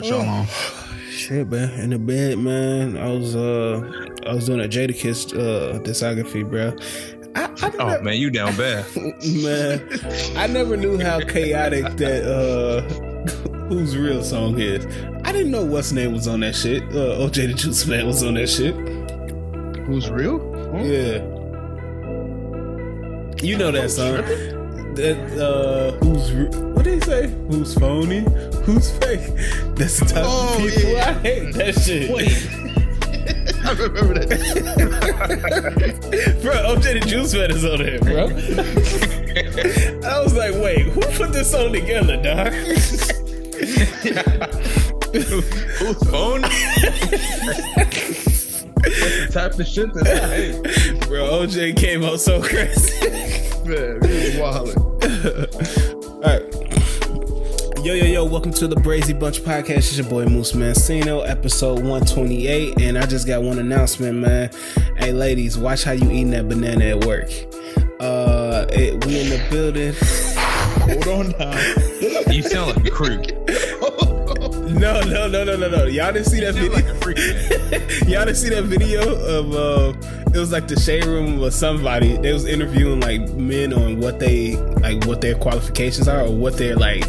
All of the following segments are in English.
Shalom. Shit, man. In the bed, man. I was uh I was doing a Jadakiss uh discography, bro. I, I Oh never, man, you down bad. man. I never knew how chaotic that uh whose real song is. I didn't know what's name was on that shit. Uh OJ the Juice Man was on that shit. Who's real? Yeah. You know that song. That uh who's re- what did he say? Who's phony? Who's fake? That's the type Oh, of people yeah. I hate that shit. I remember that. bro, OJ the Juice Man is on there, bro. I was like, wait, who put this song together, dog? Who's phone? the type of shit that I hate. bro, OJ came out so crazy. Man, he was wildin'. All right. Yo, yo, yo, welcome to the Brazy Bunch podcast. It's your boy Moose Mancino, episode 128. And I just got one announcement, man. Hey, ladies, watch how you eating that banana at work. Uh, it, we in the building. Hold on now. You sound like a creep. No, no, no, no, no, no. Y'all didn't see that video. like a freak. Y'all didn't see that video of uh it was like the shade room or somebody. They was interviewing like men on what they like what their qualifications are or what their like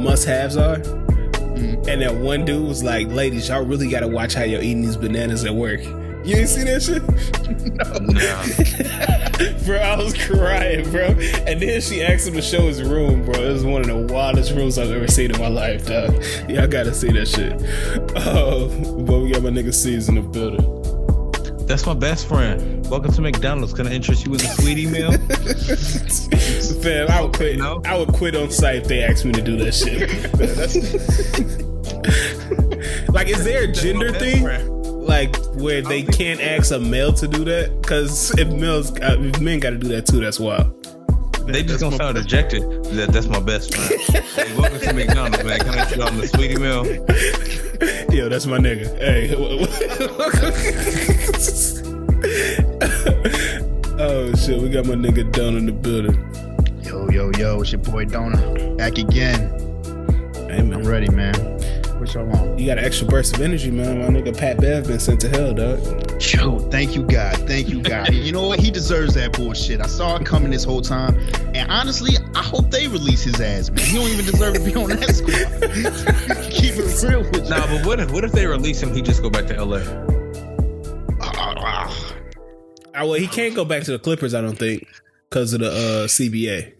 must haves are. Mm. And that one dude was like, ladies, y'all really gotta watch how you're eating these bananas at work. You ain't see that shit? Nah. bro, I was crying, bro. And then she asked him to show his room, bro. It was one of the wildest rooms I've ever seen in my life, dog. Y'all gotta see that shit. Oh, but we got my nigga C's in the building. That's my best friend. Welcome to McDonald's. Can I interest you in a sweetie meal? Fam, I would quit. no. I would quit on site if they asked me to do that shit. like, is there a gender thing? friend. Like where they can't ask a male to do that? Because if males, uh, if men got to do that too, that's wild. They just gonna sound dejected. That that's my best friend. hey, welcome to McDonald's, man. Can I interest you on the sweetie meal? Yo, that's my nigga. Hey. oh shit, we got my nigga down in the building. Yo, yo, yo, it's your boy Dona. Back again. Hey I'm ready, man. What y'all want? you got an extra burst of energy, man. My nigga Pat Bev been sent to hell, dog. Yo, thank you, God. Thank you, God. you know what? He deserves that bullshit. I saw it coming this whole time. And honestly, I hope they release his ass, man. He don't even deserve to be on that squad. Keep it real with you. Nah, but what if what if they release him? He just go back to LA. Ah, well, he can't go back to the Clippers, I don't think, because of the uh, CBA.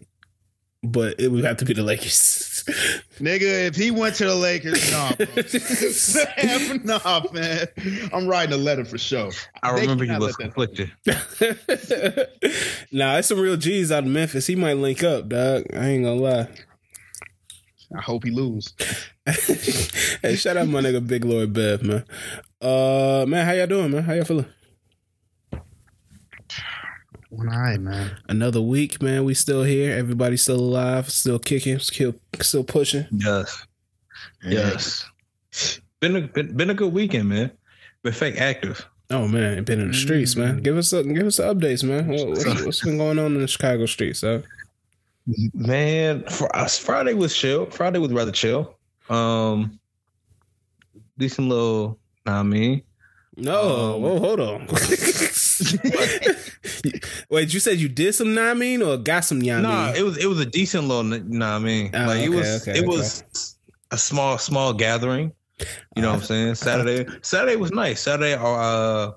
But it would have to be the Lakers. Nigga, if he went to the Lakers, nah, bro. nah, man. I'm writing a letter for sure. I They remember he cannot was let that- conflicted. nah, it's some real G's out of Memphis. He might link up, dog. I ain't gonna lie. I hope he lose. hey, shout out my nigga Big Lord Bev, man. Uh, man, how y'all doing, man? How y'all feeling? One eye, man. Another week, man. We still here. Everybody's still alive, still kicking, still still pushing. Yes. Yes. Been a been, been a good weekend, man. Been fake active. Oh man, been in the streets, man. Give us a, give us the updates, man. What, what, what's been going on in the Chicago streets, huh? Man, for us, Friday was chill. Friday was rather chill. Um, decent little. Nah, I mean, No, Um, whoa, hold on. Wait, you said you did some nah mean or got some yah nah, it was it was a decent little. Mean, Oh, like it was okay, it was a small small gathering. You know what I'm saying? Saturday Saturday was nice. Saturday, uh,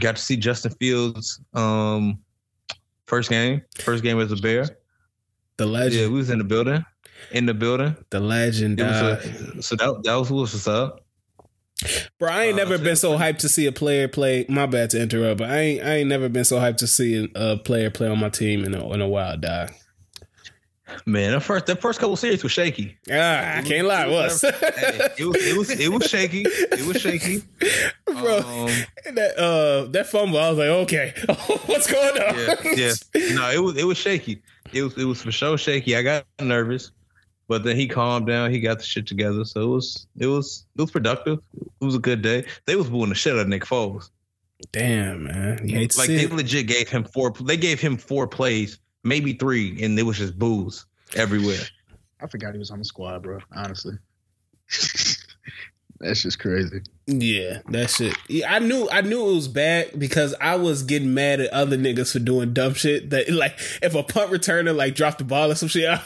got to see Justin Fields. Um, first game, first game as a Bear. the legend. Yeah, we was in the building, in the building. the legend. Uh, a, so that that was what's up. Bro, I ain't never been so hyped to see a player play. My bad to interrupt, but I ain't I ain't never been so hyped to see a player play on my team in a, in a while, dog. Man, the first the first couple series was shaky. Ah, I can't lie, it was. Hey, it was it was it was shaky. It was shaky. bro. Um, that uh that fumble, I was like, okay, what's going on? yeah, yeah. No, it was it was shaky. It was it was for sure shaky. I got nervous, but then he calmed down. He got the shit together. So it was it was it was productive. It was a good day. They was booing the shit out of Nick Foles. Damn, man, you hate to Like they it. legit gave him four. They gave him four plays, maybe three, and it was just booze everywhere. I forgot he was on the squad, bro. Honestly. That's just crazy. Yeah, that shit. Yeah, I knew I knew it was bad because I was getting mad at other niggas for doing dumb shit. That like if a punt returner like dropped the ball or some shit, I,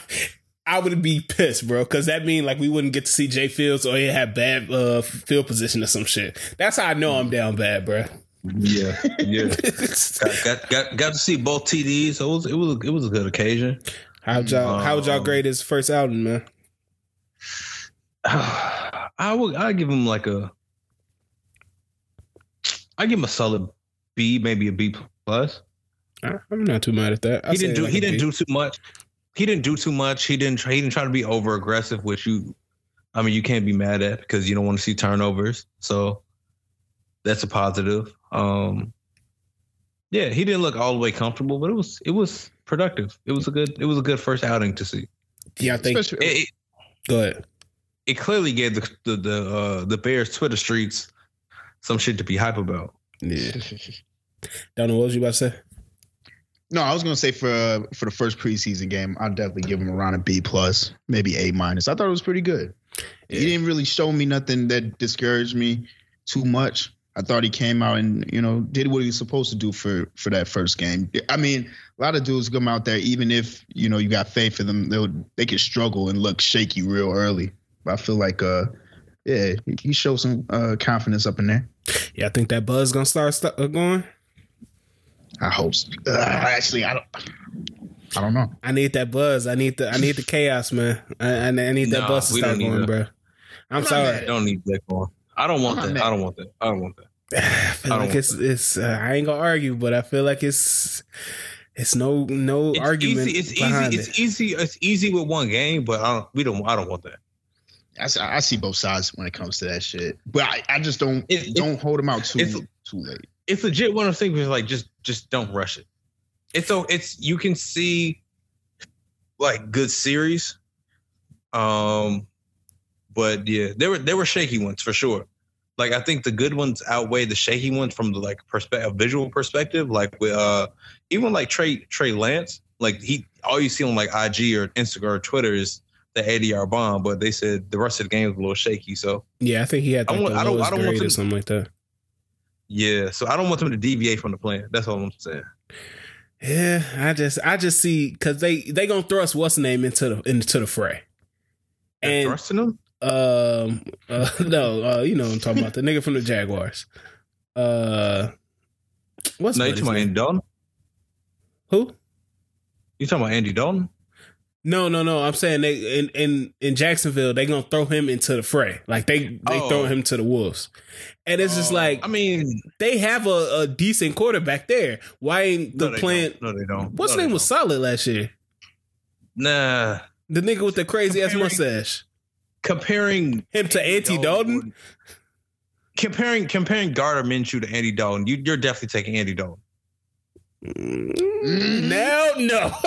I would be pissed, bro. Because that mean like we wouldn't get to see Jay Fields or he had bad uh, field position or some shit. That's how I know I'm down bad, bro. Yeah, yeah. got, got got got to see both TDs. So it was it was it was a good occasion. How y'all how would y'all Um, grade his first outing, man? I would I give him like a I give him a solid B, maybe a B plus. I'm not too mad at that. I he didn't do like he didn't B. do too much. He didn't do too much. He didn't try, he didn't try to be over aggressive, which you I mean you can't be mad at because you don't want to see turnovers. So that's a positive. Um yeah, he didn't look all the way comfortable, but it was it was productive. It was a good it was a good first outing to see. Yeah, I think. It, it, Go ahead. it clearly gave the the the, uh, the Bears Twitter streets some shit to be hype about. Yeah. Don't know what was you about to say. No, I was gonna say for uh, for the first preseason game, I'd definitely give him around a B plus, maybe A minus. I thought it was pretty good. Yeah. He didn't really show me nothing that discouraged me too much. I thought he came out and you know did what he was supposed to do for for that first game. I mean, a lot of dudes come out there, even if you know you got faith in them, they they could struggle and look shaky real early. But I feel like, uh, yeah, he- he showed some uh, confidence up in there. Yeah, I think that buzz gonna start st- uh, going. I hope. So. Uh, actually, I don't. I don't know. I need that buzz. I need the I need the chaos, man. I, I, I need that Nah, buzz to start going, that. bro. I'm I'm not sorry. I don't need that going. I don't want I'm that. I don't want that. I don't want that. I feel I like it's it's. Uh, I ain't gonna argue, but I feel like it's it's no no It's argument easy. It's behind easy. it. It's easy. It's easy with one game, but I don't. We don't. I don't want that. I, see- I see both sides when it comes to that shit, but I, I just don't It- it- don't hold them out too it's- too late. It's legit one of those things where like just just don't rush it. It's so it's you can see like good series, um, but yeah, there were there were shaky ones for sure. Like I think the good ones outweigh the shaky ones from the like perspective, visual perspective. Like with uh, even like Trey Trey Lance, like he all you see on like IG or Instagram or Twitter is the 80 yard bomb, but they said the rest of the game was a little shaky. So Yeah, I think he had I like want- the I don't- I don't want to- something like that. Yeah, so I don't want them to deviate from the plan. That's all I'm saying. Yeah, I just I just see because they they gonna thrust what's name into the into the fray. And thrusting them. um uh, no uh you know what I'm talking about the nigga from the Jaguars. Uh, what's No, you talking about? Andy Dalton? who? You talking about Andy Dalton? No, no, no. I'm saying they in in in Jacksonville they gonna throw him into the fray. Like they they Oh. throw him to the wolves, and it's just Uh, like I mean, they have a, a decent quarterback there. Why ain't the no, they plan? don't. No, they don't. What's no, name was solid last year? Nah. The nigga with the crazy ass mustache. Comparing Him to Andy Dalton. Comparing comparing Gardner Minshew to Andy Dalton, you, you're definitely taking Andy Dalton. Mm, Now, no,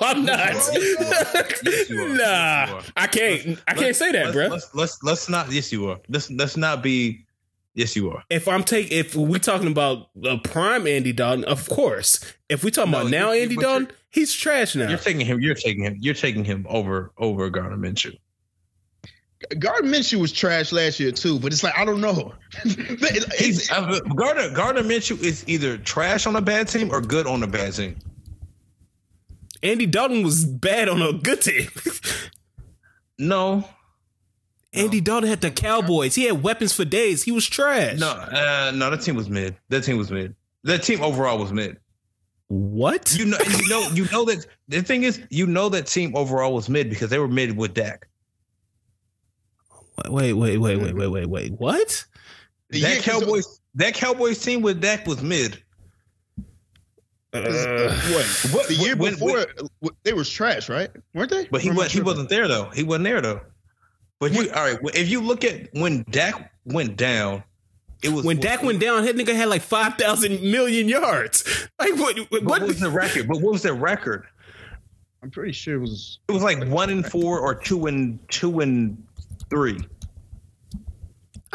I'm not. Yes, nah, Yes. I can't. I can't Let's- say that, let's, bro. Let's, let's let's not. Yes, you are. Let's let's not be. Yes, you are. If I'm taking, if we talking about a prime Andy Dalton, of course. If we talking No, about now Andy Dalton, he's trash now. You're taking him. You're taking him. You're taking him over over Gardner Minshew. Gardner Minshew was trash last year too, but it's like I don't know. It's- He's uh, Gardner Gardner Minshew is either trash on a bad team or good on a bad team. Andy Dalton was bad on a good team. No, Andy Dalton had the Cowboys. He had weapons for days. He was trash. no, uh, no. That team was mid. That team was mid. That team overall was mid. What? You know, you know, you know that the thing is, you know that team overall was mid because they were mid with Dak. Wait, wait, wait, wait, wait, wait, wait. What? The that year- 'cause- Cowboys, that Cowboys team with Dak was mid. Uh, what? What- The year when- before, w- they was trash, right? Weren't they? But he Or am was he wasn't there though. He wasn't there though. But you all right? If you look at when Dak went down, it was when Dak went down, that nigga had like five thousand million yards. Like what? What? What was the record? But what was their record? I'm pretty sure it was. It was like one and four or two and two and three.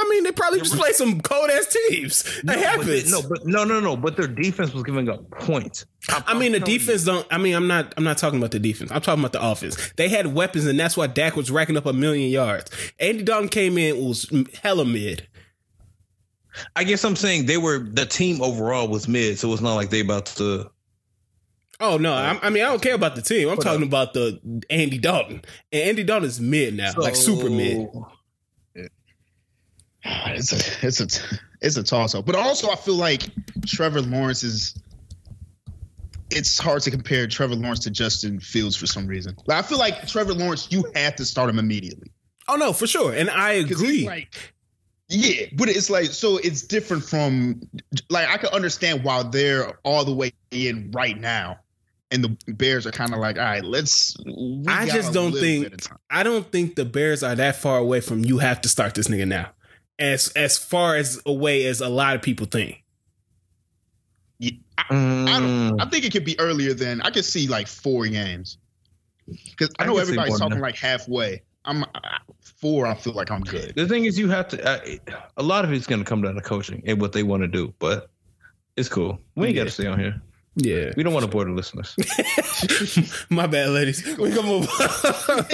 I mean, they probably just played some cold ass teams. No, That but they- happens. no, but no, no, no. But their defense was giving up points. I'm- I mean, the I'm you. defense don't. I mean, I'm not. I'm not talking about the defense. I'm talking about the offense. They had weapons, and that's why Dak was racking up a million yards. Andy Dalton came in was hella mid. I guess I'm saying they were the team overall was mid, so it's not like they about to. Oh no! I, I mean, I don't care about the team. I'm talking about the Andy Dalton, and Andy Dalton is mid now, like super mid. It's a it's a it's a toss up. But also, I feel like Trevor Lawrence is. It's hard to compare Trevor Lawrence to Justin Fields for some reason. Like, I feel like Trevor Lawrence, you have to start him immediately. Oh no, for sure, and I agree. Like, yeah, but it's like so it's different from like I can understand why they're all the way in right now, and the Bears are kind of like, all right, let's. we I just don't think- bit of time. I don't think the Bears are that far away from you have to start this nigga now. As as far as away as a lot of people think. Yeah, I, I Mm. don't. I think it could be earlier than I could see like four games. Because I I know can see everybody's talking that. like halfway. I'm four. I feel like I'm good. The thing is, you have to. Uh, a lot of it's going to come down to coaching and what they want to do, but it's cool. We ain't got to stay on here. Yeah. We don't want to bore the listeners. My bad, ladies. We gonna move on.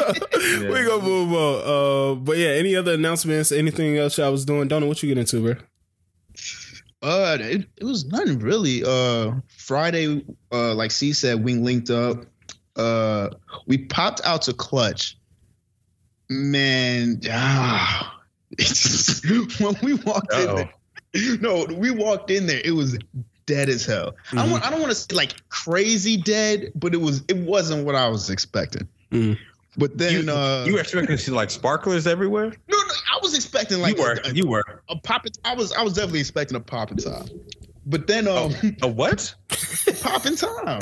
we gonna move on. Uh, but yeah, any other announcements? Anything else I was doing? Don't know what you get into, bro. Uh, it, it was nothing really. Uh, Friday, uh, like C said, we linked up. Uh, we popped out to clutch. Man, ah, it's when we walked in Uh-oh. there. No, we walked in there. It was dead as hell. I don't, want- I don't want to say like crazy dead, but it was. It wasn't what I was expecting. Mhm. But then, you, uh, you were expecting to see like sparklers everywhere. no, no, I was expecting like you were. a, you were. a pop. I was, I was definitely expecting a pop time. But then, um, A what? pop in time.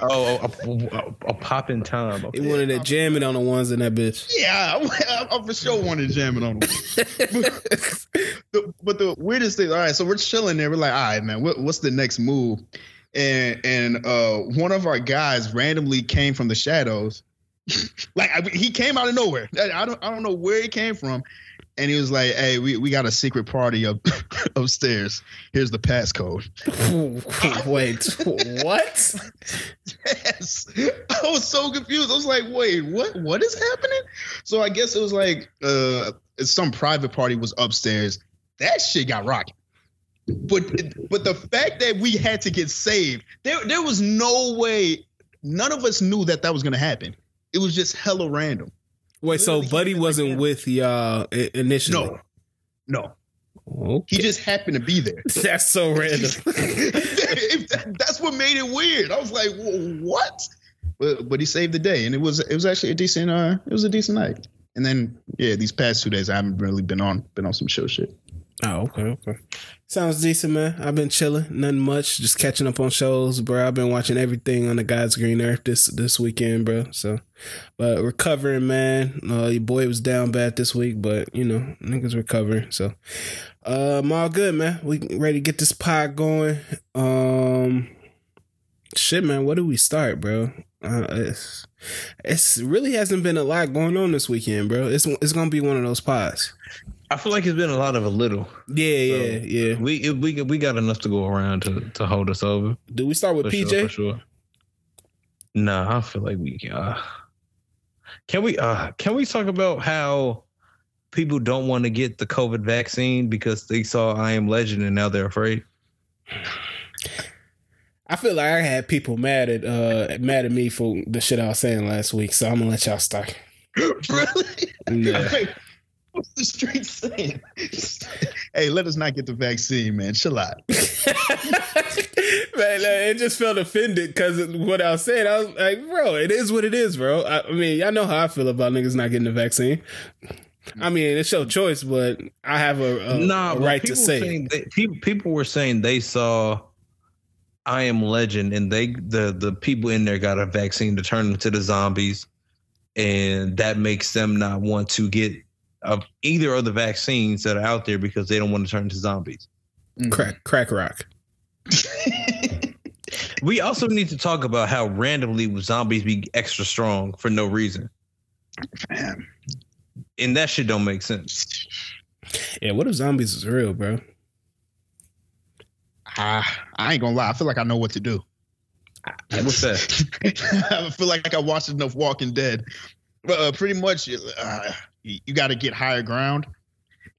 Oh, a, a, a pop in time. He Okay. wanted to jam it on the ones in that bitch. Yeah, I, I, I for sure wanted to jam it on them. the, but the weirdest thing, all right, so we're chilling there. We're like, all right, man, what, what's the next move? And and uh, one of our guys randomly came from the shadows. like I, he came out of nowhere. I, I don't I don't know where he came from. And he was like, "Hey, we, we got a secret party up upstairs. Here's the passcode." Wait, what? Yes. I was so confused. I was like, wait, what what is happening? So I guess it was like uh some private party was upstairs. That shit got rocking. But but the fact that we had to get saved, there there was no way none of us knew that that was going to happen. It was just hella random. Wait, so Buddy came in like wasn't with y'all initially? No. No. Okay. He just happened to be there. That's so random. That- that's what made it weird. I was like, what? But, but he saved the day, and it was it was actually a decent uh it was a decent night. And then yeah, these past two days I haven't really been on been on some show shit. Oh, okay, okay. Sounds decent, man. I've been chilling, nothing much, just catching up on shows, bro. I've been watching everything on the God's Green Earth this this weekend, bro. So, but recovering, man. Uh, your boy was down bad this week, but you know, niggas recovering. So, I'm all good, man. We ready to get this pod going. Um, shit, man. Where do we start, bro? Uh, it's it's really hasn't been a lot going on this weekend, bro. It's it's gonna be one of those pods. I feel like it's been a lot of a little. Yeah, yeah, So, yeah. We we we got enough to go around to to hold us over. Do we start with For PJ? Sure, for sure. Nah, I feel like we uh, can we uh can we talk about how people don't want to get the COVID vaccine because they saw I Am Legend and now they're afraid. I feel like I had people mad at uh mad at me for the shit I was saying last week, so I'm gonna let y'all start. really? Yeah. What's the street saying? hey, let us not get the vaccine, man. Chill out. man, like, it just felt offended because what I was saying. I was like, bro, it is what it is, bro. I, I mean, y'all know how I feel about niggas not getting the vaccine. I mean, it's your choice, but I have a, a, nah, a right to say. They, people people were saying they saw I Am Legend and they the the people in there got a vaccine to turn them to the zombies, and that makes them not want to get of either of the vaccines that are out there because they don't want to turn into zombies. Crack, crack rock. We also need to talk about how randomly zombies be extra strong for no reason, Man. and that shit don't make sense. Yeah, what if zombies is real, bro? Ah, I ain't gonna lie. I feel like I know what to do. What's that? I feel like I watched enough Walking Dead. But uh, pretty much, uh, you, you got to get higher ground.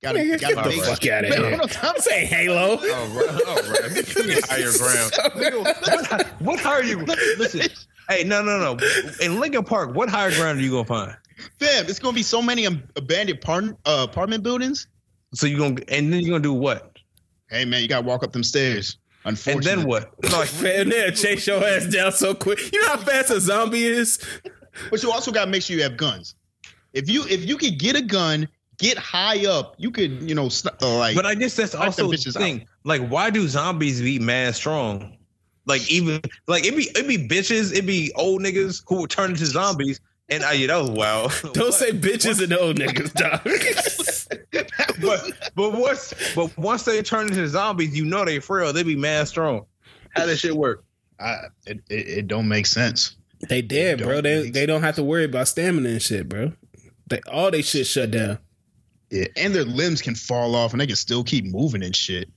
Gotta, Nigga, gotta get the make- fuck out of here. what I'm This ain't Halo. Oh, right. Oh, right. Higher ground. What, what higher you? Listen. Hey, no, no, no. In Lincoln Park, what higher ground are you gonna find? Fam, it's gonna be so many um, abandoned apartment, uh, apartment buildings. So you gonna and then you gonna do what? Hey man, you gotta walk up them stairs. Unfortunately. And then what? Like, Man, they'll chase your ass down so quick. You know how fast a zombie is? But you also gotta make sure you have guns. If you if you could get a gun, get high up, you could you know st- uh, like. but I guess that's also the bitches thing. Like, why do zombies be mad strong? Like even like it be it be bitches, it be old niggas who would turn into zombies. And I, you know, wow. Don't say bitches and old niggas, dog. but but once but once they turn into zombies, you know they frail. They be mad strong. How does shit work? I, it, it, it don't make sense. they dead, bro. Don't They make they don't have to worry about stamina and shit, bro. They all they shit shut down. Yeah, and their limbs can fall off, and they can still keep moving and shit.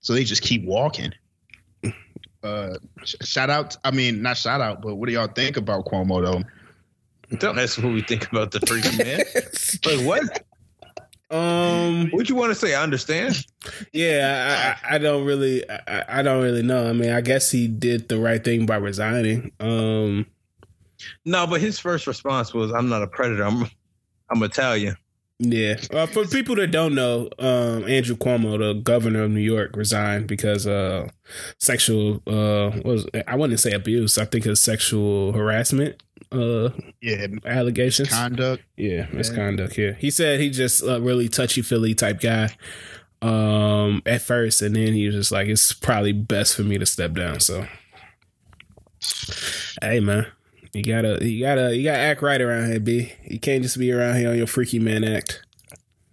So they just keep walking. Uh, sh- shout out. I mean, not shout out, but what do y'all think about Cuomo though? Don't ask what we think about the freaky man. Like what? Um. What you want to say? I understand. Yeah, I, I, I don't really, I, I don't really know. I mean, I guess he did the right thing by resigning. Um, No, but his first response was, "I'm not a predator. I'm I'm Italian." yeah. Uh, for people that don't know, um, Andrew Cuomo, the governor of New York, resigned because uh, sexual, uh, what was I wouldn't say abuse. I think it's sexual harassment. Uh, Yeah, allegations. conduct. Yeah, misconduct. Yeah, he said he just a really touchy feely type guy. Um, at first, and then he was just like, "It's probably best for me to step down." So, hey, man, you gotta, you gotta, you gotta act right around here, b. You can't just be around here on your freaky man act.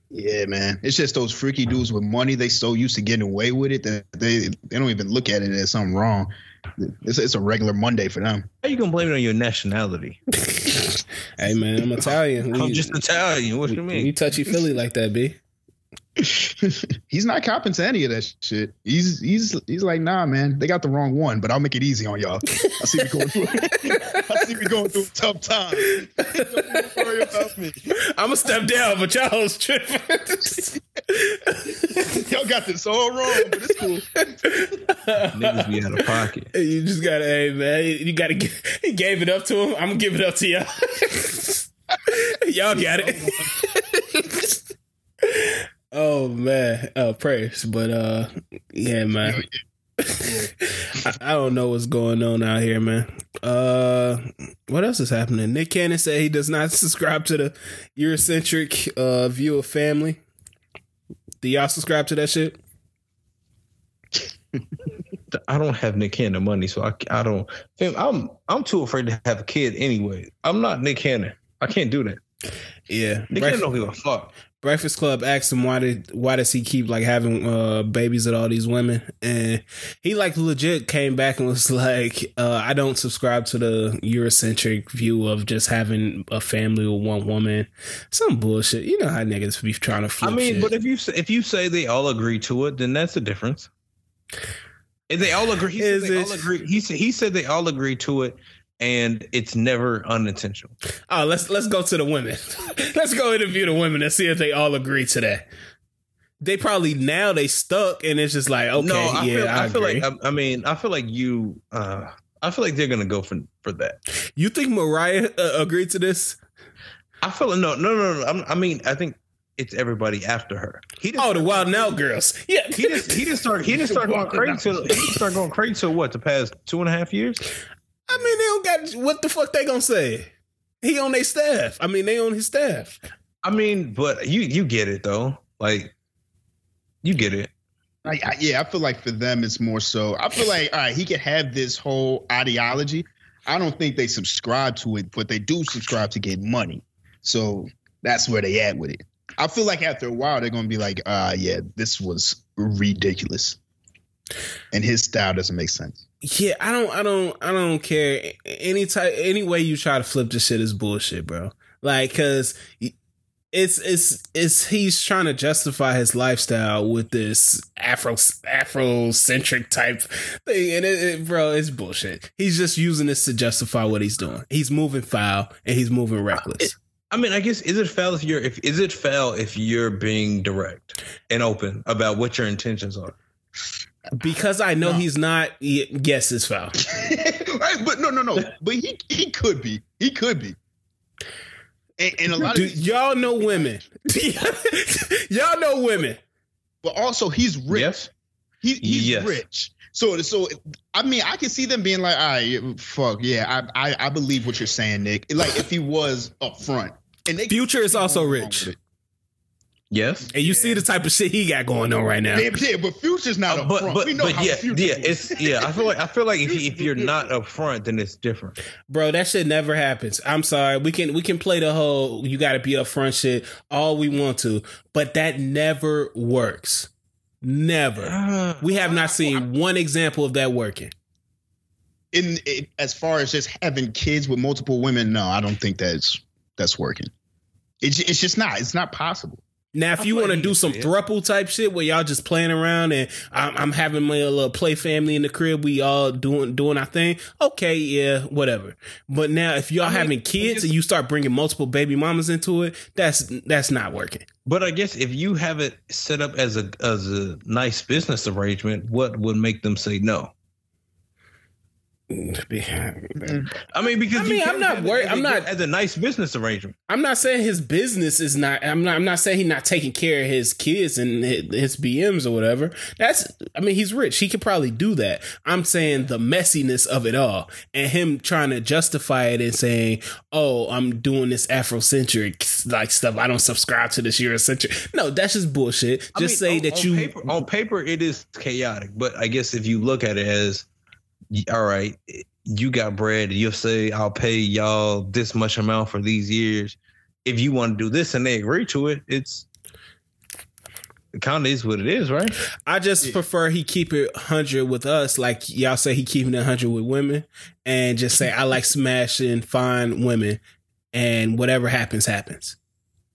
Yeah, man. It's just those freaky dudes with money. They so used to getting away with it that they they don't even look at it as something wrong. It's, it's a regular Monday for them. How you gonna blame it on your nationality? hey, man, I'm Italian. We, I'm just Italian. What you mean? we mean? touchy Philly like that, b. he's not copping to any of that shit. He's he's he's like, nah, man, they got the wrong one, but I'll make it easy on y'all. I see me going through. I see me going through a tough time. Don't worry about me. I'm gonna step down, but y'all was tripping. Y'all got this all wrong, but it's cool. Niggas be out of pocket. You just gotta, hey man, you gotta. Give, he gave it up to him. I'm gonna give it up to y'all. y'all got it. Oh man, uh, prayers, but uh, yeah, man. I, I don't know what's going on out here, man. Uh, what else is happening? Nick Cannon said he does not subscribe to the Eurocentric uh view of family. Do y'all subscribe to that shit? I don't have Nick Cannon money, so I, I don't. Fam, I'm I'm too afraid to have a kid anyway. I'm not Nick Cannon. I can't do that. Yeah, Nick Cannon don't give a fuck. Breakfast Club asked him why did why does he keep like having uh babies with all these women and he like legit came back and was like uh I don't subscribe to the Eurocentric view of just having a family with one woman some bullshit you know how niggas be trying to I mean, shit. but if you say- if you say they all agree to it, then that's the difference. If they all agree, he said they all agree. He said he said they all agree to it, and it's never unintentional. oh let's let's go to the women let's go interview the women and see if they all agree to that they probably now they stuck and it's just like okay no, I yeah feel, I, I, feel agree. like I, I mean I feel like you. uh I feel like they're gonna go for for that. you think Mariah uh, agreed to this I feel like no, no, no, no. I'm- I mean, I think it's everybody after her. He oh the Wild 'N Out girls yeah He just he didn't start he just started going crazy till he didn't start going crazy till what the past two and a half years. I mean, they don't got what the fuck they gonna say. He on their staff. I mean, they on his staff. I mean, but you you get it though. Like you get it. I, I, yeah, I feel like for them it's more so. I feel like all right, he could have this whole ideology. I don't think they subscribe to it, but they do subscribe to get money. So that's where they at with it. I feel like after a while they're gonna be like, uh yeah, this was ridiculous. And his style doesn't make sense. Yeah, I don't, I don't, I don't care. Any type, any way you try to flip this shit is bullshit, bro. Like, cause it's it's it's he's trying to justify his lifestyle with this afro afrocentric type thing and it, it, bro it's bullshit he's just using this to justify what he's doing he's moving foul and he's moving reckless I mean, I guess is it foul if you're if is it foul if you're being direct and open about what your intentions are? Because I know no. he's not. Yes, it's foul. right, but no, no, no. But he he could be. He could be. And, and a lot Dude, of y'all know women. y'all know women. But also, he's rich. Yes. He, he's yes. rich. So, so I mean, I can see them being like, "All right, fuck yeah, I, I, I believe what you're saying, Nick." Like if he was up front, and they Future is also rich. Yes, and you yeah. see the type of shit he got going on right now. Yeah, yeah but Future's not uh, up but, front. But, we know but how yeah, yeah, it's yeah. I feel like I feel like if, you, if you're not up front, then it's different. Bro, that shit never happens. I'm sorry. We can we can play the whole you got to be up front shit all we want to, but that never works. Never. Uh, we have not seen one example of that working. In, in as far as just having kids with multiple women, no, I don't think that's that's working. It's it's just not. It's not possible. Now, if you want to do some thruple type shit where y'all just playing around and I'm, I'm, having my little play family in the crib, we all doing doing our thing. Okay, yeah, whatever. But now, if y'all I mean, having kids and you start bringing multiple baby mamas into it, that's that's not working. But I guess if you have it set up as a as a nice business arrangement, what would make them say no? I mean, because I mean, I'm not worried. I'm not as a nice business arrangement. I'm not saying his business is not. I'm not. I'm not saying he's not taking care of his kids and his BMs or whatever. That's. I mean, he's rich. He could probably do that. I'm saying the messiness of it all and him trying to justify it and saying, "Oh, I'm doing this Afrocentric like stuff. I don't subscribe to this Eurocentric." No, that's just bullshit. Just I mean, say on, that on you paper, on paper it is chaotic, but I guess if you look at it as all right, you got bread. You'll say, I'll pay y'all this much amount for these years. If you want to do this and they agree to it, it's it kind of is what it is, right? I just yeah. prefer he keep it hundred with us, like y'all say he keeping it hundred with women, and just say I like smashing fine women, and whatever happens happens.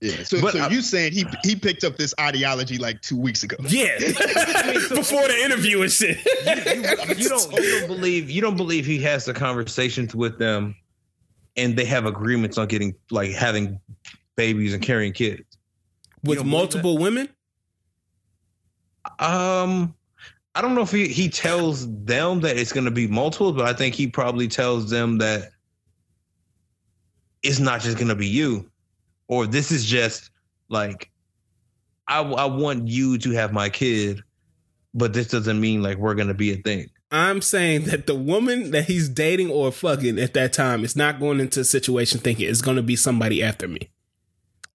Yeah. So, but so you saying he he picked up this ideology like two weeks ago? Yeah. Before the interview and shit. You, you, you, don't you don't believe you don't believe he has the conversations with them, and they have agreements on getting like having babies and carrying kids with multiple women. Um, I don't know if he he tells them that it's going to be multiple, but I think he probably tells them that it's not just going to be you or this is just like I, I want you to have my kid, but this doesn't mean like we're gonna be a thing. I'm saying that the woman that he's dating or fucking at that time is not going into a situation thinking it's gonna be somebody after me.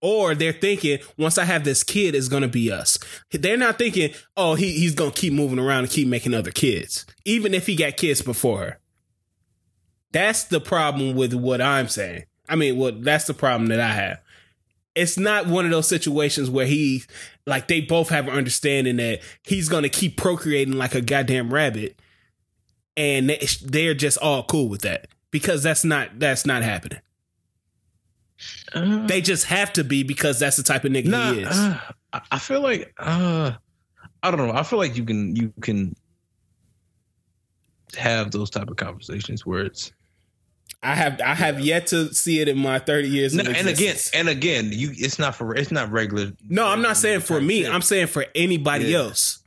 Or they're thinking, once I have this kid, it's gonna be us. They're not thinking, oh, he, he's gonna keep moving around and keep making other kids, even if he got kids before her. That's the problem with what I'm saying. I mean, well, that's the problem that I have it's not one of those situations where he like they both have an understanding that he's gonna keep procreating like a goddamn rabbit and they're just all cool with that because that's not that's not happening. Uh, they just have to be because that's the type of nigga nah, he is. uh, i feel like uh i don't know. I feel like you can you can have those type of conversations where it's I have I have yet to see it in my 30 years. No, and again, and again, you it's not for it's not regular. No, I'm not saying for me. I'm saying for anybody yeah. else.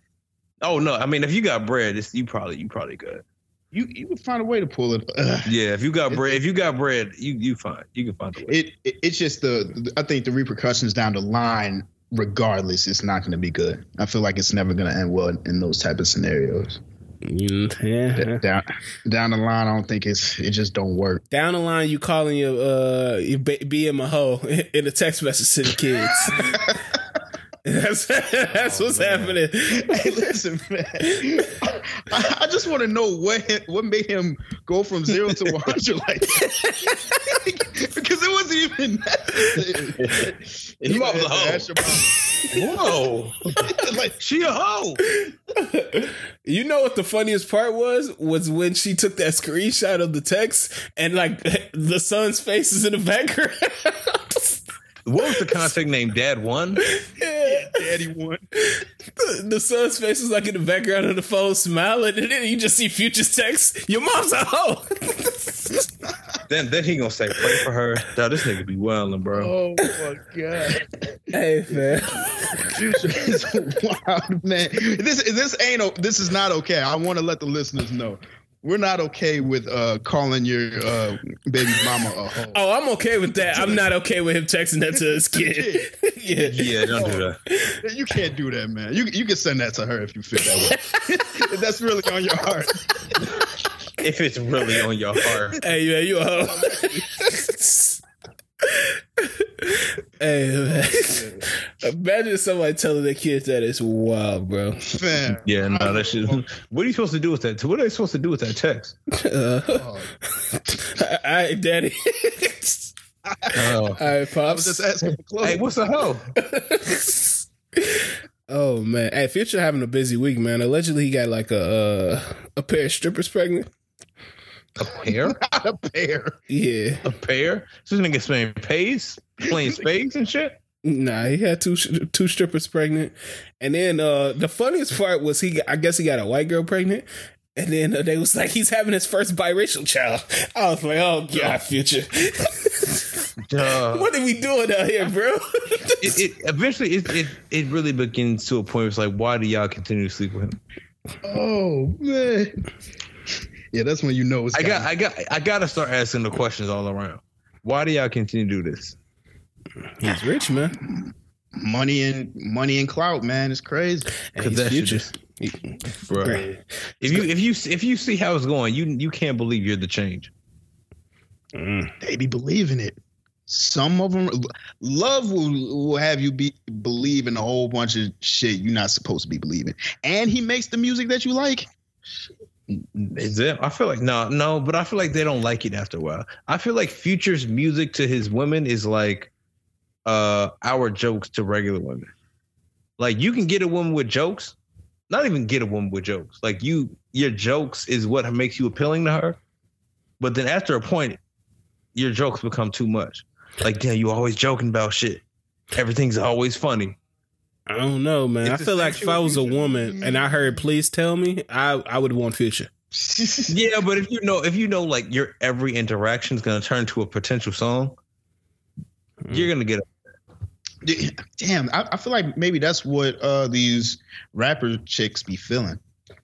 Oh no, I mean if you got bread, it's, you probably you probably good. You you would find a way to pull it. Ugh. Yeah, if you got bread, if you got bread, you you find you can find a way. It, it it's just the I think the repercussions down the line, regardless, it's not going to be good. I feel like it's never going to end well in, in those type of scenarios. Yeah. Down down the line, I don't think it's it just don't work. Down the line, you calling your uh you being a hoe in a text message to the kids. That's, that's oh, what's man. happening. Hey, listen, man. I, I just want to know what what made him go from zero to one hundred like that. Wasn't even necessary. You off the hoe. Whoa. like she a hoe. You know what the funniest part was? Was when she took that screenshot of the text and like the son's face is in the background. What was the contact name? Dad one. Yeah. Daddy one. The, the son's face is like in the background of the phone smiling, and then you just see Future's text. Your mom's a hoe. Then then he gonna say pray for her. Dog, this nigga be wildin', bro. Oh my god. hey man. Future is wild, man. This this ain't this is not okay. I want to let the listeners know. We're not okay with uh calling your uh baby mama a hoe. Oh, I'm okay with that. I'm not okay with him texting that to his kid. yeah. Yeah, don't do that. You can't do that, man. You you can send that to her if you feel that way. if that's really on your heart. If it's really on your heart. Hey man, you a hoe. hey man. Imagine somebody telling their kids that it's wild, bro. Fam. Yeah, no, that shit. What are you supposed to do with that? What are they supposed to do with that text? Uh, Oh, all right, daddy. Oh. all right, I was pops. just asking for clothes. Hey, what's a hoe? oh man, hey, Future having a busy week, man. Allegedly, he got like a uh, a pair of strippers pregnant. A pair? Not a pair. Yeah, A pair? So this nigga playing pays, playing spades and shit. nah, he had two two strippers pregnant, and then uh the funniest part was he, I guess he got a white girl pregnant. And then uh, they was like, he's having his first biracial child. I was like, oh god, future. Duh. what are we doing out here, bro? It, it eventually it, it it really begins to a point where it's like, why do y'all continue to sleep with him? Oh man. Yeah, that's when you know it's I got got I got I gotta start asking the questions all around. Why do y'all continue to do this? he's rich, man. money and money and clout, man. It's crazy. And Cause he's that shit future. is- Bro. If you if you if you see how it's going, you you can't believe you're the change. Mm. They be believing it. Some of them, love will, will have you be believe in a whole bunch of shit you're not supposed to be believing. And he makes the music that you like. Is it? I feel like no, no, but I feel like they don't like it after a while. I feel like Future's music to his women is like uh our jokes to regular women. Like you can get a woman with jokes, not even get a woman with jokes. Like you, your jokes is what makes you appealing to her. But then after a point, your jokes become too much. Like, damn, you always joking about shit. Everything's always funny. I don't know, man. It's I feel like if I was a woman and I heard "Please tell me," I I would want Future. Yeah, but if you know, if you know, like your every interaction is gonna turn to a potential song, you're gonna get. Damn, I, I feel like maybe that's what uh these rapper chicks be feeling.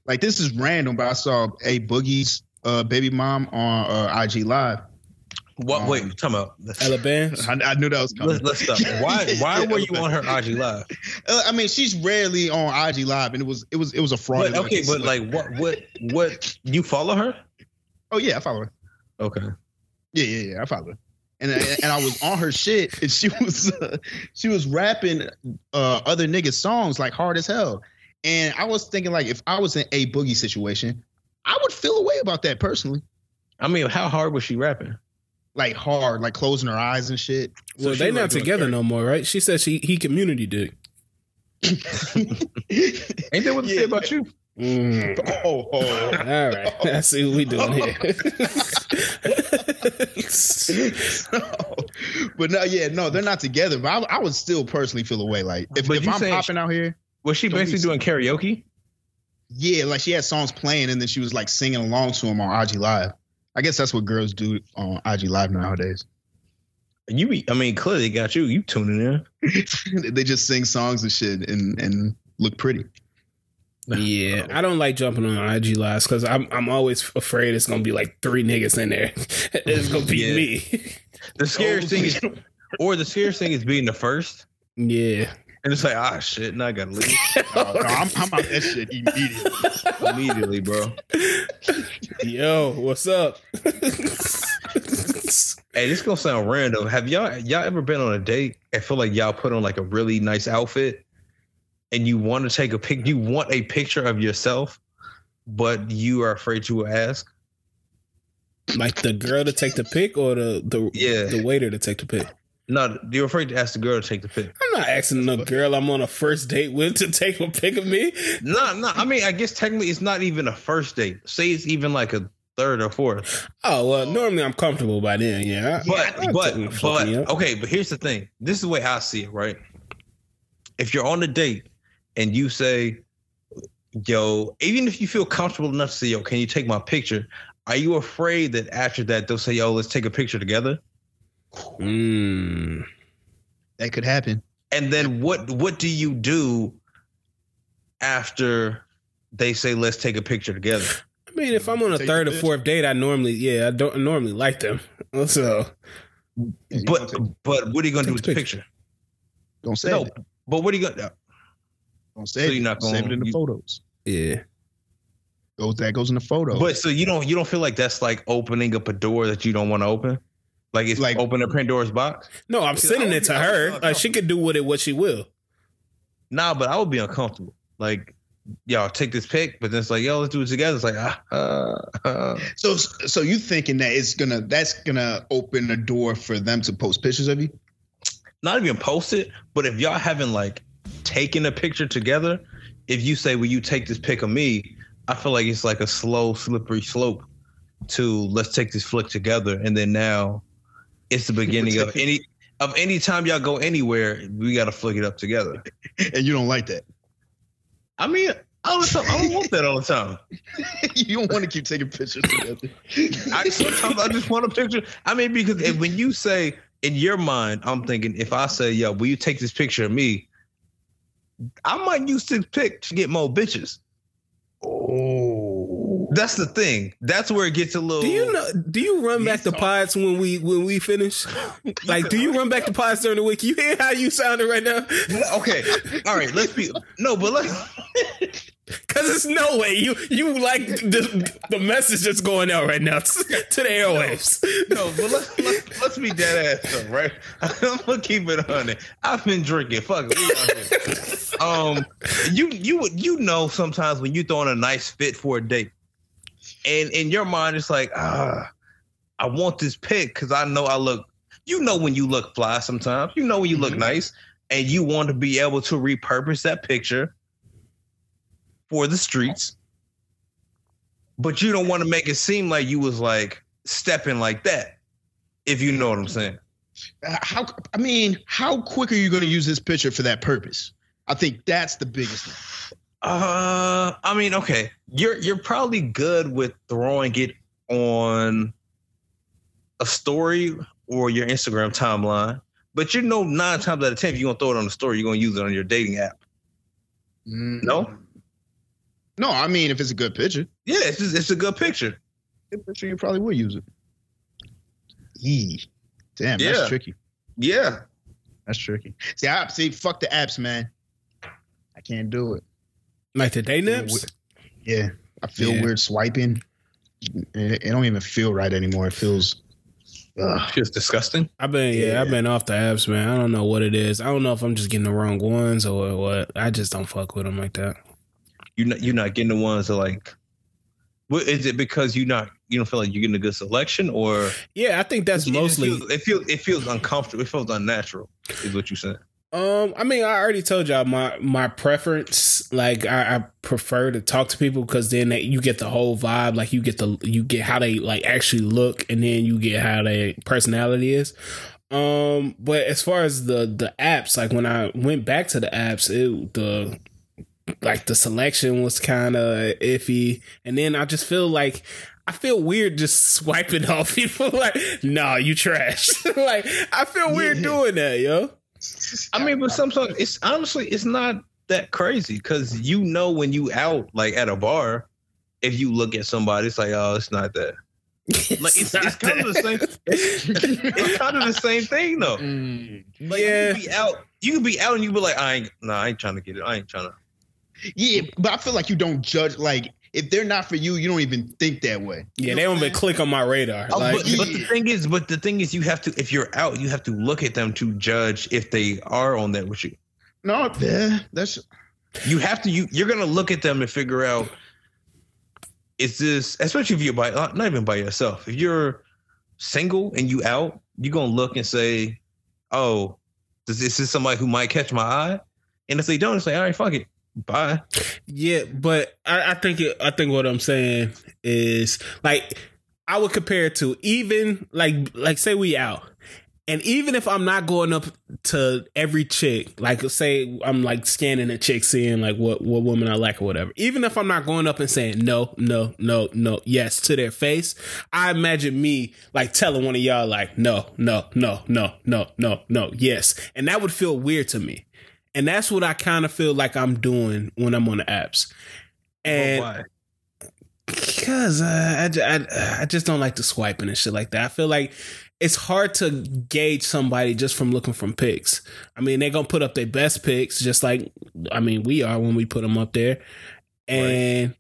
Like this is random, but I saw a Boogie's uh baby mom on uh, IG Live. What? Wait, Um, talking about. Ella Bands. I, I knew that was coming. Let's, let's stop. Why? Why were you on her IG live? Uh, I mean, she's rarely on IG Live, and it was it was it was a fraud. But, okay, but like, what? What? What? You follow her? oh yeah, I follow her. Okay. Yeah, yeah, yeah, I follow her. And and I was on her shit, and she was uh, she was rapping uh, other niggas' songs like hard as hell. And I was thinking like, if I was in a boogie situation, I would feel a way about that personally. I mean, how hard was she rapping? Like hard, like closing her eyes and shit. Well, she they was, not like, together no more, right? She said she he community did. Ain't that what they Yeah. say about you? Mm. oh, oh. All right, I see what we doing here. but no, yeah, no, they're not together. But I, I would still personally feel a way. Like if, if I'm saying popping out here, Was she basically doing karaoke? yeah, like she had songs playing and then she was like singing along to them on IG Live. I guess that's what girls do on IG Live nowadays. You be, I mean, clearly got you. You tuning in. they just sing songs and shit and and look pretty. yeah, I don't like jumping on IG lives because I'm I'm always afraid it's gonna be like three niggas in there. it's gonna be Yeah. me. The scariest thing is, or the scariest thing is being the first, yeah. And it's like, ah, shit, now I gotta leave Oh, no, I'm, I'm out that shit immediately. immediately, bro. Yo, what's up? Hey, this gonna sound random. Have y'all y'all ever been on a date and feel like y'all put on like a really nice outfit, and you want to take a pic? You want a picture of yourself, but you are afraid to ask. like the girl to take the pic or the the Yeah. the waiter to take the pic? No, you're afraid to ask the girl to take the pic. I'm not asking the girl I'm on a first date with to take a pic of me. No, no. I mean, I guess technically it's not even a first date. Say it's even like a third or fourth. Oh well, normally I'm comfortable by then. Yeah, But but take it fuck but okay, but here's the thing. This is the way I see it, right? If you're on a date and you say, "Yo," even if you feel comfortable enough to say, "Yo, can you take my picture?" Are you afraid that after that they'll say, "Yo, let's take a picture together"? Mm. That could happen. And then what what do you do after they say, "Let's take a picture together"? I mean, if I'm on a Take third a or fourth date, I normally yeah, I don't normally like them. So But but what are you gonna do with the the picture? don't say No, it. but what are you gonna? Don't save So you're it. not save it in the you- photos. yeah, Goes that goes in the photo. But so you don't you don't feel like that's like opening up a door that you don't want to open? Like it's Like- like open a Pandora's box? no, I'm sending it to be- her. Like she could do with it what she will. Nah, but I would be uncomfortable. Like, y'all take this pic, but then it's like, yo, let's do it together. It's like, ah, uh, uh. so so you thinking that it's gonna that's gonna open a door for them to post pictures of you? not even post it, but if y'all haven't like taken a picture together, if you say, will you take this pic of me? I feel like it's like a slow, slippery slope to let's take this flick together, and then now it's the beginning of any of any time y'all go anywhere, we got to flick it up together. And you don't like that. I mean, all the time, I don't want that all the time. you don't want to keep taking pictures together. I sometimes I just want a picture. I mean, because if, when you say in your mind, I'm thinking if I say, "Yo, will you take this picture of me?" I might use this pic to get more bitches. oh. That's the thing. That's where it gets a little. Do you know? Do you run back the pods when we when we finish? Like, do you run back the pods during the week? You hear how you sounding right now? Okay, all right. Let's be no, but let's. Because it's no way you you like the, the message that's going out right now to the airwaves. No, but let's let's, let's be dead ass though, right? I'm gonna keep it on it. I've been drinking. Fuck it. we out here. Um, you you you know sometimes when you throwing a nice fit for a date, and in your mind it's like ah, I want this pic because I know I look. You know when you look fly sometimes. You know when you look Mhm. nice, and you want to be able to repurpose that picture for the streets. But you don't want to make it seem like you was like stepping like that, if you know what I'm saying. Uh, How I mean, how quick are you going to use this picture for that purpose? I think that's the biggest thing. Uh, I mean, okay, you're you're probably good with throwing it on a story or your Instagram timeline, but you know nine times out of ten, if you're gonna throw it on the story, you're gonna use it on your dating app. No? no. I mean, if it's a good picture, Yeah, it's just, it's a good picture. good picture, you probably would use it. Yee. Damn, Yeah. that's tricky. Yeah, That's tricky. See, I see. Fuck the apps, man. I can't do it. Like the day naps. Yeah, I feel Yeah. weird swiping. It, it don't even feel right anymore. It feels. Ugh. it's disgusting. I've been yeah, Yeah. I've been off the apps, man. I don't know what it is. I don't know if I'm just getting the wrong ones or what. I just don't fuck with them like that. You're not you're not getting the ones that like. What is it because you're not you don't feel like you're getting a good selection or Yeah, I think that's It mostly. feels, it feels it feels uncomfortable. It feels unnatural. Is what you said. Um, I mean, I already told y'all my my preference. Like, I, I prefer to talk to people because then they, you get the whole vibe. Like, you get the you get how they like actually look, and then you get how their personality is. Um, but as far as the the apps, like when I went back to the apps, it the like the selection was kind of iffy, and then I just feel like. I feel weird just swiping off people like, nah, you trash. like, I feel weird Yeah. doing that, yo. I mean, but sometimes it's honestly it's not that crazy because you know when you out like at a bar, if you look at somebody, it's like oh, it's not that. Like it's, it's kind of the same. It's kind of the same thing though. Mm. Like Yeah. you can be out, you can be out, and you be like, I ain't, nah, I ain't trying to get it. I ain't trying to. Yeah, but I feel like you don't judge. Like, if they're not for you, you don't even think that way. Yeah, You they don't even click on my radar. Oh, like, but, but the thing is, but the thing is, you have to if you're out, you have to look at them to judge if they are on that with you. No, yeah, that's You have to. You you're gonna look at them and figure out is this, especially if you're by not even by yourself. If you're single and you out, you're gonna look and say, "Oh, does this is somebody who might catch my eye?" And if they don't, it's like, "All right, fuck it." Bye. Yeah, but I, I think it, I think what I'm saying is like I would compare it to even like like say we out. And even if I'm not going up to every chick, like say I'm like scanning a chick, seeing like what what woman I like or whatever. Even if I'm not going up and saying no, no, no, no, yes to their face, I imagine me like telling one of y'all like no, no, no, no, no, no, no, yes, and that would feel weird to me. And that's what I kind of feel like I'm doing when I'm on the apps. And Why? because uh, I, I, I just don't like the swiping and shit like that. I feel like it's hard to gauge somebody just from looking from pics. I mean, they're gonna put up their best pics, just like I mean we are when we put them up there, and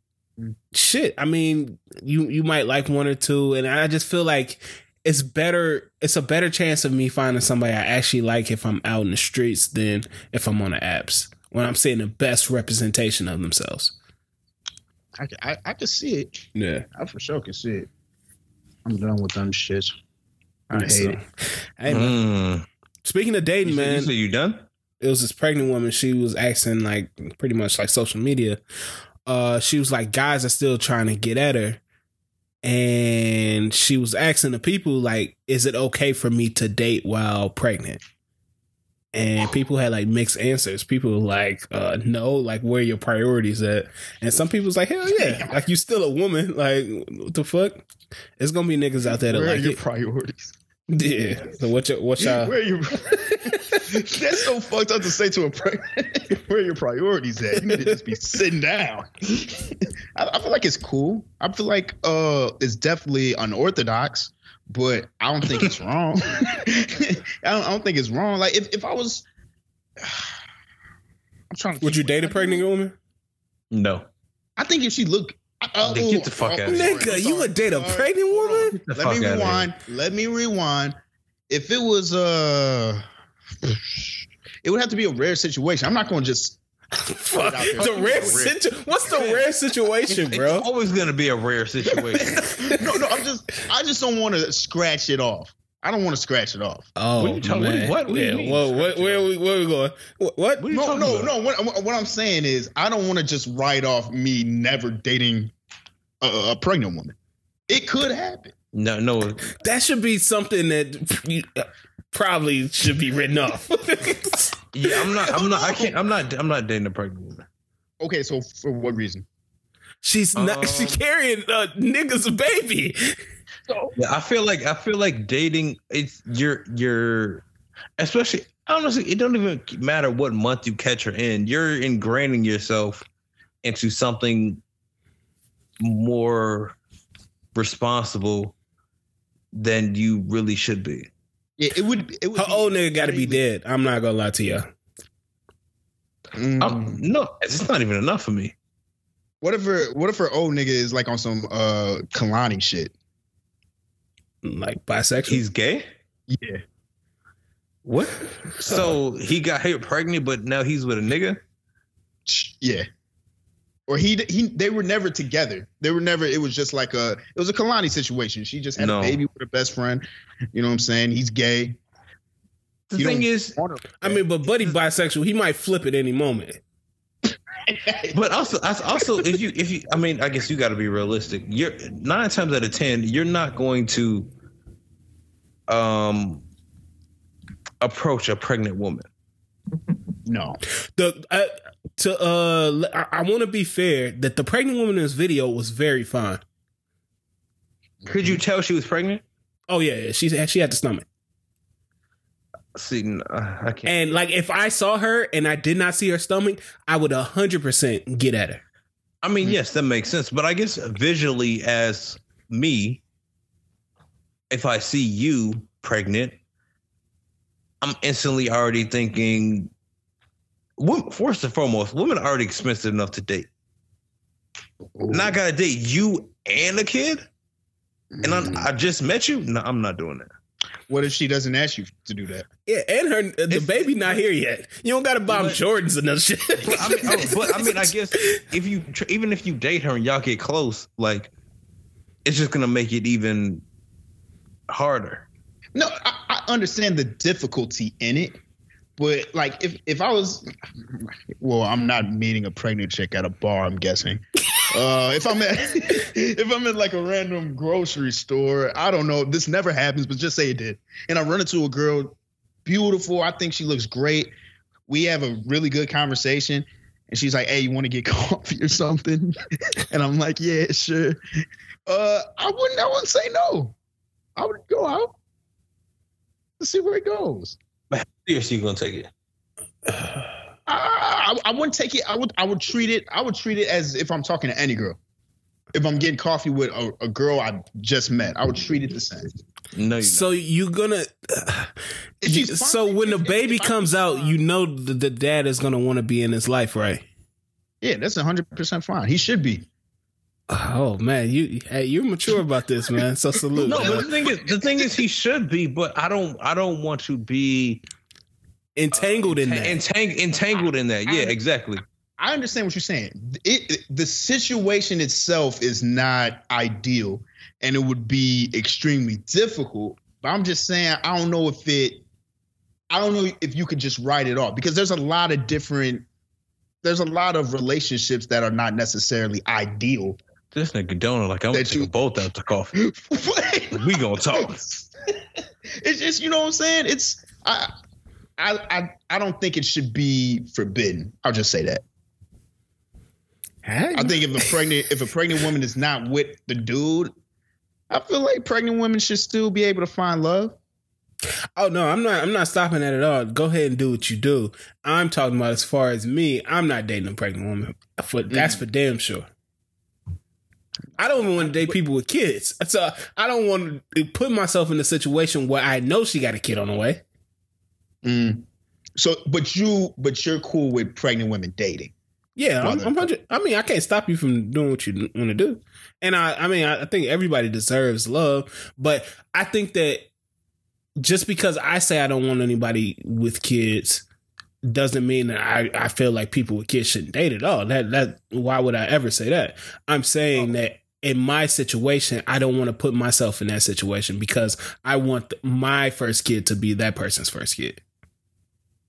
shit. I mean, you you might like one or two, and I just feel like it's better. It's a better chance of me finding somebody I actually like if I'm out in the streets than if I'm on the apps when I'm seeing the best representation of themselves. I, I, I can see it. Yeah. I for sure can see it. I'm done with them shits. I hate So, it. Hey. Mm. Speaking of dating, you man, said you done? it was this pregnant woman. She was asking like pretty much like social media. Uh, she was like, guys are still trying to get at her, and she was asking the people like, is it okay for me to date while pregnant? And people had like mixed answers. People were like, uh, no, like where are your priorities at? And some people was like, hell yeah, like you still a woman. Like what the fuck? It's gonna be niggas out there that Where are like your it. priorities? Yeah. So what your what y'all? Where you? That's so fucked up to say to a pregnant. Where are your priorities at? You need to just be sitting down. I, I feel like it's cool. I feel like uh, it's definitely unorthodox, but I don't think it's wrong. I, don't, I don't think it's wrong. Like if, if I was, I'm trying. To Would you date a pregnant woman? No. I think if she look. Uh, Then get the fuck outta here. Nigga, you would date a sorry. pregnant woman? Let me rewind. Let me rewind. If it was uh it would have to be a rare situation. I'm not going to just Fuck. The rare situ- What's the rare situation, bro? It's always gonna be a rare situation. no, no. I'm just I just don't want to scratch it off. I don't want to scratch it off. Oh, What are you talking- man. what- what do you yeah, mean? whoa, what, where, are we, where are we going? What? what? What are you No, no, about? no. What, what I'm saying is I don't want to just write off me never dating a, a pregnant woman. It could happen. No, no. That should be something that you, uh, probably should be written off. Yeah, I'm not. I'm not. I can't. I'm not. I'm not dating a pregnant woman. Okay, so for what reason? She's not. Um, she carrying uh, niggas baby. Yeah, I feel like I feel like dating. It's you're you're, especially honestly, it don't even matter what month you catch her in. You're ingraining yourself into something more responsible than you really should be. Yeah, it would. It would Her be old nigga got to be dead. I'm not gonna lie to you. Mm. No, it's not even enough for me. What if her? What if her old nigga is like on some uh Kalani shit? Like bisexual. He's gay. Yeah. What? So he got her pregnant, but now he's with a nigga. Yeah. Or he he they were never together. They were never. It was just like a it was a Kalani situation. She just had No. a baby with her best friend. You know what I'm saying? He's gay. The You thing is, I mean, but Buddy bisexual. He might flip at any moment. But also, also, if you, if you, I mean, I guess you got to be realistic. You're nine times out of ten, you're not going to, um, approach a pregnant woman. No. The uh, to uh, I, I want to be fair that the pregnant woman in this video was very fine. Could you tell she was pregnant? Oh yeah, yeah. she she had the stomach. See, no, I can't. And like, if I saw her and I did not see her stomach, I would hundred percent get at her. I mean, yes, that makes sense. But I guess visually, as me, if I see you pregnant, I'm instantly already thinking. Wo- First and foremost, women are already expensive enough to date. Not gotta date you and a kid, and I'm, I mm. just met you. No, I'm not doing that. What if she doesn't ask you to do that? Yeah, and her the If- baby not here yet. You don't got to buy them But- Jordans and that shit. But I mean, oh, but I mean, I guess if you tr- even if you date her and y'all get close, like it's just gonna make it even harder. No, I, I understand the difficulty in it, But like if if I was well, I'm not meeting a pregnant chick at a bar, I'm guessing. Uh if I'm at if I'm in like a random grocery store, I don't know. This never happens, but just say it did. And I run into a girl, beautiful. I think she looks great. We have a really good conversation. And she's like, Hey, you want to get coffee or something? and I'm like, Yeah, sure. Uh I wouldn't I wouldn't say no. I would go out to see where it goes. Seriously, you gonna take it? I, I, I wouldn't take it. I would I would treat it. I would treat it as if I'm talking to any girl. If I'm getting coffee with a, a girl I just met, I would treat it the same. No, you So you're gonna. If you- so when the if- if- baby if I- comes out, you know the, the dad is gonna want to be in his life, right? Yeah, that's 100 percent fine. He should be. Oh man, you hey, you're mature about this, man. So salute. No, man. but the thing is, the thing is, he should be, but I don't, I don't want to be entangled in ta- that. entang- entangled in that. Yeah, I- exactly. I understand what you're saying. It, it- the situation itself is not ideal, and it would be extremely difficult. But I'm just saying, I don't know if it. I don't know if you could just write it off because there's a lot of different. There's a lot of relationships that are not necessarily ideal. This nigga Donald, like I'm gonna That take you- a bolt out the coffee. We gonna talk. it's just you know what I'm saying. It's I, I I I don't think it should be forbidden. I'll just say that. Hey, I think if a pregnant if a pregnant woman is not with the dude, I feel like pregnant women should still be able to find love. Oh no, I'm not. I'm not stopping that at all. Go ahead and do what you do. I'm talking about as far as me. I'm not dating a pregnant woman. For that's for damn sure. I don't even want to date people with kids. So I don't want to put myself in a situation where I know she got a kid on the way. Mm. So, but you but you're cool with pregnant women dating. Yeah, I'm, I'm hundred. I mean, I can't stop you from doing what you want to do. And I, I mean, I, I think everybody deserves love, but I think that just because I say I don't want anybody with kids doesn't mean that I, I feel like people with kids shouldn't date at all. That that why would I ever say that? I'm saying that in my situation, I don't want to put myself in that situation because I want my first kid to be that person's first kid.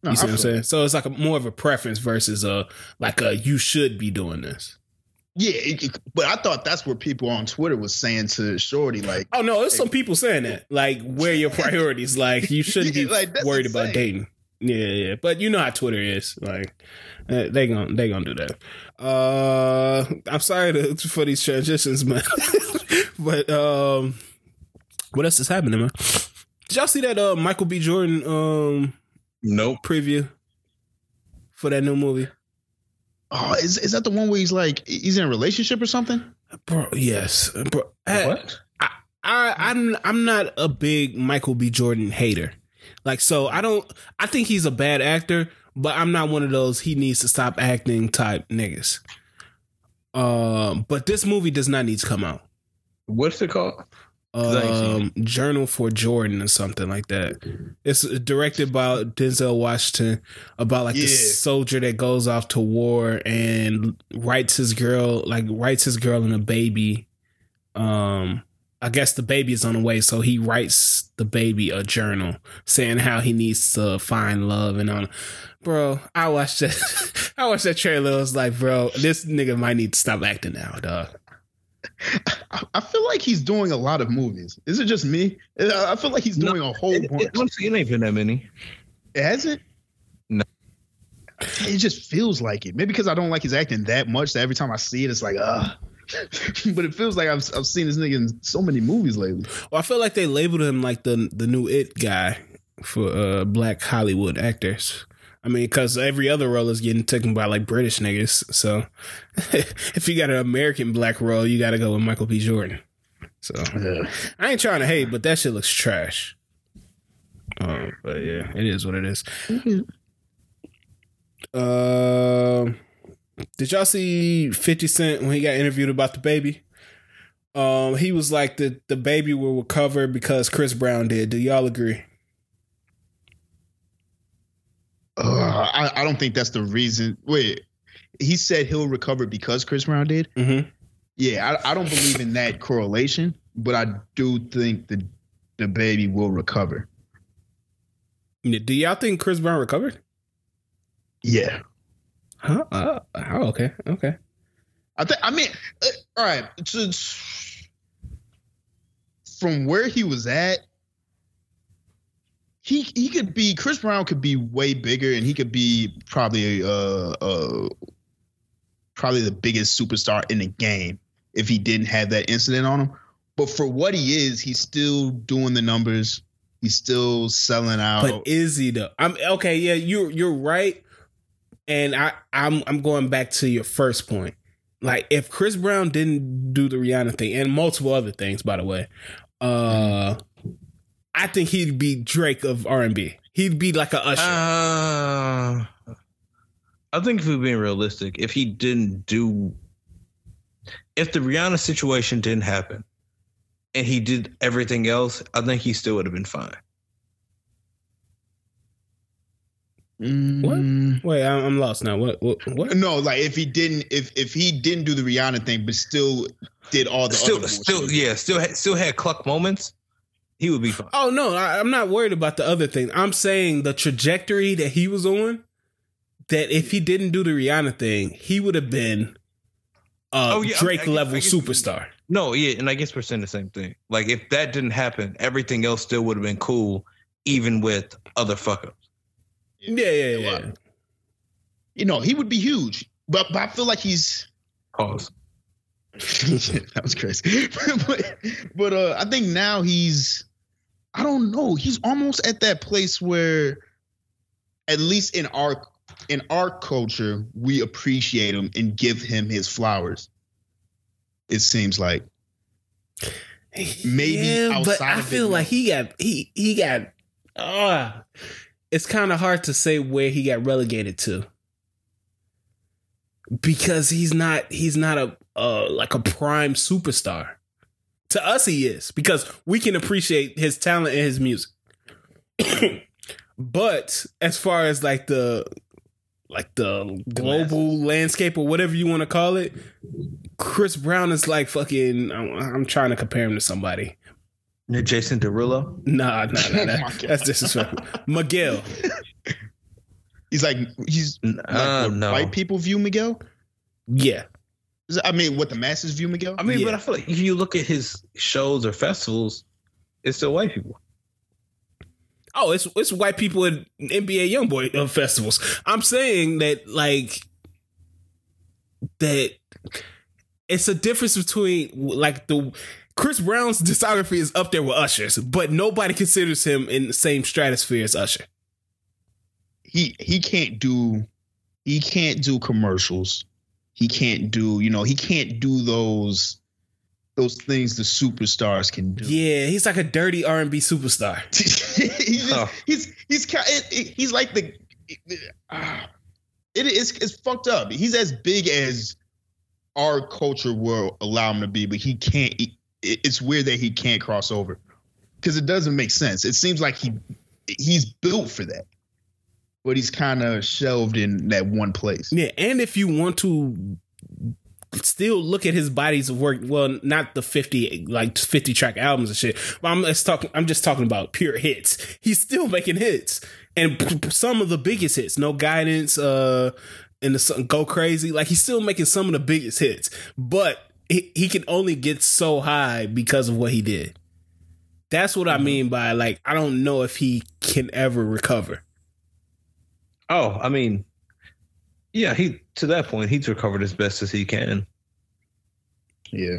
No, You see I what I'm feel saying? So it's like a more of a preference versus a like a you should be doing this. Yeah, it- it- but I thought that's what people on Twitter was saying to Shorty. Like, Oh no, there's some people saying that. Like, where your priorities? Like, you shouldn't be Yeah, like, that's worried about dating. Yeah, yeah. But you know how Twitter is. Like, they gon' they gonna do that. Uh, I'm sorry to, for these transitions, man. but um, what else is happening, man? Did y'all see that uh Michael B. Jordan um Nope. preview for that new movie? oh, is is that the one where he's like he's in a relationship or something? Bro, yes, bro. What? I, I I'm I'm not a big Michael B. Jordan hater. Like so I don't I think he's a bad actor, but I'm not one of those he needs to stop acting type niggas. Um but this movie does not need to come out. What's it called? Um Journal for Jordan or something like that. It's directed by Denzel Washington about like Yeah. this soldier that goes off to war and writes his girl like writes his girl and a baby. Um I guess the baby is on the way, so he writes the baby a journal saying how he needs to find love and on. Bro, I watched that. I watched that trailer. I was like, bro, this nigga might need to stop acting now, dog. I, feel like he's doing a lot of movies. Is it just me? I feel like he's No, doing a whole It, bunch. it, honestly, it ain't been that many. Has it? No. It just feels like it. Maybe because I don't like his acting that much that every time I see it, it's like, uh but it feels like I've I've seen this nigga in so many movies lately. Well, I feel like they labeled him like the the new it guy for uh black Hollywood actors. I mean, because every other role is getting taken by like British niggas. So if you got an American black role, you got to go with Michael B. Jordan. So I ain't trying to hate, but that shit looks trash. Um, but yeah, it is what it is. Um, did y'all see Fifty Cent when he got interviewed about DaBaby? Um, he was like the DaBaby will recover because Chris Brown did. Do y'all agree? Uh, I, I don't think that's the reason. Wait, he said he'll recover because Chris Brown did. Mm-hmm. Yeah, I, I don't believe in that correlation, but I do think the DaBaby will recover. Do y'all think Chris Brown recovered? Yeah. Huh? Uh, oh, okay. Okay. I think. I mean, uh, all right. So, from where he was at, he he could be Chris Brown could be way bigger, and he could be probably uh uh probably the biggest superstar in the game if he didn't have that incident on him. But for what he is, he's still doing the numbers. He's still selling out. But is he though? I'm okay. Yeah, you're you're right. And I I'm I'm going back to your first point. Like if Chris Brown didn't do the Rihanna thing and multiple other things, by the way, uh, I think he'd be Drake of R and B. He'd be like a Usher. Uh, I think if we're being realistic, if he didn't do, if the Rihanna situation didn't happen, and he did everything else, I think he still would have been fine. What? Wait, I'm I'm lost now. What? What? what? No, like if he didn't, if if he didn't do the Rihanna thing, but still did all the Still, other still, yeah, still, had, still had cluck moments. He would be fine. Oh no, I, I'm not worried about the other thing. I'm saying the trajectory that he was on. That if he didn't do the Rihanna thing, he would have been a Oh, yeah, I- Drake I level I guess- superstar. No, yeah, and I guess we're saying the same thing. Like if that didn't happen, everything else still would have been cool, even with other fuck ups. Yeah, yeah, yeah. You know, he would be huge, but but I feel like he's Pause. that was crazy. but but uh, I think now he's I don't know. He's almost at that place where, at least in our in our culture, we appreciate him and give him his flowers. It seems like Maybe yeah, but I feel like he got he he got. Uh, it's kind of hard to say where he got relegated to because he's not he's not a uh like a prime superstar. To us, he is because we can appreciate his talent and his music. but as far as like the like the global landscape or whatever you want to call it, Chris Brown is like fucking. I'm, I'm trying to compare him to somebody. Jason Derulo. Nah, nah, nah, my nah. God. that's disrespectful. Miguel. he's like he's like Uh, what no. white people view Miguel. Yeah, Is it- I mean, what the masses view Miguel. I mean, Yeah. but I feel like if you look at his shows or festivals, it's still white people. Oh, it's it's white people at NBA YoungBoy uh, festivals. I'm saying that like that it's a difference between like the Chris Brown's discography is up there with Usher's, but nobody considers him in the same stratosphere as Usher. he he can't do he can't do commercials. He can't do, you know, he can't do those those things the superstars can do. Yeah, he's like a dirty R and B superstar. he's, just, Oh. he's he's ki- it- it- he's like the it is it's fucked up. He's as big as our culture will allow him to be, but he can't. it- it's weird that he can't cross over because it doesn't make sense. It seems like he he's built for that, but he's kind of shelved in that one place. Yeah, and if you want to still look at his bodies of work, well, not the fifty like fifty track albums and shit. But I'm just talking. I'm just talking about pure hits. He's still making hits, and some of the biggest hits. No guidance. Uh, and the song go crazy. Like he's still making some of the biggest hits, but he, he can only get so high because of what he did. That's what I mean by like I don't know if he can ever recover. Oh, I mean, yeah, he to that point he's recovered as best as he can. Yeah,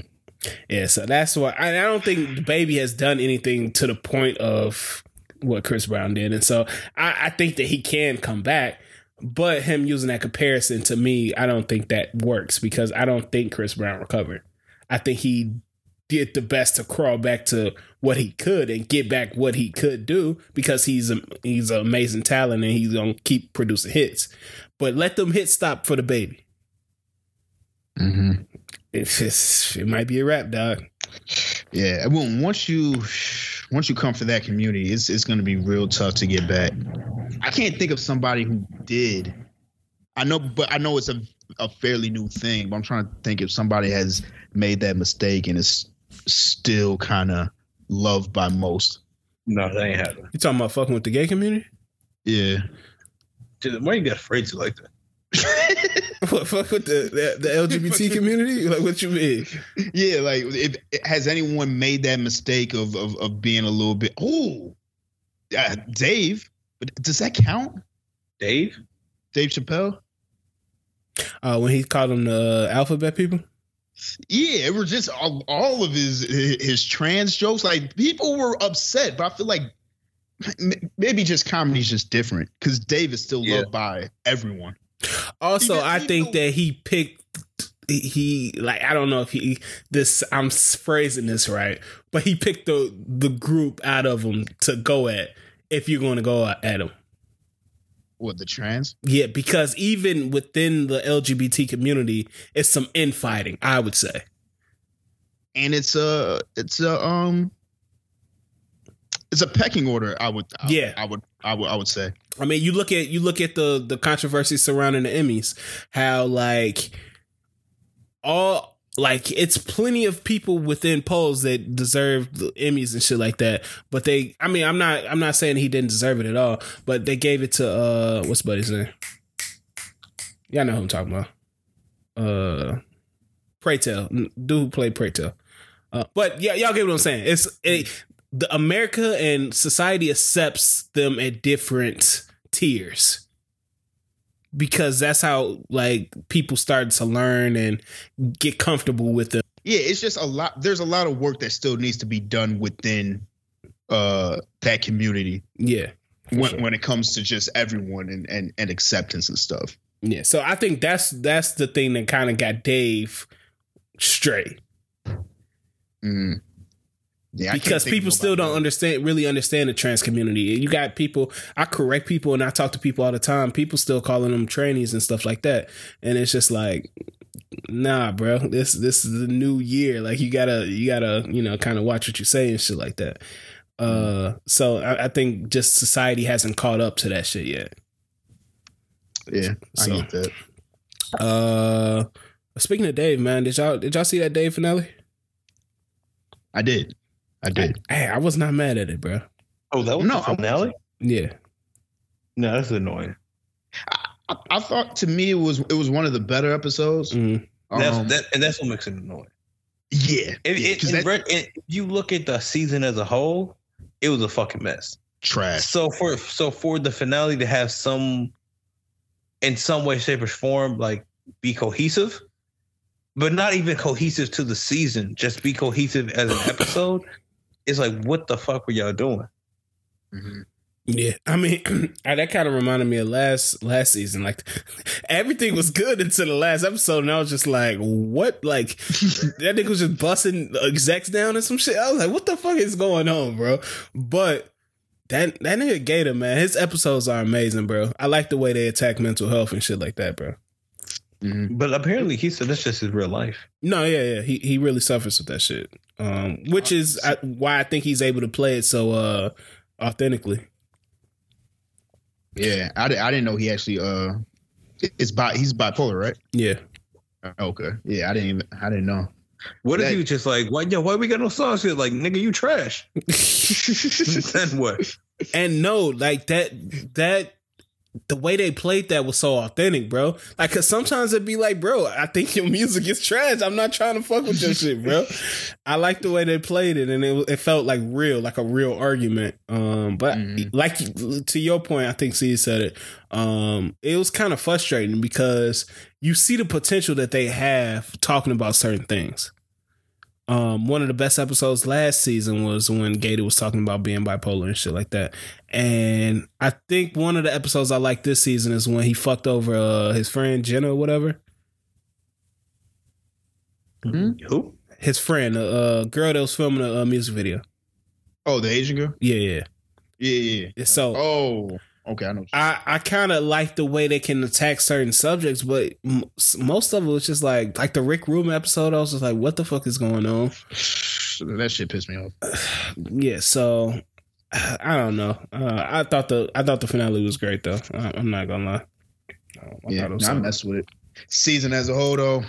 Yeah, so that's why I, I don't think the baby has done anything to the point of what Chris Brown did, and so I, I think that he can come back. But him using that comparison to me, I don't think that works because I don't think Chris Brown recovered. I think he did the best to crawl back to what he could and get back what he could do because he's a, he's an amazing talent and he's gonna keep producing hits. But let them hits stop for DaBaby. mm-hmm. It's just it might be a rap, dog. yeah. Well, once you once you come for that community, it's it's going to be real tough to get back. I can't think of somebody who did. I know, but I know it's a a fairly new thing. But I'm trying to think if somebody has made that mistake and is still kind of loved by most. No, that ain't happening. You talking about fucking with the gay community? Yeah. Dude, Why you got afraid to like that? What fuck with the, the the LGBT community? Like what you mean? yeah, like if, has anyone made that mistake of of, of being a little bit? Oh, uh, Dave. But does that count? Dave? Dave Chappelle. Uh, when he called them the alphabet people. Yeah, it was just all, all of his his trans jokes. Like people were upset, but I feel like maybe just comedy's just different because Dave is still Yeah. loved by everyone. Also, Even- I even think though- that he picked he- he like I don't know if he this I'm phrasing this right, but he picked the the group out of them to go at if you're going to go at them. What the trans? Yeah, because even within the LGBT community, it's some infighting. I would say. And it's a it's a um it's a pecking order. I would I, Yeah. I would I would I would say. I mean, you look at you look at the the controversy surrounding the Emmys, how like all like it's plenty of people within Pose that deserve the Emmys and shit like that. But they, I mean, I'm not I'm not saying he didn't deserve it at all, but they gave it to uh what's buddy's name? Y'all know who I'm talking about. Uh, Pray Tell, dude played Pray Tell. Uh, but yeah, y'all get what I'm saying. It's it, the America and society accepts them at different tiers because that's how like people started to learn and get comfortable with them. Yeah, it's just a lot. There's a lot of work that still needs to be done within uh that community Yeah, when, sure. when it comes to just everyone and, and and acceptance and stuff. yeah. So I think that's that's the thing that kind of got Dave straight Mm. Yeah, because people still don't else. understand really understand the trans community. You got people. I correct people and I talk to people all the time. People still calling them trainees and stuff like that, and it's just like, nah, bro. This this is the new year. Like you gotta you gotta you know kind of watch what you say and shit like that. Uh, so I, I think just society hasn't caught up to that shit yet. Yeah, I get that. Uh, speaking of Dave, man, did y'all did y'all see that Dave finale? I did. I did. Hey, I was not mad at it, bro. Oh, that was No, the finale? Yeah, No, that's annoying. I, I thought to me it was it was one of the better episodes. Mhm. That's Um, that, and that's what makes it annoying. yeah, If, yeah, if, 'cause in that re- if you look at the season as a whole, it was a fucking mess. trash. So for so for the finale to have some, in some way, shape, or form, like be cohesive, but not even cohesive to the season, just be cohesive as an episode. It's like, what the fuck were y'all doing? Mhm. Yeah, I mean, that kind of reminded me of last last season. Like everything was good until the last episode, and I was just like, "What?" Like that nigga was just busting execs down and some shit. I was like, "What the fuck is going on, bro?" But that that nigga GaTa, man, his episodes are amazing, bro. I like the way they attack mental health and shit like that, bro. Mhm. But apparently, he said that's just his real life. No, yeah, yeah, he he really suffers with that shit, um, which is I, why I think he's able to play it so uh authentically. Yeah, I, di- I didn't know he actually uh it's bi he's bipolar, right? Yeah. Okay. Yeah, I didn't even I didn't know. What if That- he was just like, why, yo, why we got no songs here? Like, nigga, you trash. then what? and no, like that that the way they played that was so authentic, bro. Like, cause sometimes it'd be like, bro, I think your music is trash. I'm not trying to fuck with your shit, bro. I like the way they played it, and it, it felt like real, like a real argument. Um, but Mhm. like to your point, I think C said it. Um, it was kind of frustrating because you see the potential that they have talking about certain things. Um, one of the best episodes last season was when GaTa was talking about being bipolar and shit like that. And I think one of the episodes I like this season is when he fucked over uh, his friend Jenna or whatever. Who? His friend, a uh, girl that was filming a, uh music video. Oh, the Asian girl? Yeah, yeah. Yeah, yeah. yeah. So Oh, okay, I know. I, I kind of like the way they can attack certain subjects, but m- most of it was just like like the Rick Room episode. I was just like, what the fuck is going on? that shit pissed me off. Yeah, so I don't know. Uh, I thought the I thought the finale was great though. I, I'm not gonna lie. I Yeah, thought it was I messed with it. Season as a whole, though,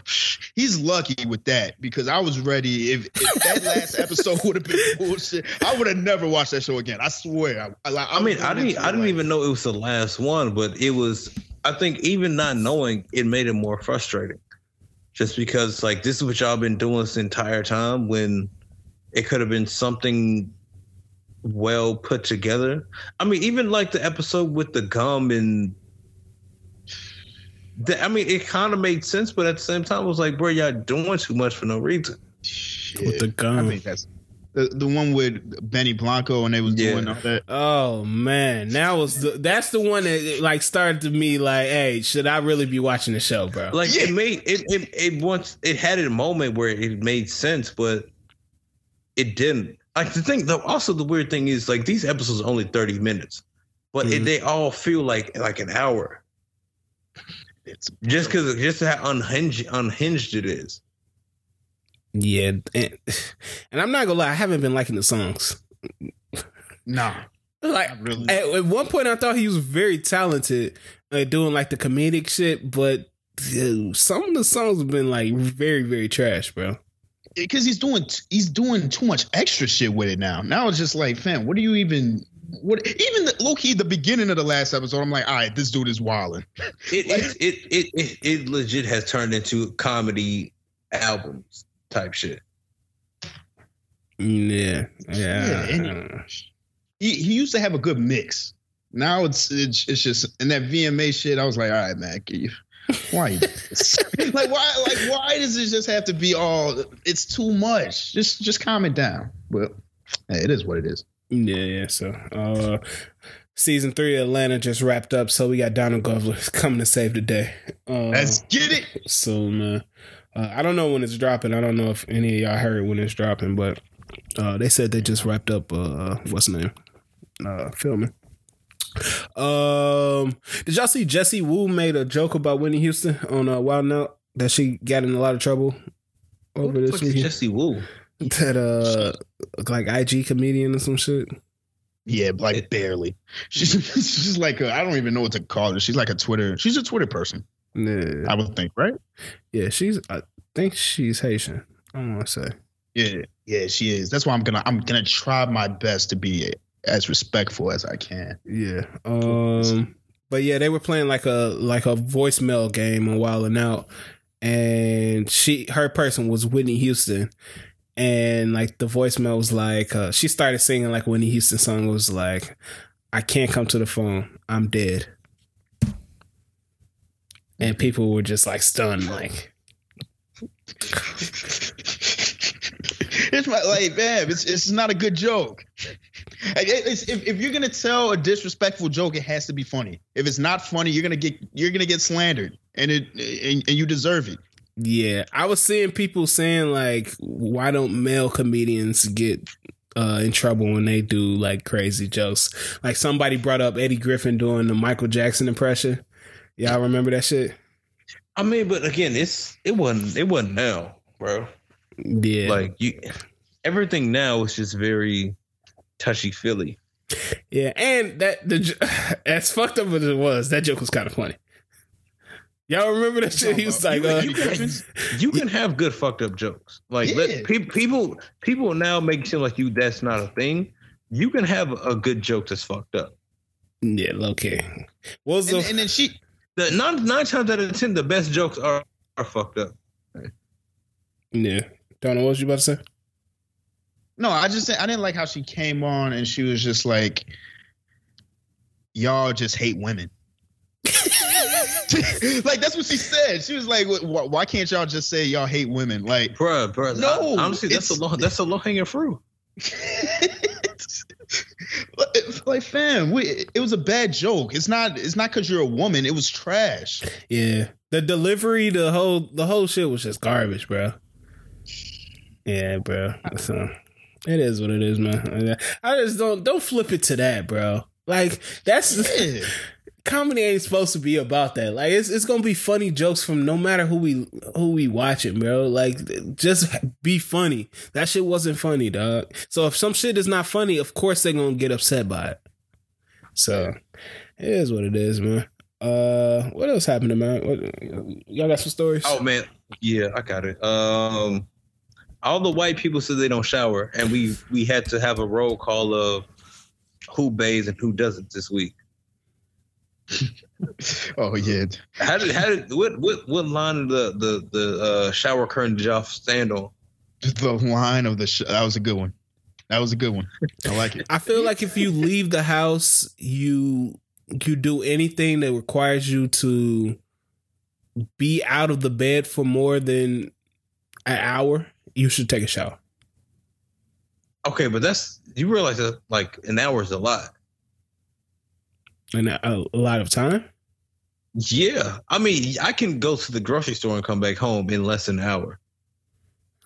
he's lucky with that because I was ready. If, if that last episode would have been bullshit, I would have never watched that show again. I swear. I, I, I mean, I didn't. I didn't like, even know it was the last one, but it was. I think even not knowing it made it more frustrating, just because like this is what y'all been doing this entire time when it could have been something well put together. I mean, even like the episode with the gum and the, I mean, it kind of made sense, but at the same time, it was like, bro, y'all doing too much for no reason. Shit. With the gun. I mean, that's the, the one with Benny Blanco and they was yeah. doing all that. Oh man, that was the that's the one that like started to me like, hey, should I really be watching the show, bro? Like yeah. it made it it it once it had a moment where it made sense, but it didn't. Like the thing, though, also the weird thing is like these episodes are only thirty minutes, but mm-hmm. it, they all feel like like an hour. It's just because just how unhinged unhinged it is. Yeah, and, and I'm not gonna lie, I haven't been liking the songs. Nah, like really. at, at, one point, I thought he was very talented at doing like the comedic shit, but dude, some of the songs have been like very, very trash, bro. Because he's doing he's doing too much extra shit with it now. Now it's just like, fam, what are you even? What even the, low key the beginning of the last episode, I'm like, all right, this dude is wilding. It, like, it, it, it it it legit has turned into comedy albums type shit. Yeah, yeah. yeah he, he used to have a good mix. Now it's, it's it's just in that VMA shit. I was like, all right, man, you, why like why like why does it just have to be all? It's too much. Just just calm it down. But hey, it is what it is. Yeah, yeah. So, uh, season three of Atlanta just wrapped up, so we got Donald Glover coming to save the day. Uh, Let's get it. So, man, uh, I don't know when it's dropping. I don't know if any of y'all heard when it's dropping, but uh, they said they just wrapped up. Uh, what's the name? Uh, filming. Um, did y'all see Jessie Woo made a joke about Whitney Houston on uh, Wild 'N Out that she got in a lot of trouble over this week? Jessie Woo that uh like IG comedian or some shit. Yeah, like barely. She's she's like I don't even know what to call her. She's like a Twitter. She's a Twitter person. Yeah. I would think, right? Yeah, she's. I think she's Haitian. I don't want to say. Yeah, yeah, she is. That's why I'm gonna I'm gonna try my best to be as respectful as I can. Yeah. Um. But yeah, they were playing like a like a voicemail game on Wild 'N Out, and she her person was Whitney Houston, and like the voicemail was like uh, she started singing like Whitney Houston song was like, "I can't come to the phone, I'm dead." and people were just like stunned, like. it's my like, man, it's it's not a good joke. If, if you're gonna tell a disrespectful joke, it has to be funny. If it's not funny, you're gonna get you're gonna get slandered, and it and, and you deserve it. Yeah, I was seeing people saying like, why don't male comedians get uh, in trouble when they do like crazy jokes? Like somebody brought up Eddie Griffin doing the Michael Jackson impression. Y'all remember that shit? I mean, but again, it's it wasn't it wasn't now, bro. Yeah, like you, everything now is just very touchy feely. Yeah, and that the as fucked up as it was, that joke was kind of funny. Y'all remember that shit? He was like, you, uh, you, can, you can have good fucked up jokes. Like yeah. let, pe- people people now make it seem like you that's not a thing. You can have a good joke that's fucked up. Yeah, okay. What was and, the, and then she the nine nine times out of ten, the best jokes are are fucked up. Yeah, Donna, what was you about to say? No, I just I didn't like how she came on and she was just like, "Y'all just hate women." like that's what she said. She was like, "Why can't y'all just say y'all hate women?" Like, bruh, bruh. No, I, honestly, that's a low, that's a low hanging fruit. like fam we, it was a bad joke it's not it's not because you're a woman it was trash yeah the delivery the whole the whole shit was just garbage bro yeah bro so it is what it is man i just don't don't flip it to that bro like that's yeah comedy ain't supposed to be about that. Like it's it's gonna be funny jokes from no matter who we who we watching, bro. Like just be funny. That shit wasn't funny, dog. So if some shit is not funny, of course they're gonna get upset by it. So it is what it is, man. Uh, what else happened, man? What, y'all got some stories? Oh man, Yeah, I got it. Um, all the white people said they don't shower, and we we had to have a roll call of who bathes and who doesn't this week. Oh yeah. How did how did what what what line of the the the uh, shower curtain did y'all stand on? The line of the sh- that was a good one. That was a good one. I like it. I feel like if you leave the house, you you do anything that requires you to be out of the bed for more than an hour, you should take a shower. Okay, but that's you realize that like an hour is a lot. And a, a lot of time. Yeah, I mean, I can go to the grocery store and come back home in less than an hour.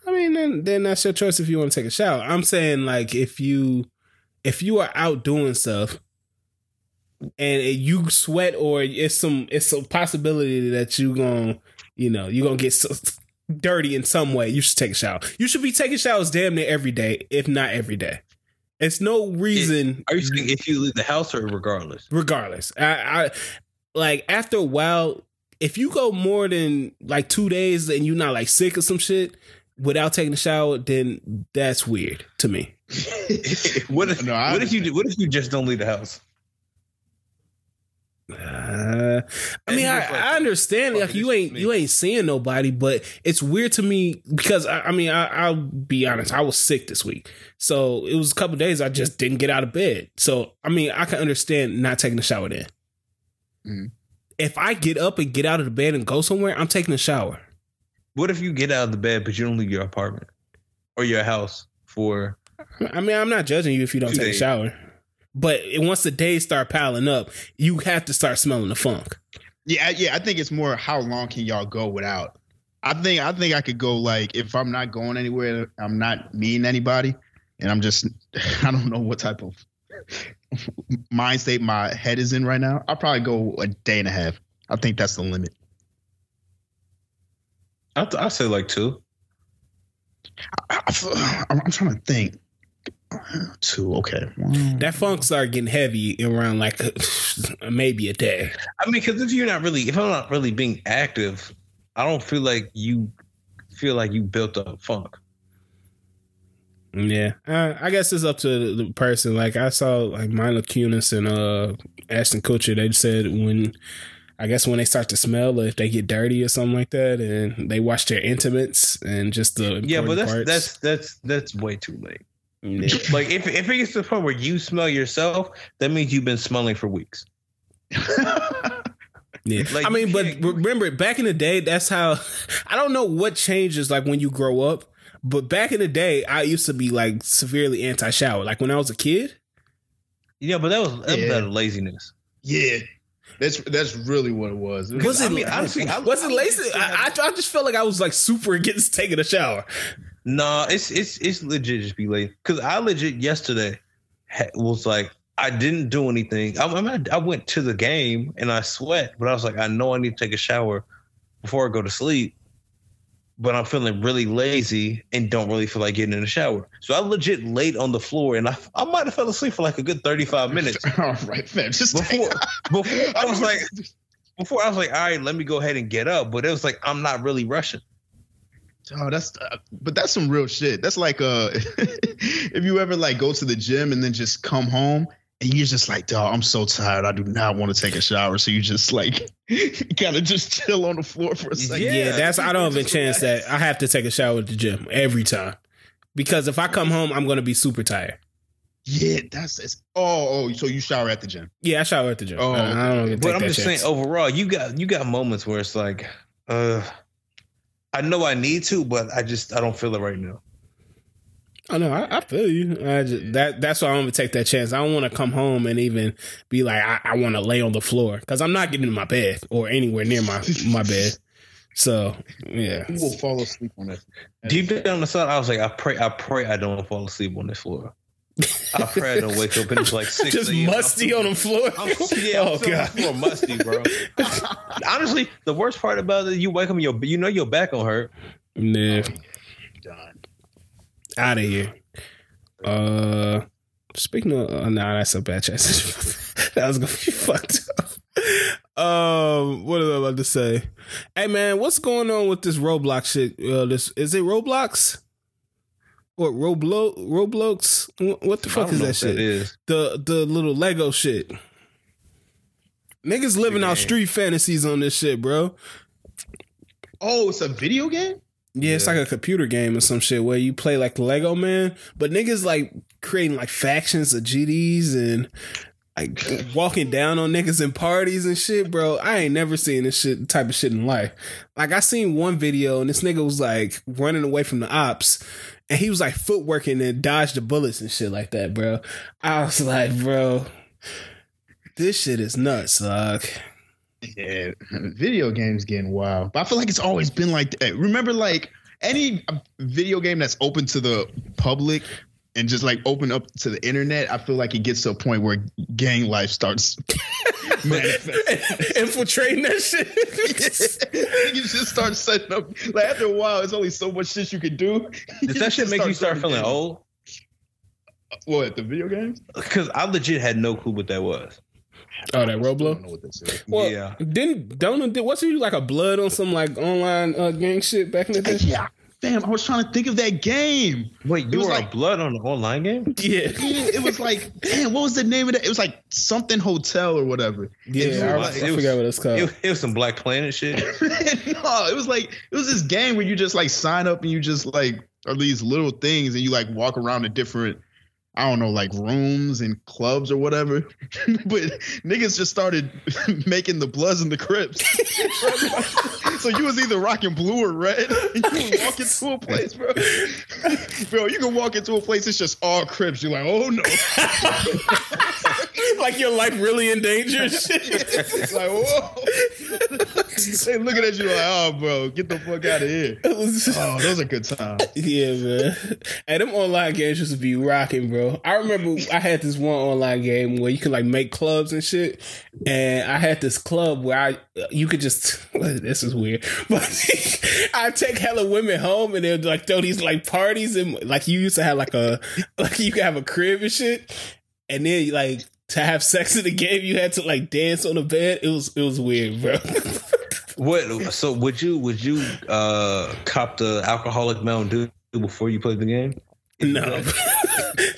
I mean, then then that's your choice if you want to take a shower. I'm saying like if you if you are out doing stuff and you sweat or it's some it's a possibility that you gonna, you know you're gonna get so dirty in some way. You should take a shower. You should be taking showers damn near every day, if not every day. It's no reason. Are you saying if you leave the house or regardless? regardless. I, I like after a while, if you go more than like two days and you're not like sick or some shit without taking a shower, then that's weird to me. what if No, I what if you do, what if you just don't leave the house? Uh, I mean, I, like, I understand. Like you ain't you ain't seeing nobody, but it's weird to me because I, I mean, I, I'll be honest. I was sick this week, so it was a couple days I just didn't get out of bed. So I mean, I can understand not taking a shower then. Mhm. If I get up and get out of the bed and go somewhere, I'm taking a shower. What if you get out of the bed but you don't leave your apartment or your house for? I mean, I'm not judging you if you don't take a shower, but once the days start piling up, you have to start smelling the funk. Yeah, I- yeah. I think it's more how long can y'all go without. I think I think I could go like if I'm not going anywhere, I'm not meeting anybody, and I'm just I don't know what type of mind state my head is in right now. I'll probably go a day and a half. I think that's the limit. I I say like two. I, I, I'm trying to think. Two, okay. That funk start getting heavy around like maybe a day. I mean, because if you're not really, if I'm not really being active, I don't feel like you feel like you built up funk. Yeah, uh, I guess it's up to the person. Like I saw, like Mila Kunis and uh, Ashton Kutcher. They said when, I guess when they start to smell, or if they get dirty or something like that, and they wash their intimates and just the Yeah, but that's parts. that's that's that's way too late. Yeah. Like if if it gets to the point where you smell yourself, that means you've been smelling for weeks. Yeah. Like, I mean, but remember, back in the day, that's how I don't know what changes like when you grow up, but back in the day, I used to be like severely anti shower. Like when I was a kid, Yeah, but that was that was Yeah. out of laziness. yeah, that's that's really what it was. was it? I mean, honestly, I- was it lazy? I, I, I just felt like I was like super against taking a shower. No, it's it's it's legit just be late. Cause I legit yesterday was like I didn't do anything. I, I, mean, I went to the game and I sweat, but I was like I know I need to take a shower before I go to sleep. But I'm feeling really lazy and don't really feel like getting in the shower. So I legit laid on the floor and I I might have fell asleep for like a good 35 minutes All right, fam. Just before before I was like before I was like all right, let me go ahead and get up. But it was like I'm not really rushing. Oh, that's uh, but that's some real shit. That's like uh if you ever like go to the gym and then just come home and you're just like, dog, I'm so tired. I do not want to take a shower. So you just like kind of just chill on the floor for a second. Yeah, Yeah, that's I don't even just chance that. I have to take a shower at the gym every time because if I come home, I'm gonna be super tired. Yeah, that's it's oh oh. So you shower at the gym? Yeah, I shower at the gym. Oh, I, I don't even But I'm just chance. saying, overall, you got you got moments where it's like, uh, I know I need to, but I just I don't feel it right now. I know. I, I feel you. I just, that that's why I'm gonna take that chance. I don't want to come home and even be like, I, I want to lay on the floor because I'm not getting in my bed or anywhere near my my bed. So yeah, Who will fall asleep on that? Deep down inside, I was like, I pray, I pray I don't fall asleep on this floor. I pray I don't wake up and it's like six. just a.m. musty on the floor. I'm, yeah, I'm oh god. the floor musty, bro. Honestly, the worst part about it, you wake up, and your you know your back gonna hurt. Nah, Done. out of here. Uh, speaking of, uh, nah, that's a bad chance. that was gonna be fucked up. um, what was I about to say? Hey man, what's going on with this Roblox shit? Uh, this is it Roblox? What Roblo Roblox? What the fuck is know that shit? That is. The the little Lego shit. Niggas living out street fantasies on this shit, bro. Oh, it's a video game. Yeah, it's like a computer game or some shit where you play like Lego Man, but niggas like creating like factions of GDs and like walking down on niggas in parties and shit, bro. I ain't never seen this shit type of shit in life. Like I seen one video and this nigga was like running away from the ops and he was like footworking and dodged the bullets and shit like that, bro. I was like, bro, this shit is nuts, dog. Yeah, video games getting wild. But I feel like it's always been like that. Remember, like any uh, video game that's open to the public and just like open up to the internet, I feel like it gets to a point where gang life starts manifesting. Infiltrating that shit. you just start setting up. Like after a while, it's only so much shit you can do. Does that shit make you start feeling setting old? games. What the video games? Because I legit had no clue what that was. Oh, that I Roblo. don't know what this is. Well, Yeah. Didn't Donald did wasn't he like a blood on some like online uh, gang shit back in the day? Yeah, damn. I was trying to think of that game. Wait, It you was were like- on blood on the online game? Yeah, Yeah, it was like, damn, what was the name of that? It was like something hotel or whatever. yeah. It I, was I like- forgot what it's called. It, it was some Black Planet shit. no, it was like it was this game where you just like sign up and you just like are these little things and you like walk around the different I don't know, like rooms and clubs or whatever. but niggas just started making the Bloods and the Crips. So you was either rocking blue or red. And you would walk into a place, bro. bro, you can walk into a place, it's just all Crips. You're like, oh no. like your life really in danger. shit. It's like, whoa. they looking at you like, oh, bro, get the fuck out of here. It was- Oh, those are good times. yeah, man. And them online games used to be rocking, bro. I remember I had this one online game where you could like make clubs and shit. And I had this club where I you could just this is weird, but I take hella women home and they'd like throw these like parties and like you used to have like a like you could have a crib and shit, and then like to have sex in the game you had to like dance on the bed. It was it was weird, bro. What? So would you would you uh cop the alcoholic Mountain Dew before you played the game? No,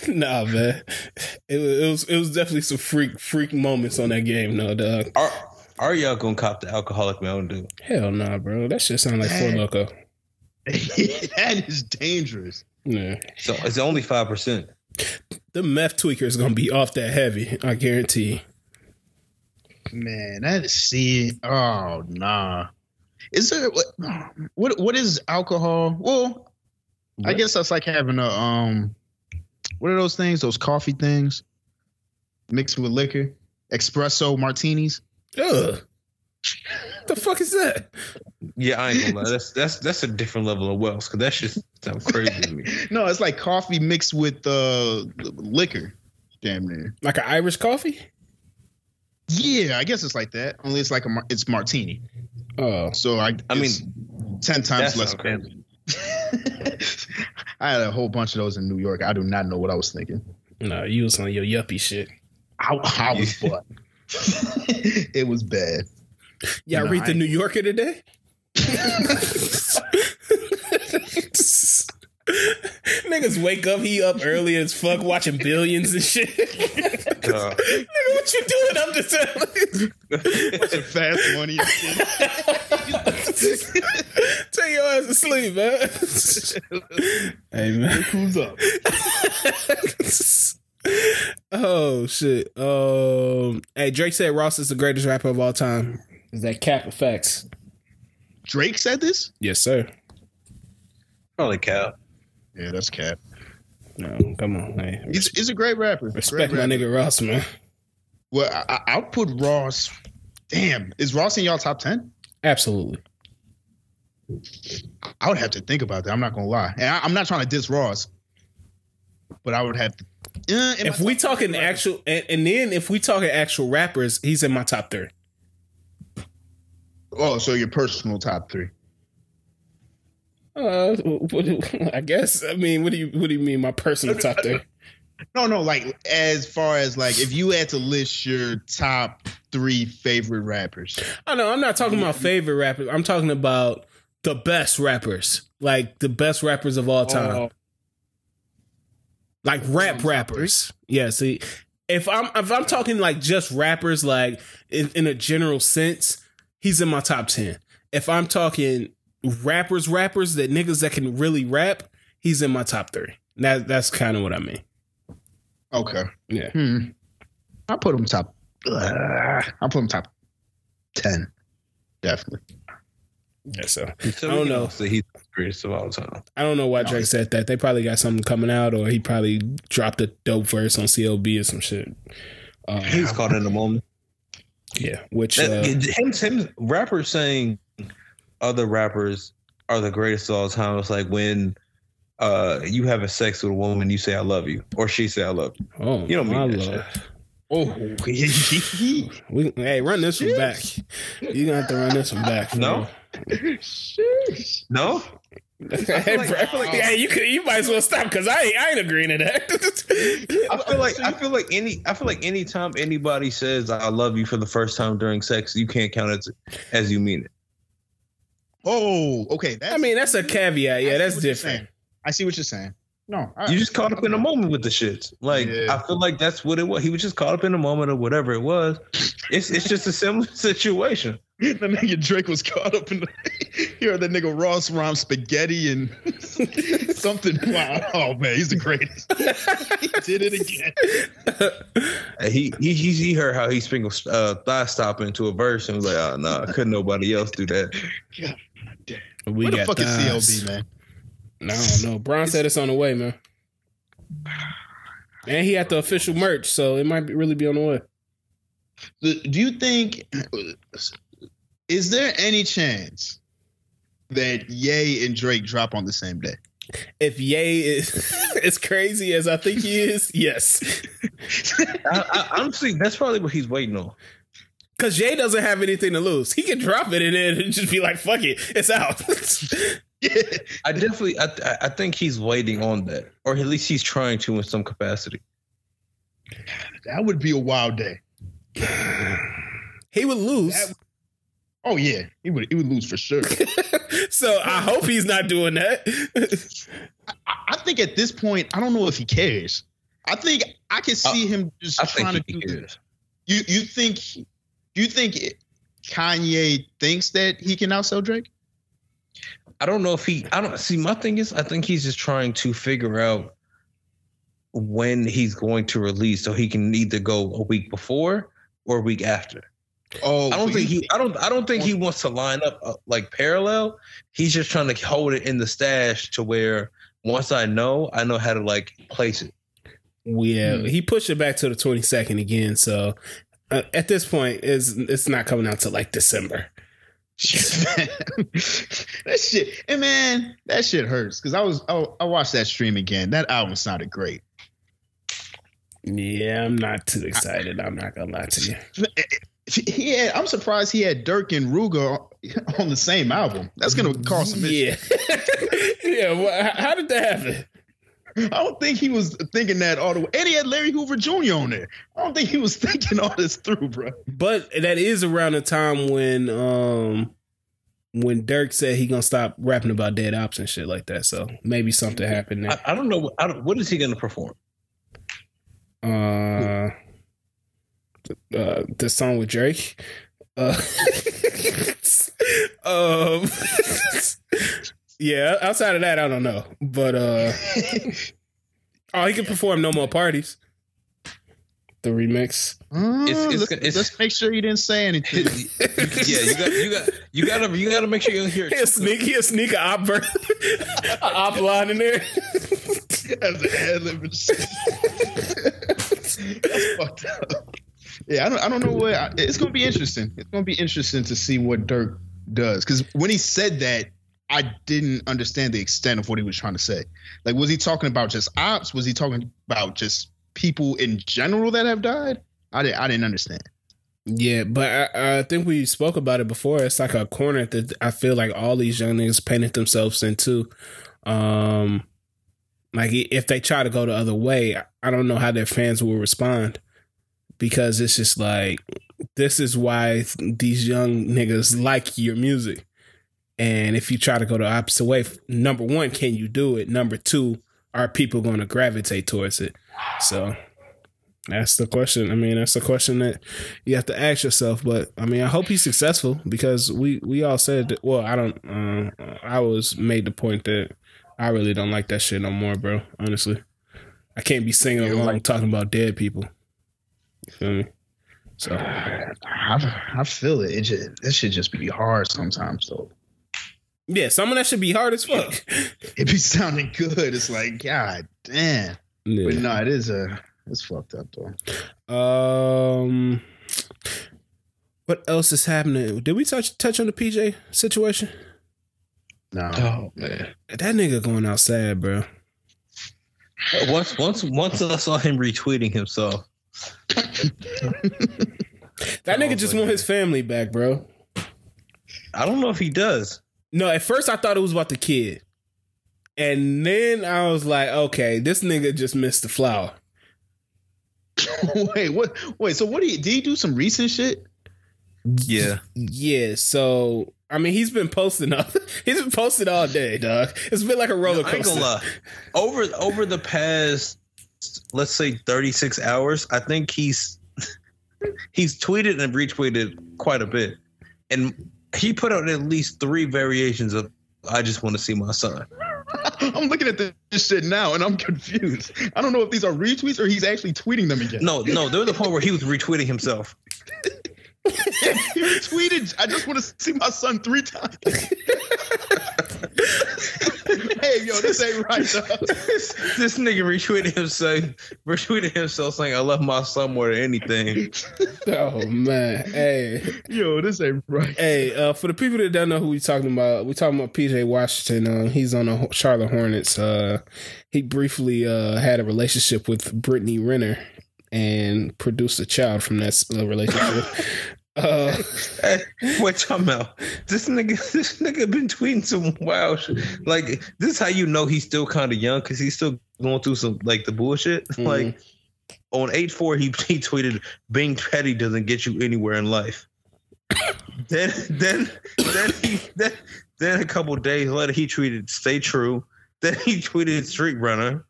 nah, man. It was, it was it was definitely some freak freak moments on that game, no dog. Are are y'all gonna cop the alcoholic Mountain Dew? Hell nah, bro. That shit sound like Four Man. Loco. that is dangerous. Yeah, So it's only five percent. the meth tweaker is gonna be off that heavy. I guarantee. Man, that is see. Oh nah. Is there what? What, what is alcohol? Well, I guess that's like having a um. What are those things? Those coffee things mixed with liquor, espresso martinis. Ugh. The fuck is that? Yeah, I ain't gonna lie. That's that's that's a different level of wealth because that shit sounds crazy to me. No, it's like coffee mixed with uh liquor. Damn near. Like an Irish coffee? Yeah, I guess it's like that. Only it's like a mar- it's martini. Oh, So I I mean, ten times less sounds crazy. I had a whole bunch of those in New York. I do not know what I was thinking. no, you was on your yuppie shit. I, I was butt. it was bad. Y'all No, read the I- New Yorker today? Niggas wake up, he up early as fuck watching billions and shit. Uh, Nigga, what you doing? I'm just telling Watching fast money and shit. Take your ass to sleep, man. hey, man. Who's up? Oh shit. Um. Hey, Drake said Ross is the greatest rapper of all time. Is that cap effects? Drake said this? Yes, sir. probably cap. Yeah, that's cap. No, come on, hey. He's, he's a great rapper. Respect great my rapper. nigga Ross, man. Well, I, I- I'll put Ross. Damn, is Ross in y'all top ten? Absolutely. I would have to think about that. I'm not gonna lie, and I, I'm not trying to diss Ross, but I would have to. Uh, If we top talking 10 actual, and, and then if we talk talking actual rappers, he's in my top three. Oh, so your personal top three? Uh, what, I guess. I mean, what do you what do you mean? My personal top three? No, no, like as far as like if you had to list your top three favorite rappers. I know I'm not talking about favorite rappers. I'm talking about the best rappers, like the best rappers of all time, Oh. Like rap rappers. Yeah, see, if I'm if I'm talking like just rappers, like in, in a general sense, he's in my top ten. If I'm talking rappers, rappers that niggas that can really rap, he's in my top three. That that's kind of what I mean. Okay. Yeah. Hmm. I'll put him top. Uh, I'll put him top ten. Definitely. Yeah, so So I don't we know. all say he's the greatest of all time. I don't know why No, Drake said that. They probably got something coming out, or he probably dropped a dope verse on CLB or some shit. Uh, He was caught in the moment. yeah, which That, uh, him, him, rappers saying other rappers are the greatest of all time. It's like when uh, you having sex with a woman, you say "I love you," or she say "I love you." oh, you don't mean my that lord. Oh, We, hey, run this one back. You're gonna have to run this one back. No? No, real. hey, like- bro, I feel like- hey, you could, you might as well um, stop because I ain't, I ain't agreeing to that. I feel like I feel like any I feel like anytime anybody says "I love you" for the first time during sex, you can't count it as you mean it. Oh, okay. That's, I mean, that's a caveat. Yeah, that's different. I see what you're saying. No, I, You just caught up in the moment with the shits. Like Yeah. I feel like that's what it was. He was just caught up in the moment or whatever it was. It's it's just a similar situation. the nigga Drake was caught up in the. You heard that nigga Ross rhyme spaghetti and something. Wow. Oh man, he's the greatest. he did it again. He he he, he heard how he sprinkled uh, thigh stop into a verse and was like, oh no, couldn't nobody else do that. We Where the got fuck is thighs. CLB, man? No, no. Bron said it's on the way, man. And he had the official merch, so it might be, really be on the way. The- Do you think is there any chance that Ye and Drake drop on the same day? If Ye is as crazy as I think he is, yes. I, I, honestly, that's probably what he's waiting on. Because Ye doesn't have anything to lose. He can drop it and then just be like, fuck it, it's out. Yeah. I definitely, I, I- I think he's waiting on that, or at least he's trying to in some capacity. That would be a wild day. he would lose. That- Oh yeah, he would. He would lose for sure. so I hope he's not doing that. I, I think at this point, I don't know if he cares. I think I can see uh, him just I trying to do cares. this. You you think you think Kanye thinks that he can outsell Drake? I don't know if he. I don't see. My thing is, I think he's just trying to figure out when he's going to release, so he can either go a week before or a week after. Oh, I don't think he. I don't. I don't think he wants to line up uh, like parallel. He's just trying to hold it in the stash to where once I know, I know how to like place it. Yeah, Hmm. he pushed it back to the 22nd again. So uh, at this point, is it's not coming out to like December. that shit, and man, that shit hurts because I was I, I watched that stream again. That album sounded great. Yeah, I'm not too excited. I'm not gonna lie to you. He had, I'm surprised he had Durk and Ruger on the same album. That's gonna cause some issues. Yeah, yeah. Well, how did that happen? I don't think he was thinking that all the way. And he had Larry Hoover Jr. on there. I don't think he was thinking all this through, bro. But that is around the time when um when Durk said he gonna stop rapping about dead ops and shit like that. So maybe something happened I, there. I don't know. I don't, what is he going to perform? Uh, uh, the song with Drake. Uh, um, yeah. Outside of that, I don't know. But uh, oh, he can perform "No More Parties." The remix. It's- it's- let's, it's- let's make sure he didn't say anything. yeah, you got you got you got to you got to make sure you hear He'll it. sneak, he'll sneak a op, ver- a op line in there. As an ad lib and shit. Fucked up. Yeah, I don't, I don't know what. I- It's gonna be interesting. It's gonna be interesting to see what Durk does because when he said that, I didn't understand the extent of what he was trying to say. Like, was he talking about just ops? Was he talking about just people in general that have died? I didn't. I didn't understand. Yeah, but I, I think we spoke about it before. It's like a corner that I feel like all these young niggas painted themselves into. Um, Like if they try to go the other way, I don't know how their fans will respond because it's just like this is why these young niggas like your music. And if you try to go the opposite way, number one, can you do it? Number two, are people going to gravitate towards it? So that's the question. I mean, that's the question that you have to ask yourself. But I mean, I hope he's successful because we we all said that. Well, I don't. Uh, I was made the point that I really don't like that shit no more, bro. Honestly, I can't be singing along like- talking about dead people. You feel me? So I, I feel it. It just that should just be hard sometimes though. Yeah, some of that should be hard as fuck. it be sounding good. It's like, God damn. Yeah. But no, it is a it's fucked up though. Um what else is happening? Did we touch touch on the PJ situation? No. Oh man. That nigga going outside, bro. Once once once I saw him retweeting himself. that nigga just oh, want his family back, bro. I don't know if he does. No, at first I thought it was about the kid. And then I was like, okay, this nigga just missed the flower. wait, what? Wait, so what do you? Did he do some recent shit? Yeah, yeah. So I mean, he's been posting up. he's been posting all day, dog. It's been like a roller coaster. No, over over the past, let's say, thirty six hours, I think he's he's tweeted and retweeted quite a bit, and he put out at least three variations of "I just want to see my son." I'm looking at this shit now and I'm confused. I don't know if these are retweets or he's actually tweeting them again. No, no, there was a point where he was retweeting himself. He retweeted, I just want to see my son three times. hey, yo, this ain't right. this, this nigga retweeted himself, retweeted himself saying, "I love my son more than anything." oh man, hey, yo, this ain't right. Hey, uh, for the people that don't know who we talking about, we talking about PJ Washington. Uh, he's on the Charlotte Hornets. Uh, he briefly uh, had a relationship with Brittany Renner and produced a child from that uh, relationship. Uh, hey, what talking about? This nigga, this nigga been tweeting some wild shit. Like this is how you know he's still kind of young because he's still going through some like the bullshit. Mm-hmm. Like on age four, he he tweeted, "Being petty doesn't get you anywhere in life." then then then he then then a couple days later he tweeted, "Stay true." Then he tweeted, "Street runner."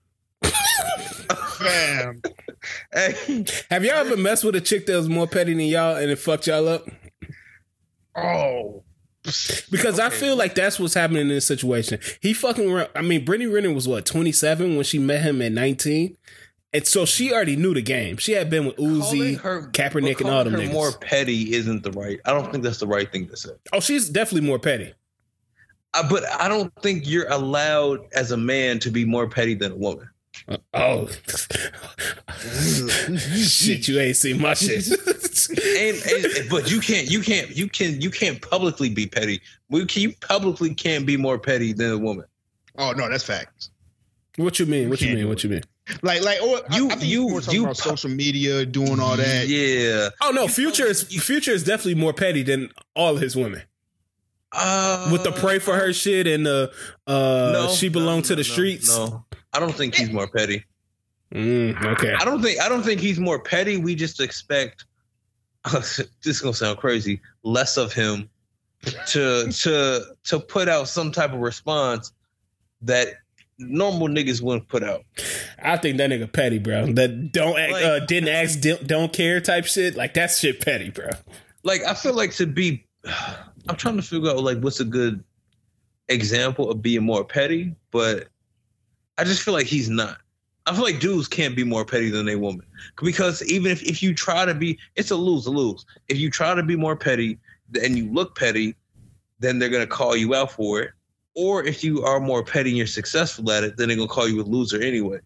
Fam. Hey. Have y'all ever messed with a chick that was more petty than y'all and it fucked y'all up? Oh. Because okay. I feel like that's what's happening in this situation. He fucking, I mean, Brittany Renner was what, 27 when she met him at 19? And so she already knew the game. She had been with Uzi, her, Kaepernick, and all them her niggas. More petty isn't the right. I don't think that's the right thing to say. Oh, she's definitely more petty. Uh, but I don't think you're allowed as a man to be more petty than a woman. Oh shit! You ain't seen my shit. and, and, but you can't, you can't, you can, you can't publicly be petty. We can, you publicly can't be more petty than a woman. Oh no, that's facts. What you mean? What you mean? What you mean? Like, like, or, you, I, I you, you, you about social media doing all that. Yeah. Oh no, future is future is definitely more petty than all his women. Uh, With the pray for her shit and the uh, no, she belonged no, to the no, streets. No, I don't think he's more petty. Mm, okay. I don't think I don't think he's more petty. We just expect. this is gonna sound crazy. Less of him to to to put out some type of response that normal niggas wouldn't put out. I think that nigga petty, bro. That don't act, like, uh, didn't ask, don't care type shit. Like that shit petty, bro. Like I feel like to be I'm trying to figure out like what's a good example of being more petty, but I just feel like he's not. I feel like dudes can't be more petty than a woman because even if, if you try to be, it's a lose lose. If you try to be more petty and you look petty, then they're gonna call you out for it. Or if you are more petty and you're successful at it, then they're gonna call you a loser anyway.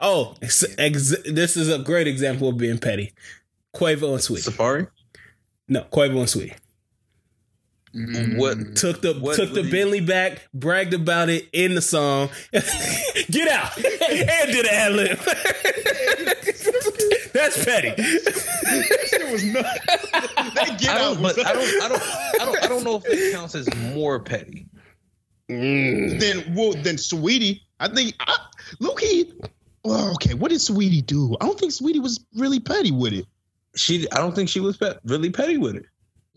Oh, ex- ex- this is a great example of being petty. Quavo and Sweet. Safaree. No, Quavo and Sweet. Mm. What took the what, took what the Bentley back, bragged about it in the song. Get out and did an ad lib. That's petty. it was not. get I don't, but I don't, I don't, I don't, I don't know if it counts as more petty. Mm. Then, well, then, Saweetie, I think I, Loki. Well, okay, what did Sweetie do? I don't think Sweetie was really petty with it. She, I don't think she was pe- really petty with it.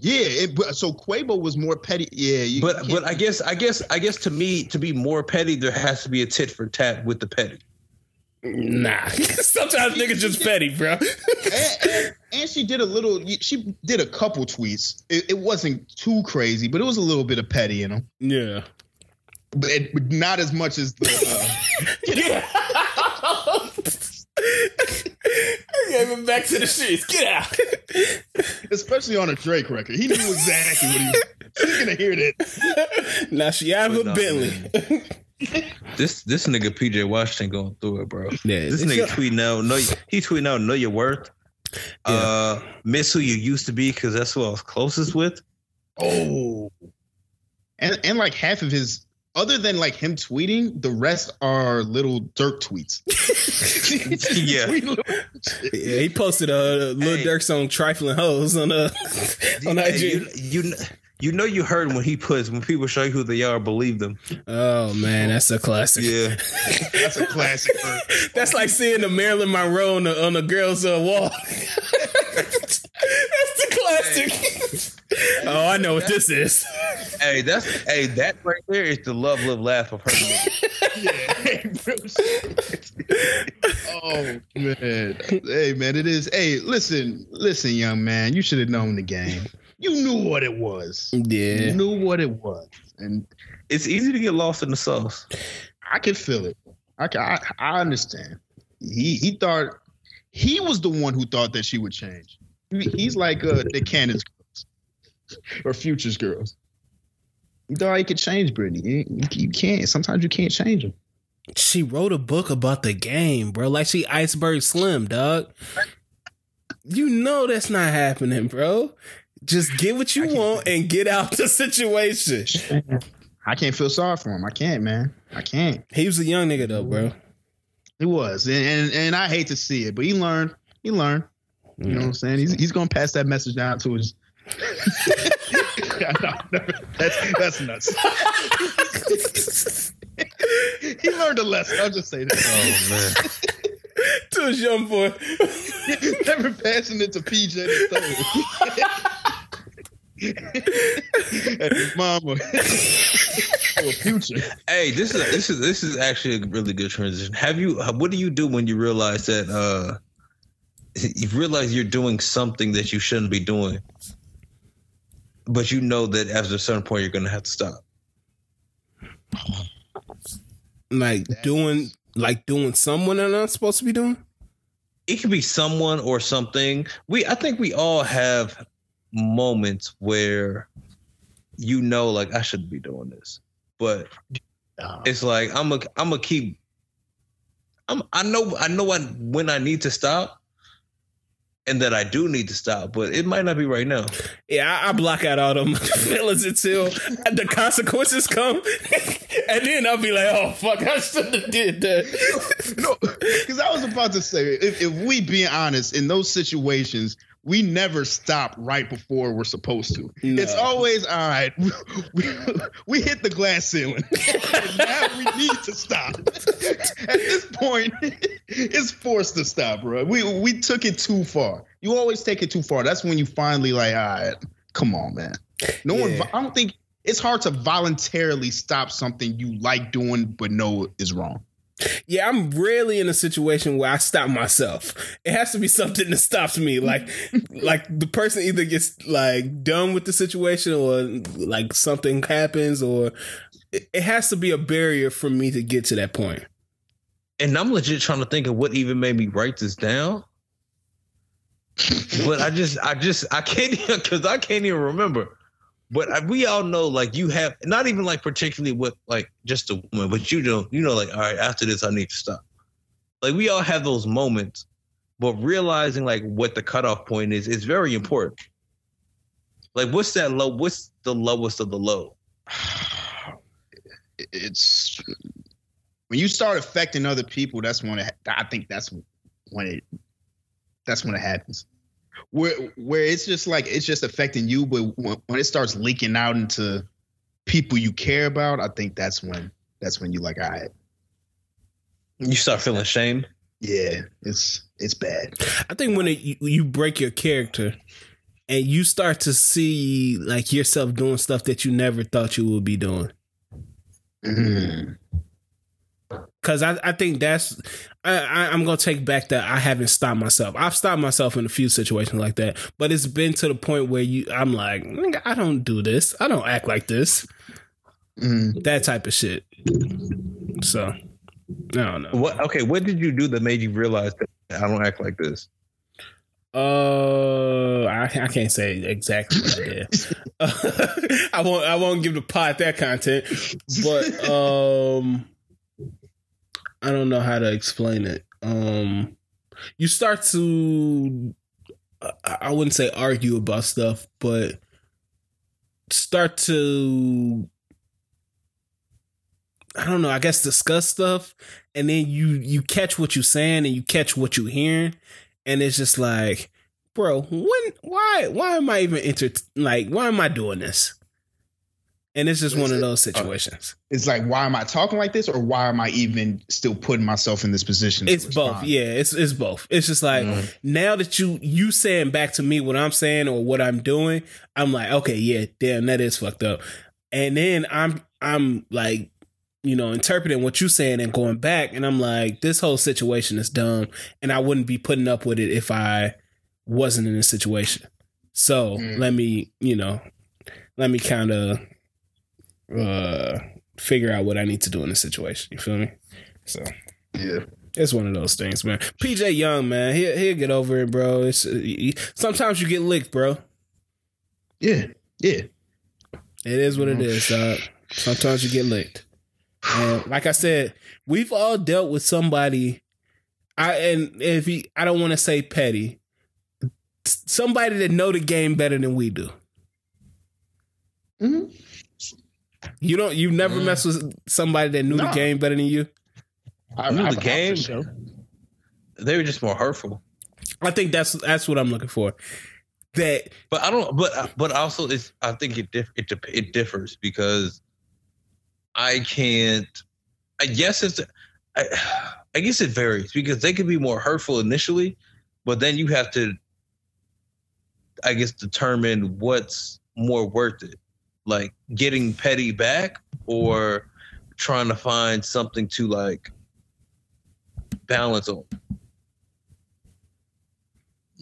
Yeah, it, so Quavo was more petty. Yeah, you But can't- but I guess I guess I guess to me to be more petty, there has to be a tit for tat with the petty. Nah. Sometimes niggas just petty, bro. and, and, and she did a little. She did a couple tweets. It, it wasn't too crazy, but it was a little bit of petty in them. yeah. But, it, but not as much as the. Uh, I gave him back to the streets. Get out. especially on a Drake record, he knew exactly what he. was She's gonna hear that. now she out of a But Bentley. This this nigga PJ Washington going through it, bro. Yeah, This nigga your- tweeting out, know he tweeting out, know your worth. Uh, miss who you used to be because that's who I was closest with. Oh, and and like half of his, other than like him tweeting, the rest are little Durk tweets. Yeah. Tweet little shit. Yeah, he posted a uh, Lil Hey. Durk song "Trifling Hoes" on uh on Hey, IG. you, you you know you heard when he puts when people show you who they are, believe them. Oh man, that's a classic. Yeah, That's a classic. That's like seeing the Marilyn Monroe on the, on the girls' uh, wall. That's the oh, I know what this is. hey, that's hey that right there is the love, live, laugh of her. movie. Yeah, bro. oh man, hey man, it is. Hey, listen, listen, young man, you should have known the game. You knew what it was. You Yeah, knew what it was, and It's easy to get lost in the sauce. I can feel it. I ca- I, I understand. He he thought he was the one who thought that she would change. He- He's like uh, the Cannon's girls or Future's girls. He thought he could change Brittany. You, you- you can't. Sometimes you can't change them. she wrote a book about the game, bro. Like she Iceberg Slim, dog. You know that's not happening, bro. Just get what you want and get out the situation. I can't feel sorry for him. I can't, man. I can't. He was a young nigga though, bro. He was, and and, and I hate to see it, but he learned. He learned. You know what I'm saying? He's he's gonna pass that message down to his. that's that's nuts. he learned a lesson. I'll just say that. Oh man. to his young boy. Never passing it to PJ the third. and his mama. future. Hey, this is this is this is actually a really good transition. Have you? What do you do when you realize that uh, you realize you're doing something that you shouldn't be doing, but you know that after a certain point you're going to have to stop. Like doing like doing someone that I'm not supposed to be doing? It could be someone or something. We I think we all have moments where you know, like I shouldn't be doing this, but it's like I'm a I'm a keep. I'm I know I know I, when I need to stop, and that I do need to stop, but it might not be right now. Yeah, I, I block out all them feelings until the consequences come, and then I'll be like, "Oh fuck, I should have did that." no, because I was about to say, if, if we being honest, in those situations, we never stop right before we're supposed to. No. It's always all right. We, we hit the glass ceiling. now we need to stop. At this point, it's forced to stop, bro. We we took it too far. You always take it too far. That's when you finally like, all right, come on, man. No one. I don't think it's hard to voluntarily stop something you like doing but know is wrong. Yeah, I'm rarely in a situation where I stop myself. It has to be something that stops me. Like, like the person either gets like done with the situation, or like something happens, or it, it has to be a barrier for me to get to that point. And I'm legit trying to think of what even made me write this down. but I just, I just, I can't even because I can't even remember. But we all know, like you have not even like particularly what like just a woman, but you know, you know, like all right, after this, I need to stop. Like we all have those moments, but realizing like what the cutoff point is is very important. Like, what's that low? What's the lowest of the low? it's when you start affecting other people that's when it, i think that's when it that's when it happens where where it's just like it's just affecting you but when, when it starts leaking out into people you care about i think that's when that's when you like all right You start feeling shame. Yeah, it's it's bad. I think when it, you, you break your character and you start to see like yourself doing stuff that you never thought you would be doing. Mm. Cause I, I think that's I, I'm gonna take back that I haven't stopped myself. I've stopped myself in a few situations like that, but it's been to the point where you I'm like I don't do this. I don't act like this. Mm. That type of shit. So I don't know. What? Okay, what did you do that made you realize that I don't act like this? Uh, I, I can't say exactly what I did. I won't. I won't give the pot that content, but um, I don't know how to explain it. Um, you start to, I wouldn't say argue about stuff, but start to, I don't know. I guess discuss stuff, and then you you catch what you're saying and you catch what you're hearing, and it's just like, bro, when, why, why am I even enter, like, why am I doing this? And it's just one of those situations. It's like, why am I talking like this, or why am I even still putting myself in this position? It's both, yeah. It's it's both. It's just like Mhm. now that you you saying back to me what I'm saying or what I'm doing, I'm like, okay, yeah, damn, that is fucked up. And then I'm I'm like, you know, interpreting what you're saying and going back, and I'm like, this whole situation is dumb, and I wouldn't be putting up with it if I wasn't in this situation. So Mm. let me, you know, let me kind of uh figure out what I need to do in this situation. You feel me? So yeah. it's one of those things, man. PJ Young, man, he'll he'll get over it, bro. It's uh, he- sometimes you get licked, bro. Yeah, yeah. It is what it is, dog. Sometimes you get licked. And like I said, we've all dealt with somebody. I and if he, I don't want to say petty, somebody that know the game better than we do. Mhm. You don't. You never Mm. mess with somebody that knew the game better than you. I, Knew I- the I- game. for sure. They were just more hurtful. I think that's that's what I'm looking for. That But I don't. But but also, it's. I think it diff, it it differs because I can't. I guess it's. I, I guess it varies because they could be more hurtful initially, but then you have to. I guess determine what's more worth it, like getting petty back or trying to find something to like balance on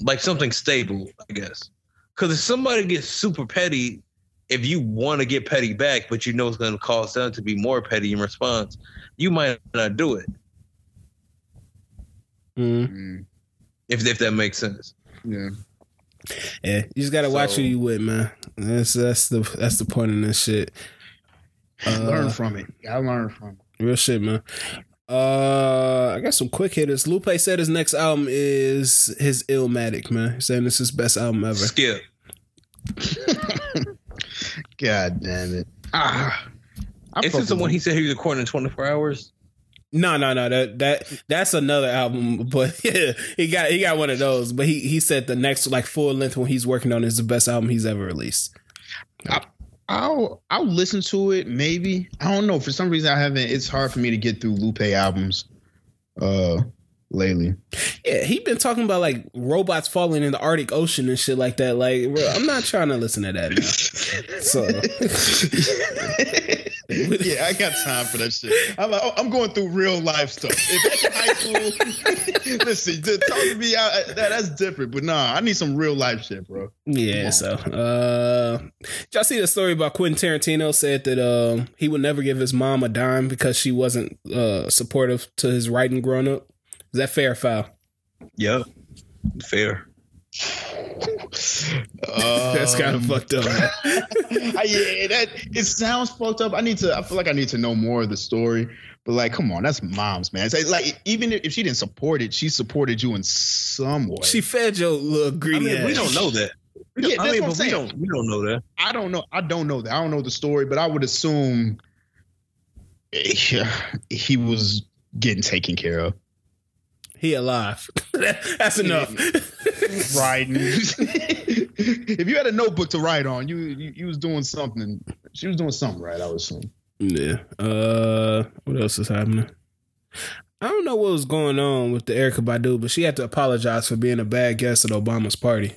like something stable, I guess. Because if somebody gets super petty, if you want to get petty back, but you know it's going to cause them to be more petty in response, you might not do it. mm, Mm, If if that makes sense. yeah. Yeah, you just gotta watch who you with, man. That's that's the that's the point in this shit. Uh, learn from it. I learn from it. Real shit, man. Uh, I got some quick hitters. Lupe said his next album is his Illmatic, man. He's saying this is his best album ever. Skip. God damn it. Ah. I Is fuck this the one he said he was recording in 24 hours? No, no, no. That that that's another album, but yeah, he got he got one of those. But he he said the next like full length one he's working on is the best album he's ever released. I'll I'll listen to it maybe. I don't know. For some reason I haven't it's hard for me to get through Lupe albums uh lately. Yeah, he been talking about like robots falling in the Arctic Ocean and shit like that. Like, bro, I'm not trying to listen to that now. So yeah, I got time for that shit. I'm like, oh, I'm going through real life stuff. If that's in high school, listen, to talk to me, I, that, that's different. But nah, I need some real life shit, bro. Yeah, so uh did y'all see the story about Quentin Tarantino said that um he would never give his mom a dime because she wasn't uh supportive to his writing growing up? Is that fair or foul? Yep. Fair. That's kind of Um, fucked up. I- yeah, that it sounds fucked up. I need to. I feel like I need to know more of the story. But like, come on, that's mom's man. It's like, like, even if she didn't support it, she supported you in some way. She fed your little greedy. I greedy mean, we don't know that. We don't- Yeah, I that's mean, what I'm but we saying. don't we don't know that. I don't know. I don't know that. I don't know the story, but I would assume yeah, he was getting taken care of. He alive. That's enough. Writing. if you had a notebook to write on, you, you you was doing something. She was doing something right. I would assume. yeah. Uh what else is happening? I don't know what was going on with the Erykah Badu, but she had to apologize for being a bad guest at Obama's party.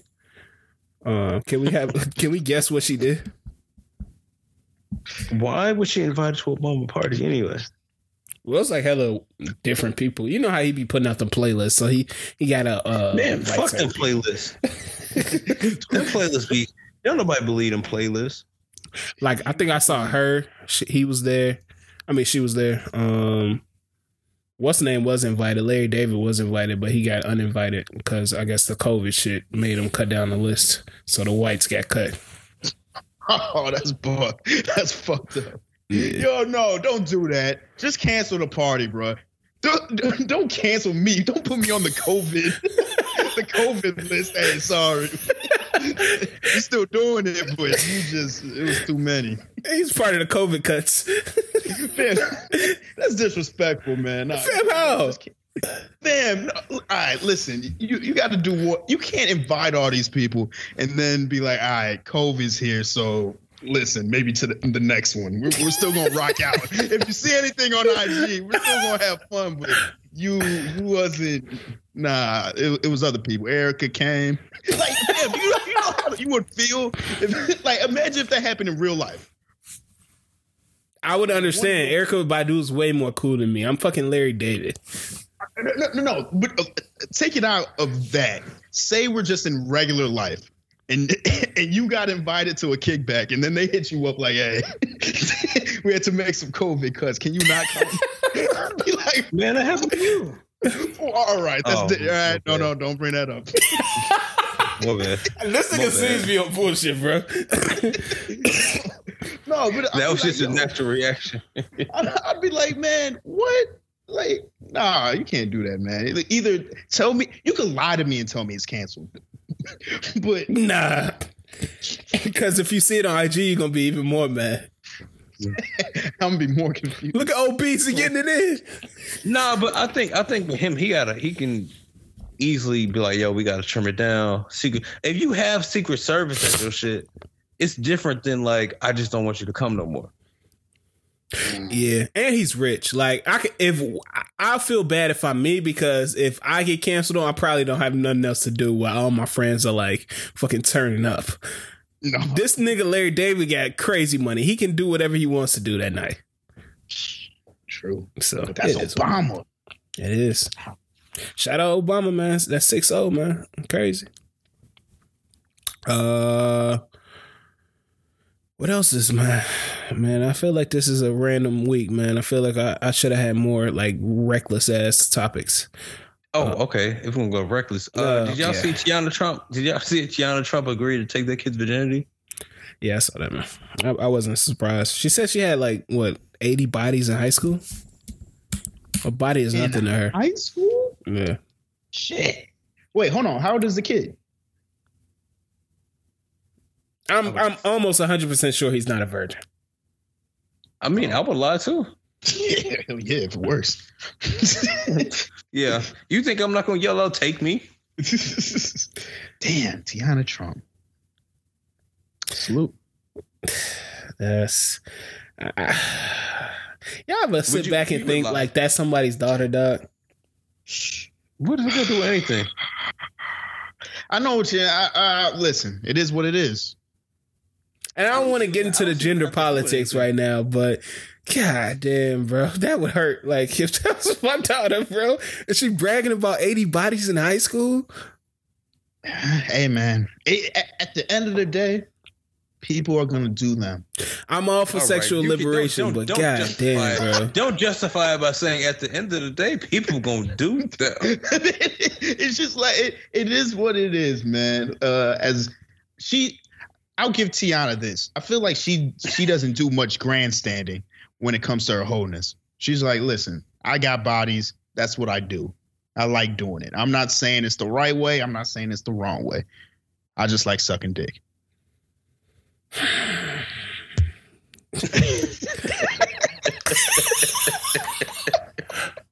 Uh, can we have? can we guess what she did? Why was she invited to a Obama party anyway? Well, it's like hella different people. You know how he be putting out the playlist, so he he got a uh, Man, fuck them playlists. them playlists be. Don't nobody believe in playlists. like I think I saw her. She, he was there. I mean, she was there. Um, what's the name was invited. Larry David was invited, but he got uninvited because I guess the COVID shit made him cut down the list. So the whites got cut. Oh, that's buck. That's fucked up. Yo, no, don't do that. Just cancel the party, bro. Don't, don't- cancel me. Don't put me on the COVID, the COVID list. Hey, sorry. You're still doing it, but you just, it was too many. He's part of the COVID cuts. Man, that's disrespectful, man. Nah, Fam, how? Fam, no, all right, listen. You you got to do what you can't invite all these people and then be like, all right, COVID's here, so listen, maybe to the, the next one. We're, we're still gonna rock out. if you see anything on IG, we're still gonna have fun. But you you wasn't. Nah, it, it was other people. Erykah came. Like, fam, you, you know how you would feel. If, like, imagine if that happened in real life. I would understand. Erykah Badu's way more cool than me. I'm fucking Larry David. No, no, no, no. But uh, take it out of that. Say we're just in regular life, and and you got invited to a kickback, and then they hit you up like, "Hey, we had to make some COVID cuts. Can you not come?" Be like, Man, that happened to you. "All right, that's Oh, di- all right. No, okay. no, don't bring that up." Well, man. This nigga My bad. sees me on bullshit, bro. no, but That I'd was just like, a natural reaction. I'd, I'd be like, "Man, what?" Like, nah, you can't do that, man. Either tell me you can lie to me and tell me it's canceled, but nah. Because if you see it on IG, you're gonna be even more mad. I'm gonna be more confused. Look at OBC getting it in. Nah, but I think I think with him, he gotta he can easily be like, yo, we gotta trim it down. Secret if you have Secret Service at your shit, it's different than like, I just don't want you to come no more. Yeah, and he's rich. Like I could, if I feel bad if I'm me because if I get canceled on, I probably don't have nothing else to do while all my friends are like fucking turning up. No. This nigga Larry David got crazy money. He can do whatever he wants to do that night. True. So But that's. Obama. It is. Shout out Obama, man. That's six zero, man. Crazy. Uh, what else is man? Man, I feel like this is a random week, man. I feel like I, I should have had more like reckless ass topics. Oh, Uh, okay. If we're gonna go reckless, uh, uh, did y'all yeah. see Teanna Trump? Did y'all see Teanna Trump agree to take that kid's virginity? Yeah, I saw that, man. I, I wasn't surprised. She said she had like what eighty bodies in high school. A body is In nothing to her. High school? Yeah. Shit. Wait, hold on. How old is the kid? I'm I'm almost hundred percent sure he's not a virgin. I mean, I would lie too. Yeah, yeah, if it works. Yeah. You think I'm not gonna yell out, take me? Damn, Teanna Trump. Salute. That's I, I- y'all ever sit you- back and think lie. like that's somebody's daughter, dog? What is it gonna do anything? I know what you. I, I, listen, it is what it is. And I don't want to get into the gender nothing to do with politics right now, but god damn, bro, that would hurt. Like if that was my daughter, bro, is she bragging about eighty bodies in high school? Hey, man. It, at, at the end of the day, people are gonna do them. I'm all for All right, sexual you can- don't- liberation, don't- but don't god damn, it. bro. Don't justify it by saying at the end of the day, people gonna do that. it's just like it, it is what it is, man. Uh, as she, I'll give Teanna this. I feel like she she doesn't do much grandstanding when it comes to her wholeness. She's like, listen, I got bodies. That's what I do. I like doing it. I'm not saying it's the right way. I'm not saying it's the wrong way. I just like sucking dick.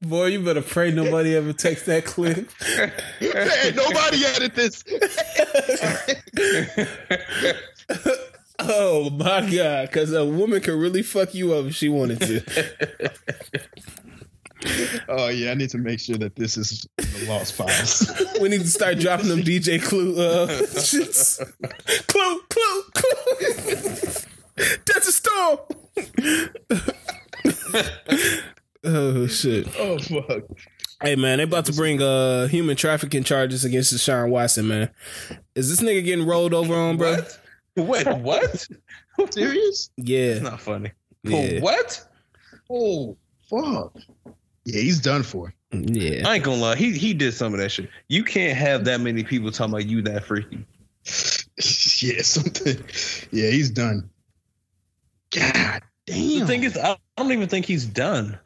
Boy, you better pray nobody ever takes that clip. Hey, nobody edit this. oh my god, because a woman could really fuck you up if she wanted to. Oh yeah, I need to make sure that this is the lost files. we need to start dropping them DJ Clue uh, shits. Clue, Clue, Clue. That's a storm. oh shit. oh fuck. Hey man, they about to bring uh human trafficking charges against Deshaun Watson, man. Is this nigga getting rolled over on, bro? What? Wait, what? Serious? Yeah. It's not funny. Yeah. For what? Oh fuck. Yeah, he's done for. Yeah. I ain't gonna lie. He he did some of that shit. You can't have that many people talking about you that freaky. yeah, something. Yeah, he's done. God damn. The thing is, I don't even think he's done.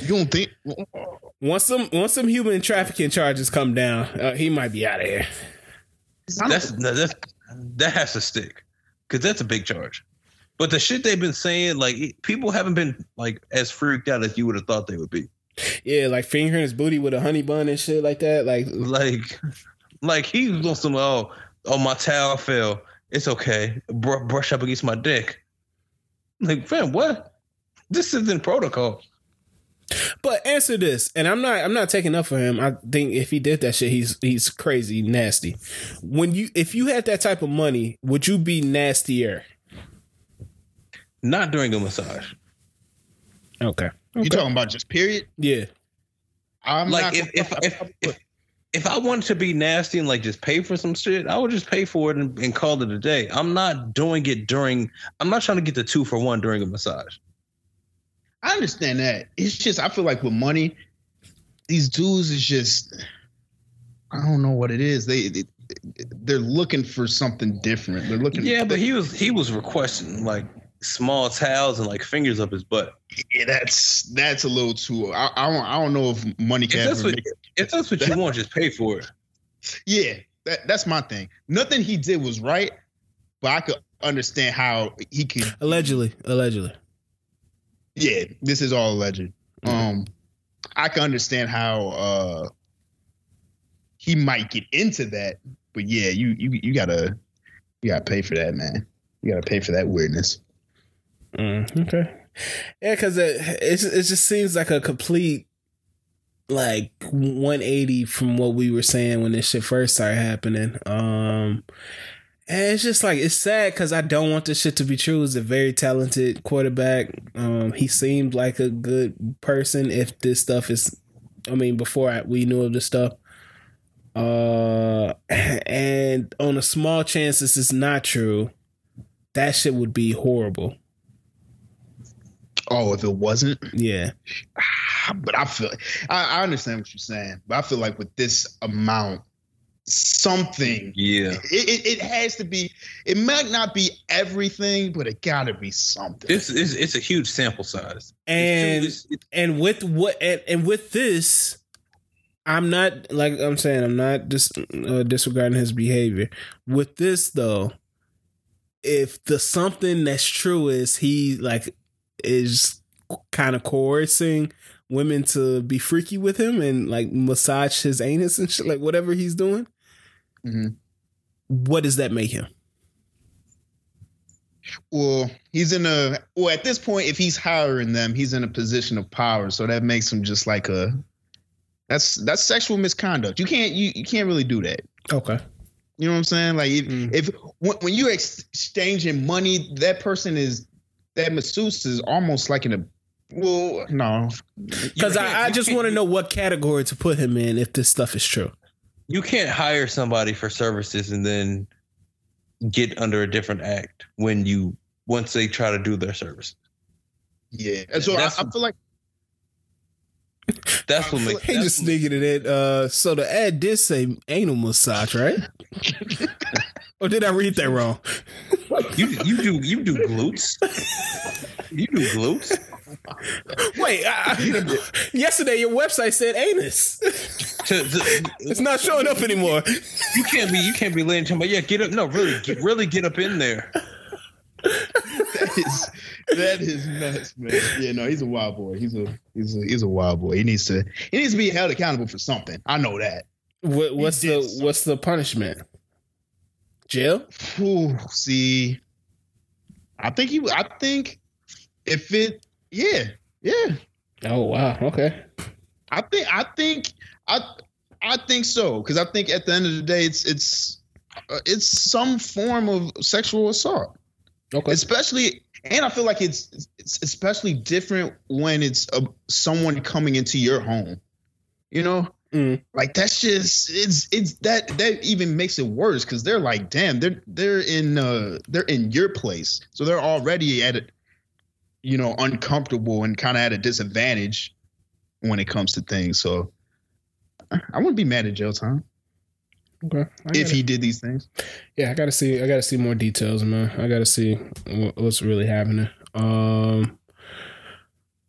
you don't think? Once some once some human trafficking charges come down, uh, he might be out of here. That's that's that has to stick because that's a big charge. But the shit they've been saying, like people haven't been like as freaked out as you would have thought they would be. Yeah, like fingering his booty with a honey bun and shit like that. Like, Like, like he was on some oh oh my towel fell. It's okay. Br- brush up against my dick. Like, fam, what? This isn't protocol. But answer this, and I'm not I'm not taking up for him. I think if he did that shit, he's he's crazy nasty. When you if you had that type of money, would you be nastier? Not during a massage. Okay. You talking about just period? Yeah. I'm like not if if, if if if I wanted to be nasty and like just pay for some shit, I would just pay for it and, and call it a day. I'm not doing it during. I'm not trying to get the two for one during a massage. I understand that. It's just I feel like with money, these dudes is just I don't know what it is. They, they they're looking for something different. They're looking. Yeah, but he was he was requesting like small towels and like fingers up his butt. Yeah, that's that's a little too. I, I don't I don't know if money If can. that's ever what make- if that's what you want, just pay for it. yeah, that, that's my thing. Nothing he did was right, but I could understand how he could. Allegedly. Allegedly. Yeah, this is all alleged. Um, I can understand how uh he might get into that, but yeah, you you you gotta you gotta pay for that, man. You gotta pay for that weirdness. Mm, okay. Yeah, because it it it just seems like a complete like 180 from what we were saying when this shit first started happening. Um, and it's just like it's sad because I don't want this shit to be true. He's a very talented quarterback. Um, he seemed like a good person. If this stuff is, I mean, before I, we knew of this stuff. Uh, and on a small chance this is not true, that shit would be horrible. Oh, if it wasn't, Yeah. Ah, but I feel I, I understand what you're saying, but I feel like with this amount, something Yeah, it, it, it has to be. It might not be everything, but it gotta be something. it's it's, it's a huge sample size. And It's it's- and with what and, and with this I'm not like I'm saying I'm not dis, uh, disregarding his behavior. With this though, if the something that's true is he like is kind of coercing women to be freaky with him and like massage his anus and shit like whatever he's doing, Mhm. what does that make him? Well, he's in a well at this point, if he's hiring them, he's in a position of power, so that makes him just like a that's that's sexual misconduct. You can't you, you can't really do that. Okay. You know what I'm saying? Like if, Mm. if when, when you're exchanging money, that person is that masseuse is almost like in a well, no, Because I, I just want to know what category to put him in if this stuff is true. You can't hire somebody for services and then get under a different act when you once they try to do their service. yeah. And so I, That's- I feel like That's what makes. He just what- sneaking it in. Uh, so the ad did say anal massage, right? or did I read that wrong? You you do you do glutes. You do glutes. Wait, I, yesterday your website said anus. To- to- It's not showing up anymore. you can't be you can't be laying talking about yeah get up no really get, really get up in there. that is that is nuts, man. Yeah, no, he's a wild boy. He's a he's a he's a wild boy. He needs to he needs to be held accountable for something. I know that. What, what's the something. what's the punishment? Jail? Ooh, see, I think he. I think if it, yeah, yeah. Oh wow. okay. I think I think I I think so because I think at the end of the day it's it's uh, it's some form of sexual assault, Okay. especially and I feel like it's it's especially different when it's a, someone coming into your home. You know, Mm. like that's just it's it's that that even makes it worse because they're like, damn, they're they're in uh they're in your place, so they're already at it, you know, uncomfortable and kind of at a disadvantage when it comes to things. So I wouldn't be mad at jail time Okay. If gotta- he did these things. Yeah, I gotta see. I gotta see more details, man. I gotta see what's really happening. Um,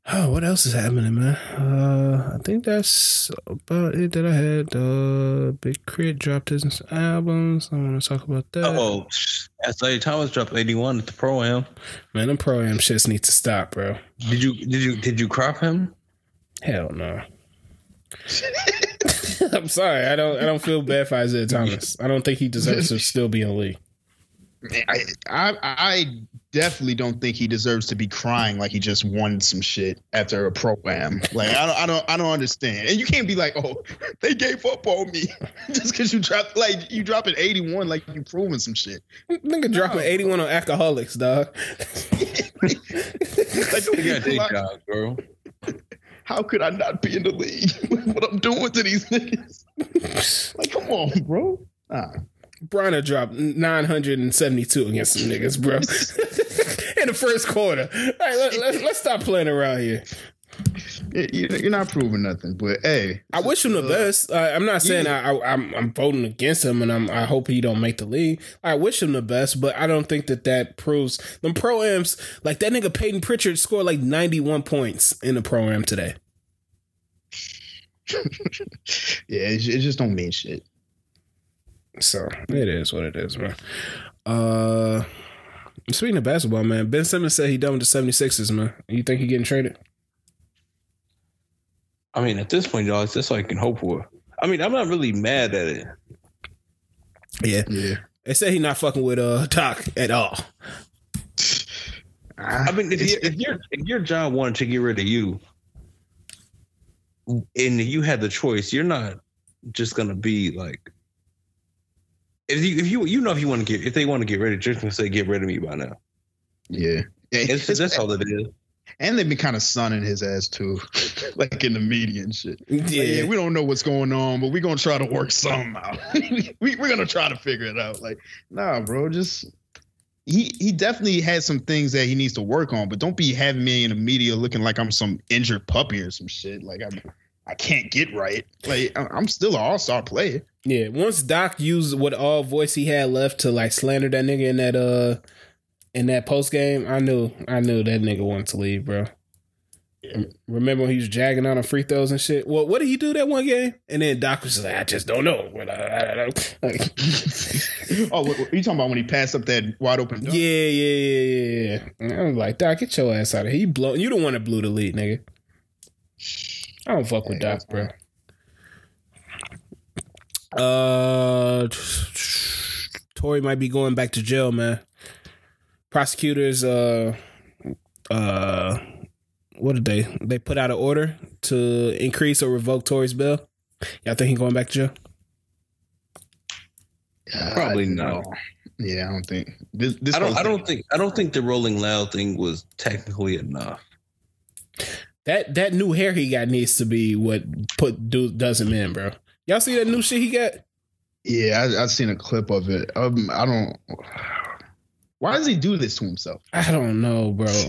oh, what else is happening, man? Uh, I think that's about it that I had. Uh, Big K.R.I.T. dropped his albums. I want to talk about that. Oh, Isaiah Thomas dropped 81 at the pro am. man, them pro am shits need to stop, bro. Did you did you did you crop him? Hell no. I'm sorry. I don't. I don't feel bad for Isaiah Thomas. I don't think he deserves to still be in the league. I, I I definitely don't think he deserves to be crying like he just won some shit after a program. Like I don't I don't I don't understand. And you can't be like, oh, they gave up on me just because you dropped like you dropping 81 like you proving some shit. Nigga dropping 81 on alcoholics, dog. Like, don't You got like- job, girl. how could I not be in the league? With what I'm doing to these niggas? Like, come on, bro. Nah. Bronner dropped 972 against some niggas, bro. in the first quarter. All right, let, let, let's stop playing around here. You- You're not proving nothing, but hey, I wish him the best. Uh, I'm not saying I, I, I'm I'm voting against him, and I'm I hope he don't make the league. I wish him the best, but I don't think that that proves them pro ams like that nigga Payton Pritchard scored like 91 points in the pro am today. yeah, it, it just don't mean shit. So it is what it is, man. Uh, speaking of basketball, man, Ben Simmons said he done with the 76ers, man. You think he getting traded? I mean, at this point, y'all, it's just all I can hope for. I mean, I'm not really mad at it. Yeah. Yeah. They say he not fucking with uh Doc at all. I mean, if, you, if your if your job wanted to get rid of you, and you had the choice, you're not just gonna be like. If you if you you know if you want to get if they want to get rid of, you, you're just gonna say get rid of me by now. yeah. It's, that's all it is. And they've been kind of sunning his ass too, like in the media and shit. Yeah. Like, yeah, we don't know what's going on, but we're gonna try to work something out. we, we're gonna try to figure it out. Like, nah, bro, just he he definitely has some things that he needs to work on, but don't be having me in the media looking like I'm some injured puppy or some shit. Like I'm I can't get right. Like I'm still an all star player. Yeah, once Doc used what all voice he had left to like slander that nigga in that uh in that post game, I knew I knew that nigga wanted to leave, bro. Remember when he was jagging on the free throws and shit? Well, what did he do that one game? And then Doc was like, I just don't know. But I, I don't know. Like, oh, what, what, you talking about when he passed up that wide open? yeah, dunk? yeah, yeah, yeah, yeah. I was like, Doc, get your ass out of here. You blow. You don't want to blew the lead, nigga. I don't fuck with Yeah, Doc, bro. Uh, Tory might be going back to jail, man. Prosecutors, uh, uh, what did they? They put out an order to increase or revoke Tory's bail. Y'all think he going back to jail? Yeah, Probably I- not. Yeah, I don't think this. this I don't. I don't think. I don't think the Rolling Loud thing was technically enough. That that new hair he got needs to be what put do does him in, bro. Y'all see that new shit he got? Yeah, I, I've seen a clip of it. Um, I don't. Why does he do this to himself? I don't know, bro.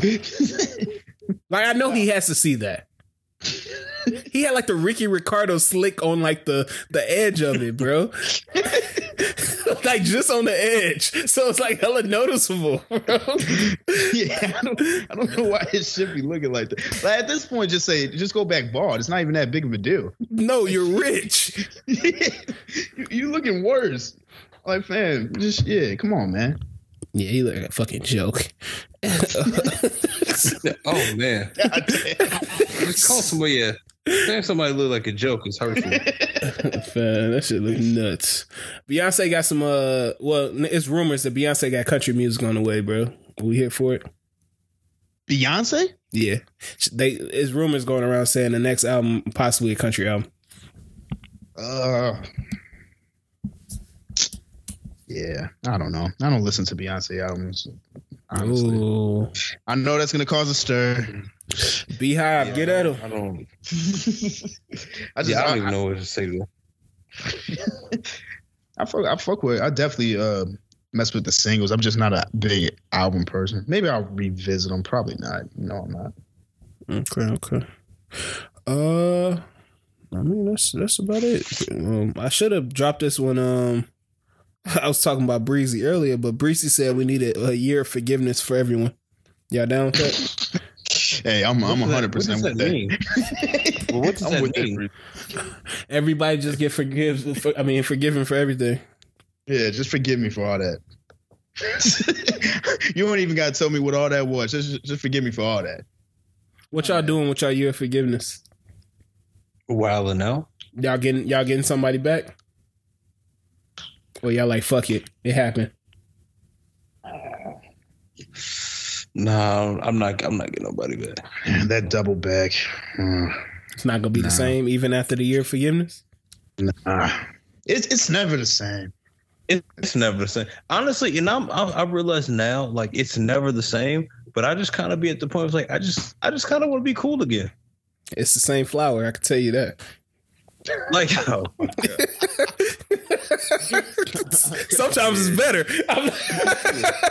Like I know he has to see that. He had like the Ricky Ricardo slick on like the the edge of it, bro. like just on the edge, so it's like hella noticeable. Bro. yeah, I don't, I don't know why it should be looking like that. Like at this point, just say, just go back bald. It's not even that big of a deal. No, you're rich. you, you looking worse. Like, fam, just yeah, come on, man. Yeah, he look like a fucking joke. Oh man, God damn. just call somebody a. Saying somebody look like a joke is hurtful. Man, that shit look nuts. Beyonce got some. Uh, well, it's rumors that Beyonce got country music on the way, bro. We here for it? Beyonce? Yeah, they there's rumors going around saying the next album possibly a country album. Uh, yeah, I don't know. I don't listen to Beyonce albums. Honestly, Ooh, I know that's gonna cause a stir. BeyHive, Yeah, get at him. I don't. I just, yeah, I I, don't even know what to say to that. I, fuck, I fuck with. I definitely uh mess with the singles. I'm just not a big album person. Maybe I'll revisit them. Probably not. No, I'm not. Okay, okay. Uh, I mean that's that's about it. Um, I should have dropped this one. Um, I was talking about Breezy earlier, but Breezy said we needed a year of forgiveness for everyone. Y'all down with that? Hey, I'm I'm 100 does percent that with that. mean? Well, what does I'm that with mean? Everybody just get forgive. For, I mean, forgiven for everything. Yeah, just forgive me for all that. you don't even gotta tell me what all that was. Just just forgive me for all that. What y'all doing with y'all year of forgiveness? While and now. Y'all getting y'all getting somebody back? Or y'all like fuck it, it happened. No, I'm not. I'm not getting nobody back. Man, that double back. Uh, It's not gonna be Nah. the same even after the year of forgiveness. nah. It's it's never the same. It's never the same. Honestly, and I'm, I, I realize now, like it's never the same. But I just kind of be at the point of like, I just, I just kind of want to be cool again. It's the same flower, I can tell you that. Like, oh, my God. Sometimes it's better. I'm-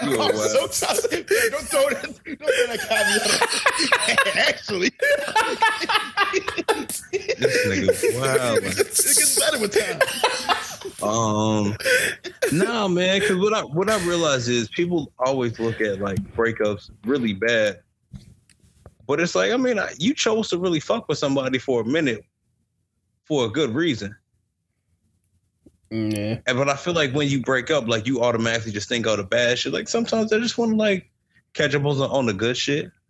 are I'm wild. so tired. Don't throw that. Don't throw that caveat. Actually, this nigga, wow. it gets better with time. Um, no, man, because what I what I realize is people always look at like breakups really bad, but it's like I mean, I, you chose to really fuck with somebody for a minute for a good reason. Yeah. And but I feel like when you break up, like you automatically just think of the bad shit. Like sometimes I just want to like catch up on the, on the good shit.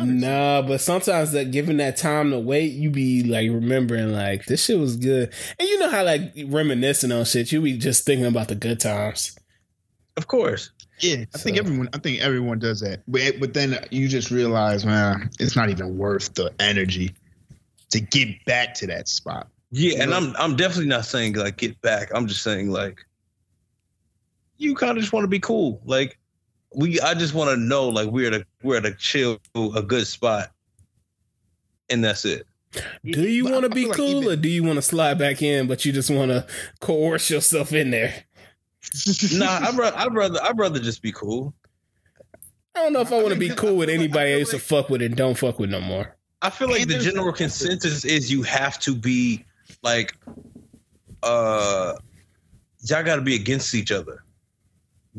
Nah, but sometimes that given that time to wait, you be like remembering like this shit was good. And you know how like reminiscing on shit, you be just thinking about the good times. Of course. Yeah, I think everyone. I think everyone does that. But but then you just realize, man, it's not even worth the energy to get back to that spot. Yeah, and I'm I'm definitely not saying like get back. I'm just saying like you kind of just want to be cool. Like we, I just want to know like we're at a we're at a chill, a good spot, and that's it. Do you want to be feel like cool even- or do you want to slide back in, but you just want to coerce yourself in there? Nah, I'd rather I'd rather I'd rather just be cool. I don't know if I, want to be cool with I like- anybody I I feel used to fuck with and don't fuck with no more. I feel like And the general consensus is you have to be like, uh, y'all got to be against each other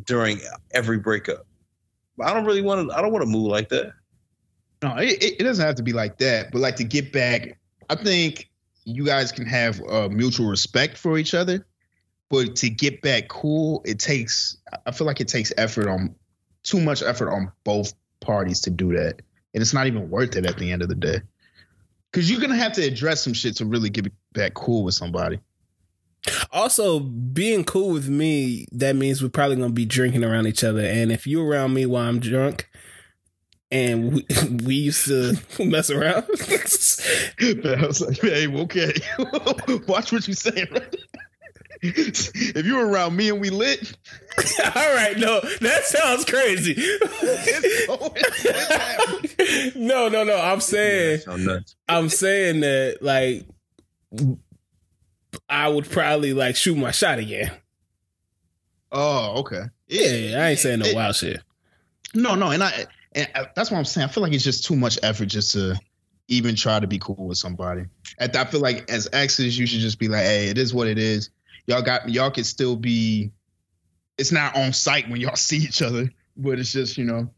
during every breakup. But I don't really want to. I don't want to move like that. No, it, it doesn't have to be like that. But like to get back, I think you guys can have uh, mutual respect for each other. But to get back cool, it takes. I feel like it takes effort on too much effort on both parties to do that, and it's not even worth it at the end of the day. Because you're gonna have to address some shit to really get back cool with somebody. Also, being cool with me, that means we're probably gonna be drinking around each other. And if you're around me while I'm drunk, and we, we used to mess around, I was like, hey, okay, watch what you're saying. Right? if you're around me and we lit, all right, no, that sounds crazy. no, no, no. I'm saying, So. I'm saying that like I would probably like shoot my shot again. Oh, okay. Yeah, I ain't saying no It- wild shit. No, no, and I and I- that's what I'm saying. I feel like it's just too much effort just to even try to be cool with somebody. And I feel like as exes, you should just be like, "Hey, it is what it is. Y'all got y'all could still be. It's not on site when y'all see each other, but it's just you know,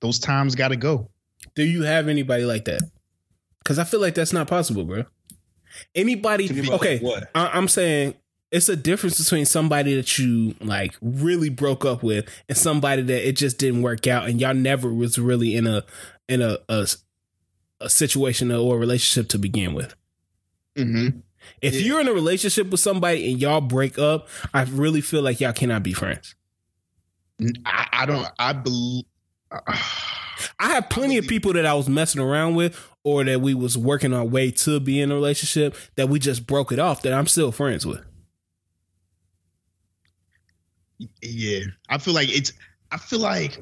those times got to go. Do you have anybody like that? Because I feel like that's not possible, bro. Anybody? Okay, What? I, I'm saying it's a difference between somebody that you like really broke up with and somebody that it just didn't work out, and y'all never was really in a in a a, a situation or a relationship to begin with. Mm-hmm. If Yeah. you're in a relationship with somebody and y'all break up, I really feel like y'all cannot be friends. I, I don't. I believe. I have plenty of people that I was messing around with or that we was working our way to be in a relationship that we just broke it off that I'm still friends with. Yeah, I feel like it's. I feel like.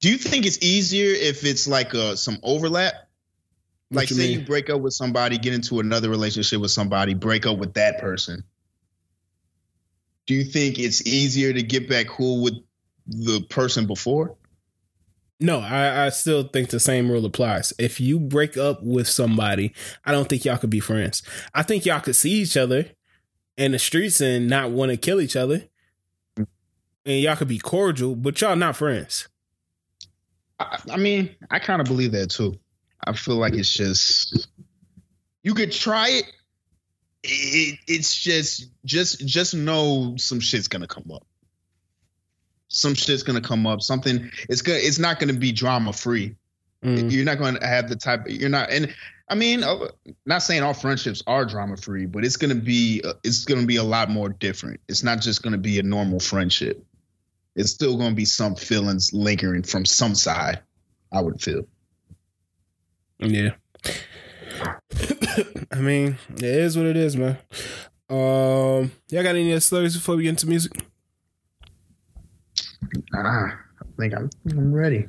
Do you think it's easier if it's like uh, some overlap? What like, you say mean? you break up with somebody, get into another relationship with somebody, break up with that person. Do you think it's easier to get back cool with the person before? No, I, I still think the same rule applies. If you break up with somebody, I don't think y'all could be friends. I think y'all could see each other in the streets and not want to kill each other. And y'all could be cordial, but y'all not friends. I, I mean, I kind of believe that too. I feel like it's just you could try it. It. It's just just just know some shit's gonna come up. Some shit's gonna come up. Something it's gonna it's not gonna be drama free. Mm. You're not gonna have the type. You're not and. I mean, uh, not saying all friendships are drama free, but it's gonna be uh, it's gonna be a lot more different. It's not just gonna be a normal friendship. It's still gonna be some feelings lingering from some side. I would feel. Yeah. I mean, it is what it is, man. Um, y'all got any other stories before we get into music? Ah, I think I'm, I'm ready.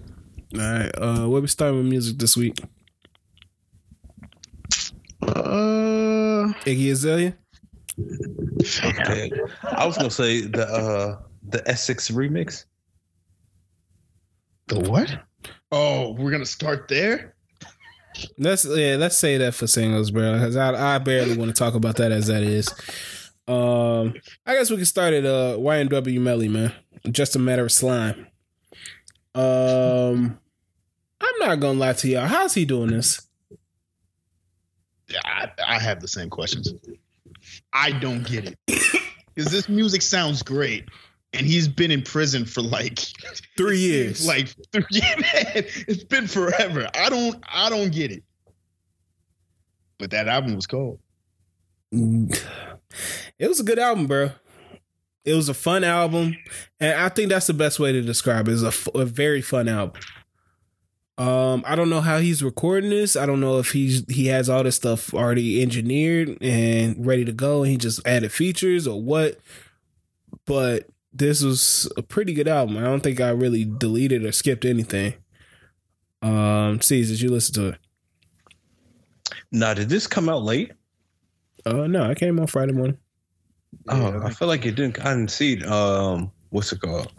All right. Uh, what we starting with music this week? Uh, Iggy Azalea. Okay. I was gonna say the uh the Essence remix. the what? Oh, we're gonna start there. Let's yeah, let's say that for singles, bro. Because I I barely want to talk about that as that is. Um, I guess we can start at uh YNW Melly, man. Just a matter of slime. Um, I'm not gonna lie to y'all. How's he doing this? I, I have the same questions. I don't get it because this music sounds great, and he's been in prison for like Three years. like three, man, it's been forever. I don't I don't get it. But that album was cold. It was a good album, bro. It was a fun album, and I think that's the best way to describe it. It's a, f- a very fun album. Um, I don't know how he's recording this. I don't know if he's he has all this stuff already engineered and ready to go, and he just added features or what. But this was a pretty good album. I don't think I really deleted or skipped anything. Um, C's, did you listen to it? Now, did this come out late? Uh, no, I came on Friday morning. Oh, I feel like it didn't. I didn't see it. Um, what's it called?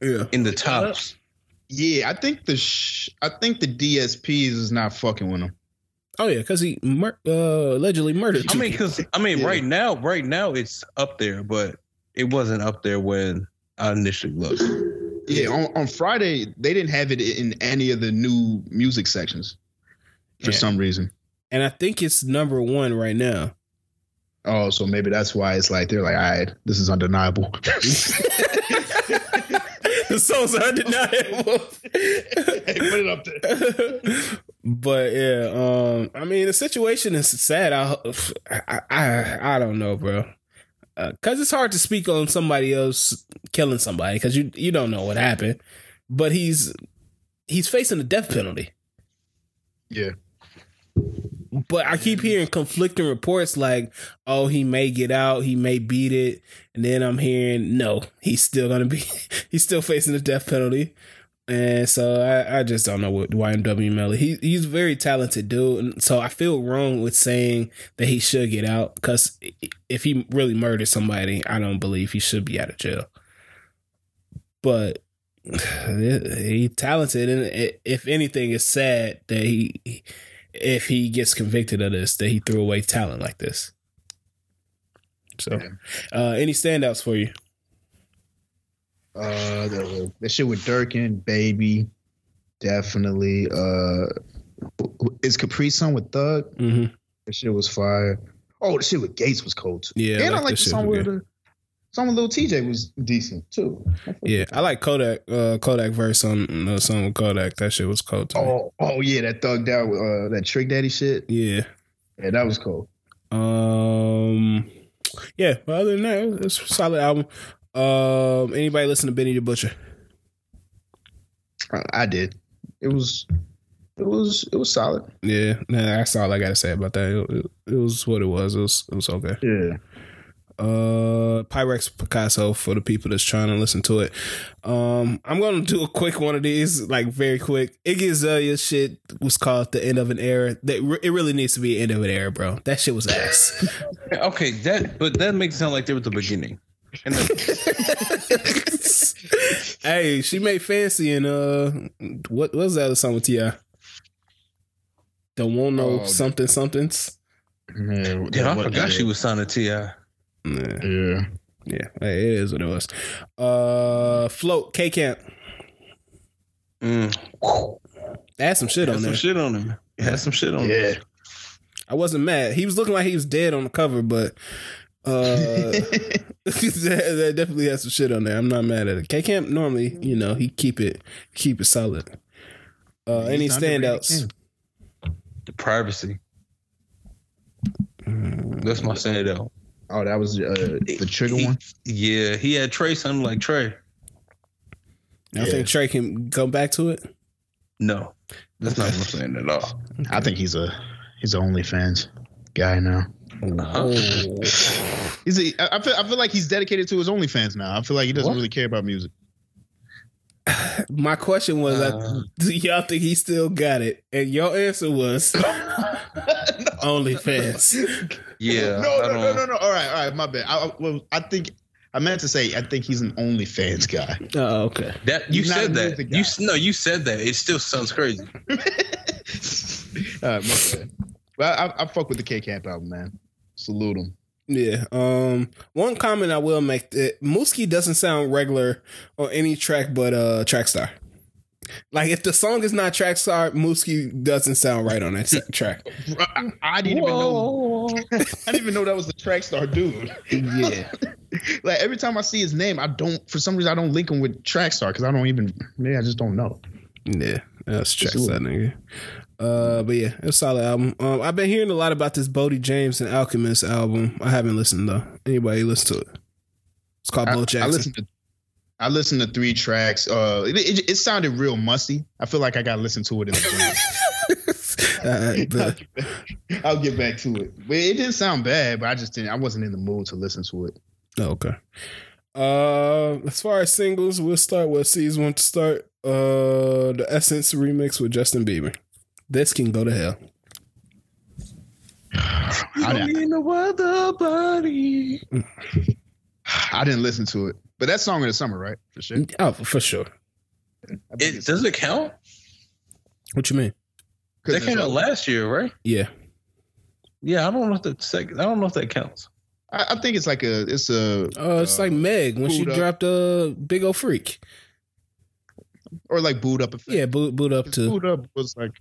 Yeah, In the tops. Yeah, I think the sh- I think the DSPs is not fucking with him. Oh yeah, because he mur- uh, allegedly murdered. I mean, because I mean, Yeah. right now, right now, it's up there, but it wasn't up there when I initially looked. Yeah, on, on Friday they didn't have it in any of the new music sections for Yeah. some reason. and I think it's number one right now. Oh, so maybe that's why it's like they're like, all right, this is undeniable. the songs are undeniable. hey, put it up there. but yeah, um, I mean, the situation is sad. I, I, I, I don't know, bro. Uh, because it's hard to speak on somebody else killing somebody because you you don't know what happened. But he's he's facing a death penalty. Yeah. But I keep hearing conflicting reports like, oh, he may get out, he may beat it. And then I'm hearing, no, he's still going to be, he's still facing the death penalty. And so I, I just don't know what YNW Melly. He, he's a very talented dude. And so I feel wrong with saying that he should get out because if he really murdered somebody, I don't believe he should be out of jail. But he's talented. And if anything, it's sad that he, if he gets convicted of this, that he threw away talent like this. So, uh, any standouts for you? Uh, the, the shit with Durkin, baby, definitely. Uh, is Capri Sun with Thug? Mm-hmm. That shit was fire. Oh, the shit with Gates was cold too. Yeah, and I like the song with the song with Lil Tjay was decent too. Yeah, I like Kodak. Uh, Kodak verse on the song with Kodak. That shit was cold. Oh, oh yeah, that thugged out uh, that Trick Daddy shit. Yeah. Yeah, that was cool. Um. Yeah. But other than that, it's a solid album. Um, anybody listen to Benny the Butcher? I, I did. It was, it was, it was solid. Yeah, nah, that's all I gotta say about that. It, it, it was what it was. It was it was okay. Yeah. Uh, Pyrex Picasso for the people that's trying to listen to it. Um, I'm gonna do a quick one of these, like very quick. Iggy Azalea shit was called the end of an era. That it really needs to be end of an era, bro. That shit was ass. Okay, that but that makes it sound like they were the beginning. And the, hey, she made fancy and uh, what, what was that other song with T.I.? Don't want no Oh, something somethings. Yeah, damn, I what- forgot she was signed to Ti. Nah. Yeah. Yeah, hey, it is what it was. Uh, float K Camp. Mm. Had some shit Had on some there. shit on him. It had some shit on him. Yeah. I wasn't mad. He was looking like he was dead on the cover, but uh, that, that definitely has some shit on there. I'm not mad at it. K Camp normally, you know, he keep it keep it solid. Uh, any standouts? The privacy. That's my standout. Oh, that was uh, the trigger He- one. Yeah, he had Trey something like Trey. I think Trey can come back to it. No, that's not what I'm saying at all. I think he's a he's an OnlyFans guy now. He's a, I I feel I feel like he's dedicated to his OnlyFans now. I feel like he doesn't What? really care about music. my question was, uh, do y'all think he still got it? And your answer was OnlyFans. Yeah, no, I no, no, no, no. All right, all right. My bad. I, I- well, I think I meant to say I think he's an OnlyFans guy. Oh, okay. That you He's said that. You no, you said that. It still sounds crazy. all right, my bad. But I, I fuck with the K Camp album, man. Salute him. Yeah. Um. One comment I will make that Mooski doesn't sound regular on any track but uh Trackstar. Like if the song is not Trackstar, Mooski doesn't sound right on that track. I, I didn't even know. I didn't even know that was the track star dude. Yeah. like every time I see his name, I don't. For some reason, I don't link him with Trackstar because I don't even. Maybe I just don't know. Yeah. That's Sure. Trackstar, nigga. Uh, but yeah, it's a solid album. Um, I've been hearing a lot about this Boldy James and Alchemist album. I haven't listened though. Anybody listen to it? It's called I, Bo I Jackson. listened to. I listened to three tracks. Uh, it, it, it sounded real musty. I feel like I got to listen to it in the Uh, gym. I'll, but- get back, I'll get back to it. But it didn't sound bad. But I just didn't. I wasn't in the mood to listen to it. Oh, okay. Uh, as far as singles, we'll start with C's want to start. Uh, the Essence remix with Justin Bieber. This can go to hell. I didn't, In no other body. I didn't listen to it. But that song of the summer, right? For sure. Oh, for sure. It does it count? What you mean? That came out last year, right? Yeah. Yeah, I don't know if that second. I don't know if that counts. I, I think it's like a. It's a. Uh, it's uh, like Meg when she Up. dropped a big old freak. or like boot up. Effect. Yeah, boot boot up to. boot up was like.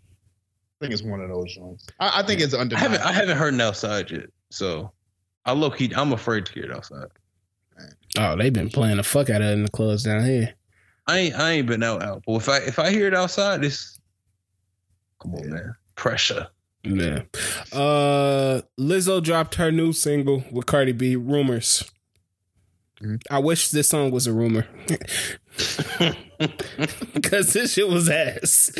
I think it's one of those songs. I, I think it's I haven't. I haven't heard it outside yet, so I low key. I'm afraid to hear it outside. Oh, they've been playing the fuck out of it in the clubs down here. I ain't. I ain't been out. Out. But if I if I hear it outside, it's come on, Yeah. man. Pressure. Yeah. Uh, Lizzo dropped her new single with Cardi B, "Rumors." Mhm. I wish this song was a rumor. Cause this shit was ass.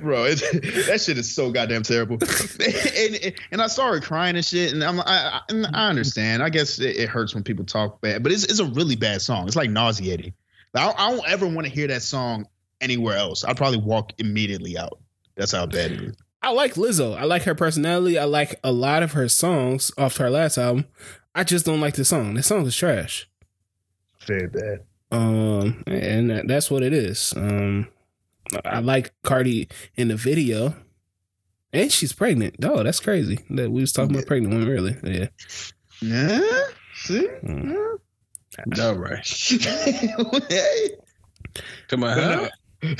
bro. It, that shit is so goddamn terrible. and, and I saw her crying and shit, and I'm I, I, and I understand. I guess it, it hurts when people talk bad, but it's it's a really bad song. It's like nauseating. Like, I, I don't ever want to hear that song anywhere else. I'd probably walk immediately out. That's how bad it is. I like Lizzo. I like her personality. I like a lot of her songs off her last album. I just don't like the song. The song is trash. Very bad. Um, and that's what it is. Um, I like Cardi in the video, and she's pregnant. Oh, that's crazy. That we was talking about pregnant women earlier. Yeah. Yeah. See. Mm. All right. hey. Come on. But Huh? no,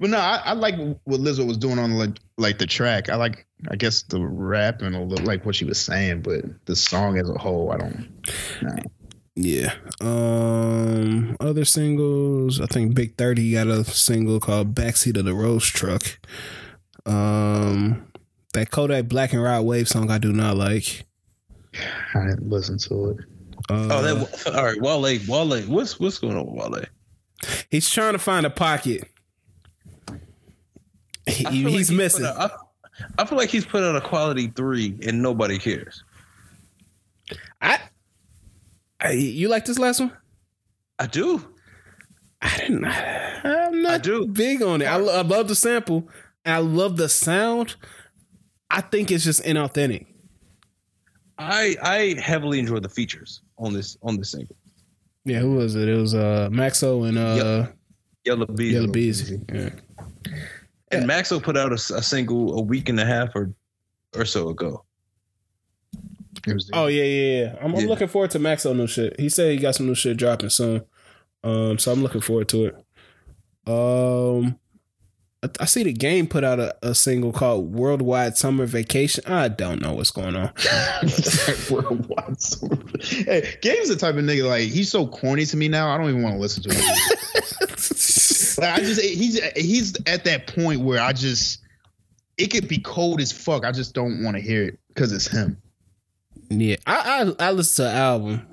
but no I, I like what Lizzo was doing on like like the track. I like I guess the rap and a little like what she was saying, but the song as a whole, I don't. Yeah. Um other singles, I think Big 30 got a single called Backseat of the Rose Truck. Um that Kodak Black and Rod Wave song I do not like. I didn't listen to it. Uh, Oh, that all right. Wale, Wale, what's what's going on with Wale? he's trying to find a pocket. He- I feel like he's missing. out- I, I feel like he's put out a quality three and nobody cares. I, I, you like this last one? I do. I didn't. I'm not I do. big on it. I, I love the sample. I love the sound. I think it's just inauthentic. I I heavily enjoy the features on this on this single. Yeah, who was it? It was uh Maxo and uh Yella Beezy. Yella Beezy. Yeah. And Maxo put out a single a week and a half or or so ago. Oh yeah, yeah, yeah. I'm, I'm looking forward to Maxo new shit. He said he got some new shit dropping soon. Um, so I'm looking forward to it. Um, I, I see the game put out a, a single called "Worldwide Summer Vacation." I don't know what's going on. Worldwide summer- hey, Game's the type of nigga like he's so corny to me now. I don't even want to listen to him. like, I just he's he's at that point where I just it could be cold as fuck. I just don't want to hear it because it's him. Yeah, I I, I listen to the album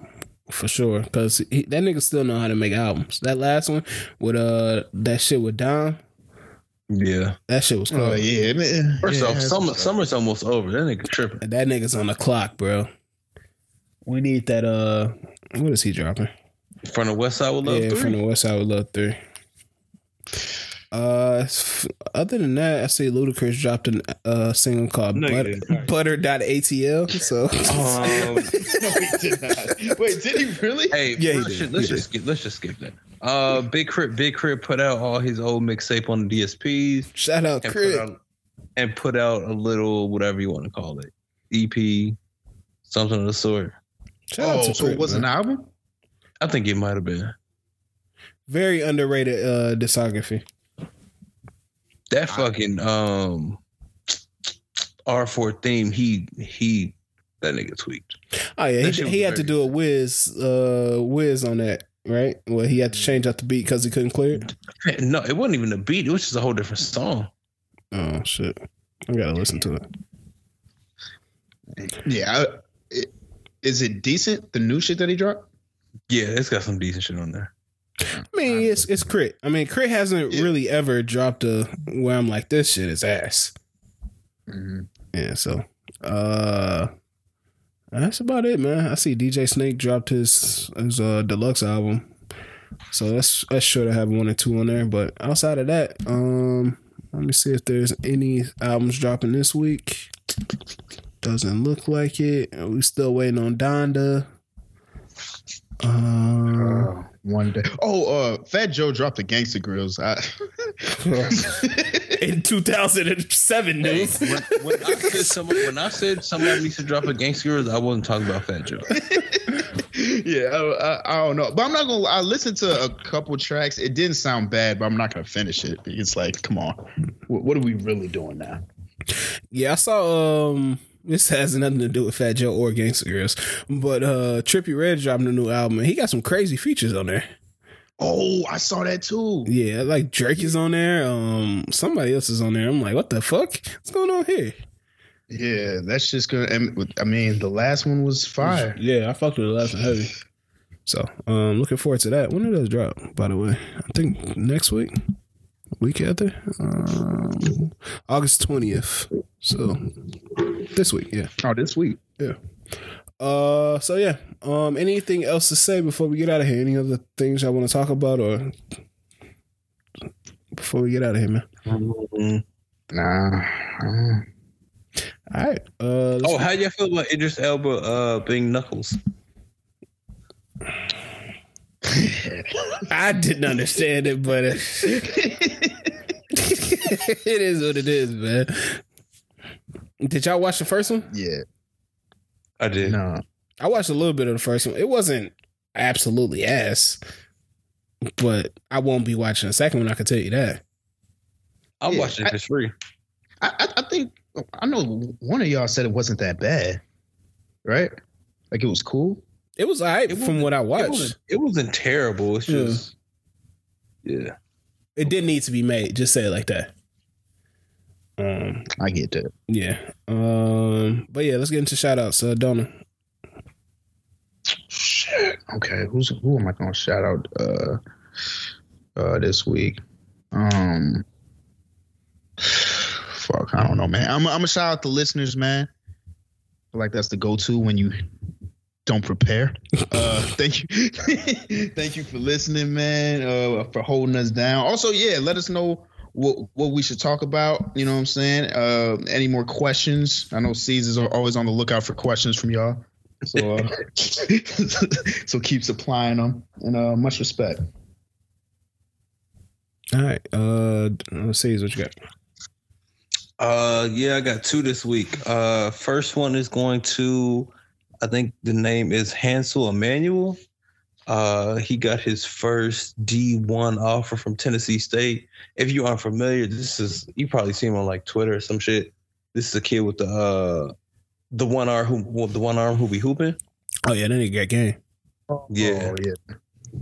for sure because that nigga still know how to make albums. That last one with uh that shit with Don, Yeah. that shit was cool. Oh yeah. man. First Yeah, off, summer what's summer's almost over. That nigga tripping. That nigga's on the clock, bro. We need that. Uh, what is he dropping? From the West Side with Love yeah, three. from the West Side with Love Three. Uh, other than that, I see Ludacris dropped a uh, single called No, you Butter, didn't. Butter.atl. So Um, no, he did not. Wait, did he really? hey, Yeah, he let's, did. just, let's He just skip. Let's just skip that. Uh, Big K.R.I.T, Big K.R.I.T put out all his old mixtape on the DSPs shout out and K.R.I.T. put out and put out a little whatever you want to call it, EP, something of the sort. Shout out oh, to so K.R.I.T. it was man. an album? I think it might have been Very underrated uh, discography. That fucking um R4 theme. He he that nigga tweaked. Oh yeah, That he, he had to do a whiz, uh, whiz on that, right? Well, he had to change out the beat because he couldn't clear it. No, it wasn't even a beat. It was just a whole different song. Oh shit, I gotta listen to it. Yeah. I, it, is it decent? The new shit that he dropped? Yeah, it's got some decent shit on there. I mean, it's it's K.R.I.T. I mean, K.R.I.T hasn't Yeah. really ever dropped a where I'm like, this shit is ass. Mm-hmm. Yeah, so uh that's about it, man. I see DJ Snake dropped his his uh deluxe album. So that's that's sure to have one or two on there. But outside of that, um let me see if there's any albums dropping this week. Doesn't look like it. We still waiting on Donda. Uh, Uh, one day. Oh, uh, Fat Joe dropped the Gangsta Grillz. I, in 2007 news. when, when I said somebody, when I said somebody needs to drop a gangster, I wasn't talking about Fat Joe. yeah, I, I, I don't know, but I'm not gonna. I listened to a couple tracks. It didn't sound bad, but I'm not gonna finish it. It's like, come on, what, what are we really doing now? Yeah, I saw. Um, this has nothing to do with Fat Joe or Gangsta Grillz, but uh, Trippie Redd dropping a new album, and he got some crazy features on there. Oh, I saw that too. Yeah, like Drake is on there. Um, somebody else is on there. I'm like, what the fuck? What's going on here? Yeah, that's just gonna. I mean, the last one was fire. Yeah, I fucked with the last one heavy. So, um, looking forward to that. When did that drop? By the way, I think next week, week after, um, August twentieth. So, this week, yeah. Oh, this week. Yeah. Uh, so yeah. Um, anything else to say before we get out of here? Any other things I want to talk about, or before we get out of here, man? Mm. Nah. All right. Uh, let's- Oh, how y'all feel about Idris Elba uh, being Knuckles? I didn't understand it, but it, it is what it is, man. Did y'all watch the first one? yeah. I did. No. I watched a little bit of the first one. It wasn't absolutely ass, but I won't be watching the second one. I can tell you that. I Yeah, watched it for free. I, I, I think I know one of y'all said it wasn't that bad, right? Like it was cool. It was alright It from what I It watched. wasn't, it wasn't terrible. It's just, yeah. It didn't need to be made. Just say it like that. Um. I get that. Yeah. Um. But yeah, let's get into shout outs. Uh, Donna. Shit. okay, who's who am I gonna shout out uh uh this week? Um fuck, I don't know, man. I'm I'm gonna shout out the listeners, man. I feel like that's the go-to when you don't prepare. Uh thank you. thank you for listening, man. Uh for holding us down. Also, yeah, let us know what what we should talk about. You know what I'm saying? Uh any more questions? I know Caesar's are always on the lookout for questions from y'all. So uh, so keep supplying them and uh much respect. All right. Uh, let's see what you got. Uh, yeah, I got two this week. Uh, first one is going to, I think the name is Hansel Emmanuel. Uh, he got his first D1 offer from Tennessee State. If you aren't familiar, this is you probably see him on like Twitter or some shit. This is a kid with the uh, the one arm who the one arm who be hooping. Oh yeah, then he got game. Yeah. Oh, yeah.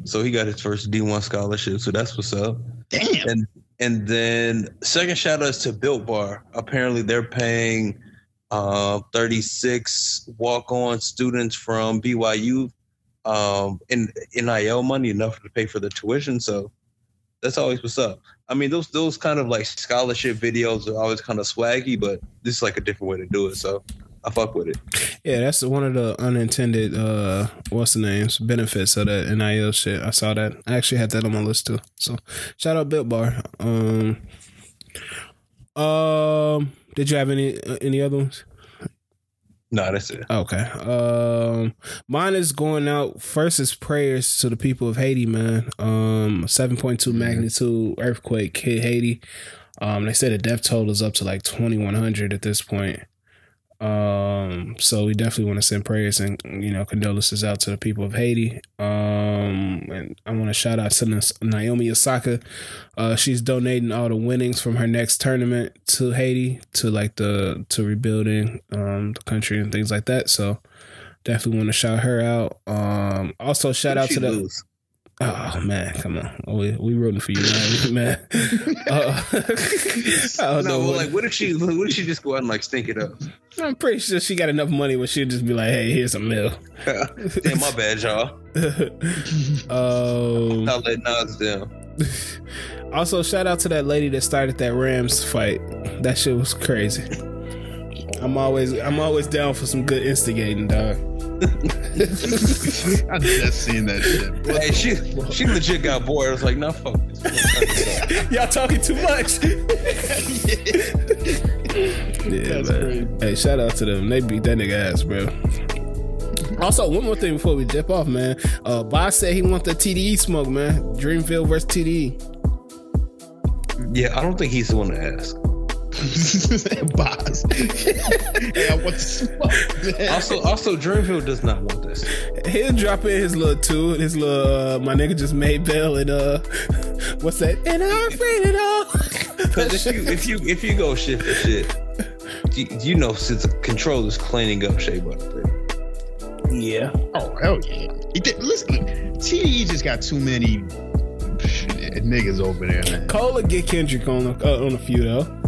So he got his first D1 scholarship. So that's what's up. Damn. And and then second shout outs to Built Bar. Apparently they're paying uh, 36 walk on students from BYU um, in NIL money enough to pay for the tuition. So that's always what's up. I mean, those those kind of like scholarship videos are always kind of swaggy, but this is like a different way to do it. So I fuck with it. Yeah, that's one of the unintended uh what's the names benefits of that NIL shit. I saw that. I actually had that on my list too. So shout out Built Bar. Um, um, did you have any uh, any other ones? No, that's it. Okay. Um, mine is going out. First is prayers to the people of Haiti, man. Um, seven point two magnitude earthquake hit Haiti. Um, they said the death toll is up to like twenty one hundred at this point. Um, so we definitely want to send prayers and you know condolences out to the people of Haiti. Um, and I want to shout out to Naomi Osaka. Uh, she's donating all the winnings from her next tournament to Haiti to like the to rebuilding um the country and things like that. So definitely want to shout her out. Um, also shout out to the. Oh man, come on, we we rooting for you, man. man. Uh, I don't No, know. well, what- like, what if she? What if she just go out and like stink it up? I'm pretty sure she got enough money where she'll just be like, "Hey, here's a mill." Damn, my bad, y'all. um, I'll let Nas down. also, shout out to that lady that started that Rams fight. That shit was crazy. I'm always I'm always down for some good instigating, dog. I just seen that shit. Hey, she she legit got bored. I was like, no, fuck this. Y'all talking too much. yeah, That's man. Hey, shout out to them. They beat that nigga ass, bro. Also, one more thing before we dip off, man. Uh, Boss said he want the TDE smoke, man. Dreamville versus TDE. Yeah, I don't think he's the one to ask. Boss. hey, I want to smoke, man. Also, also, Dreamville does not want this. He'll drop in his little two, his little uh, my nigga just made bail and uh, what's that? And I'm afraid it all. Because if you if you if you go shit for shit, you, you know since control is cleaning up Shea Butter. yeah. Oh hell yeah! He did- Listen, TDE just got too many shit, niggas over there, man. Cole will get Kendrick on a, uh, on a few though.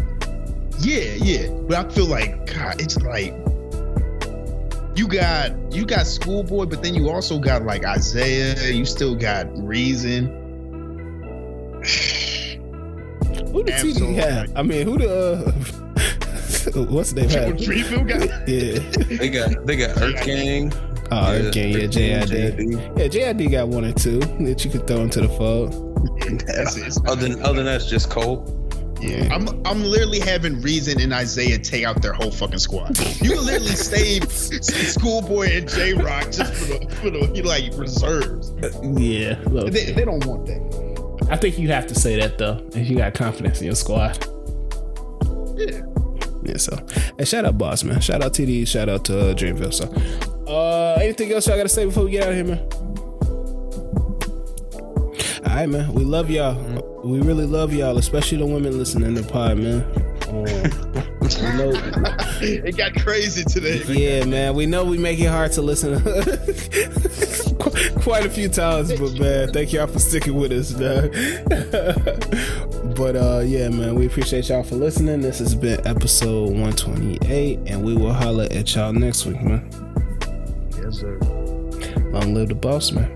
Yeah, yeah, but I feel like God, it's like you got you got Schoolboy, but then you also got like Isaiah. You still got Reason. Who the TDE Absolutely. have? I mean, who the uh, what's the name have? Dreamville got. Yeah. They got they got Earth Gang. Oh, okay, yeah, JID. JID. Yeah, JID got one or two that you could throw into the fold. That's it. Other than other than that's just Cole. Yeah, I'm I'm literally having Reason and Isaiah take out their whole fucking squad. You can literally save Schoolboy and Jay Rock just for the for the like reserves. Yeah, look. They, they don't want that. I think you have to say that though, if you got confidence in your squad. Yeah. Yeah, so and shout out boss man. Shout out TD, shout out to uh, Dreamville. So uh anything else y'all gotta say before we get out of here, man? Alright man, we love y'all. We really love y'all, especially the women listening to the pod, man. Um, we know, It got crazy today. yeah, man. We know we make it hard to listen quite a few times, but man, thank y'all for sticking with us, man. but uh, yeah, man, we appreciate y'all for listening. This has been episode 128, and we will holler at y'all next week, man. Yes, sir. Long live the boss, man.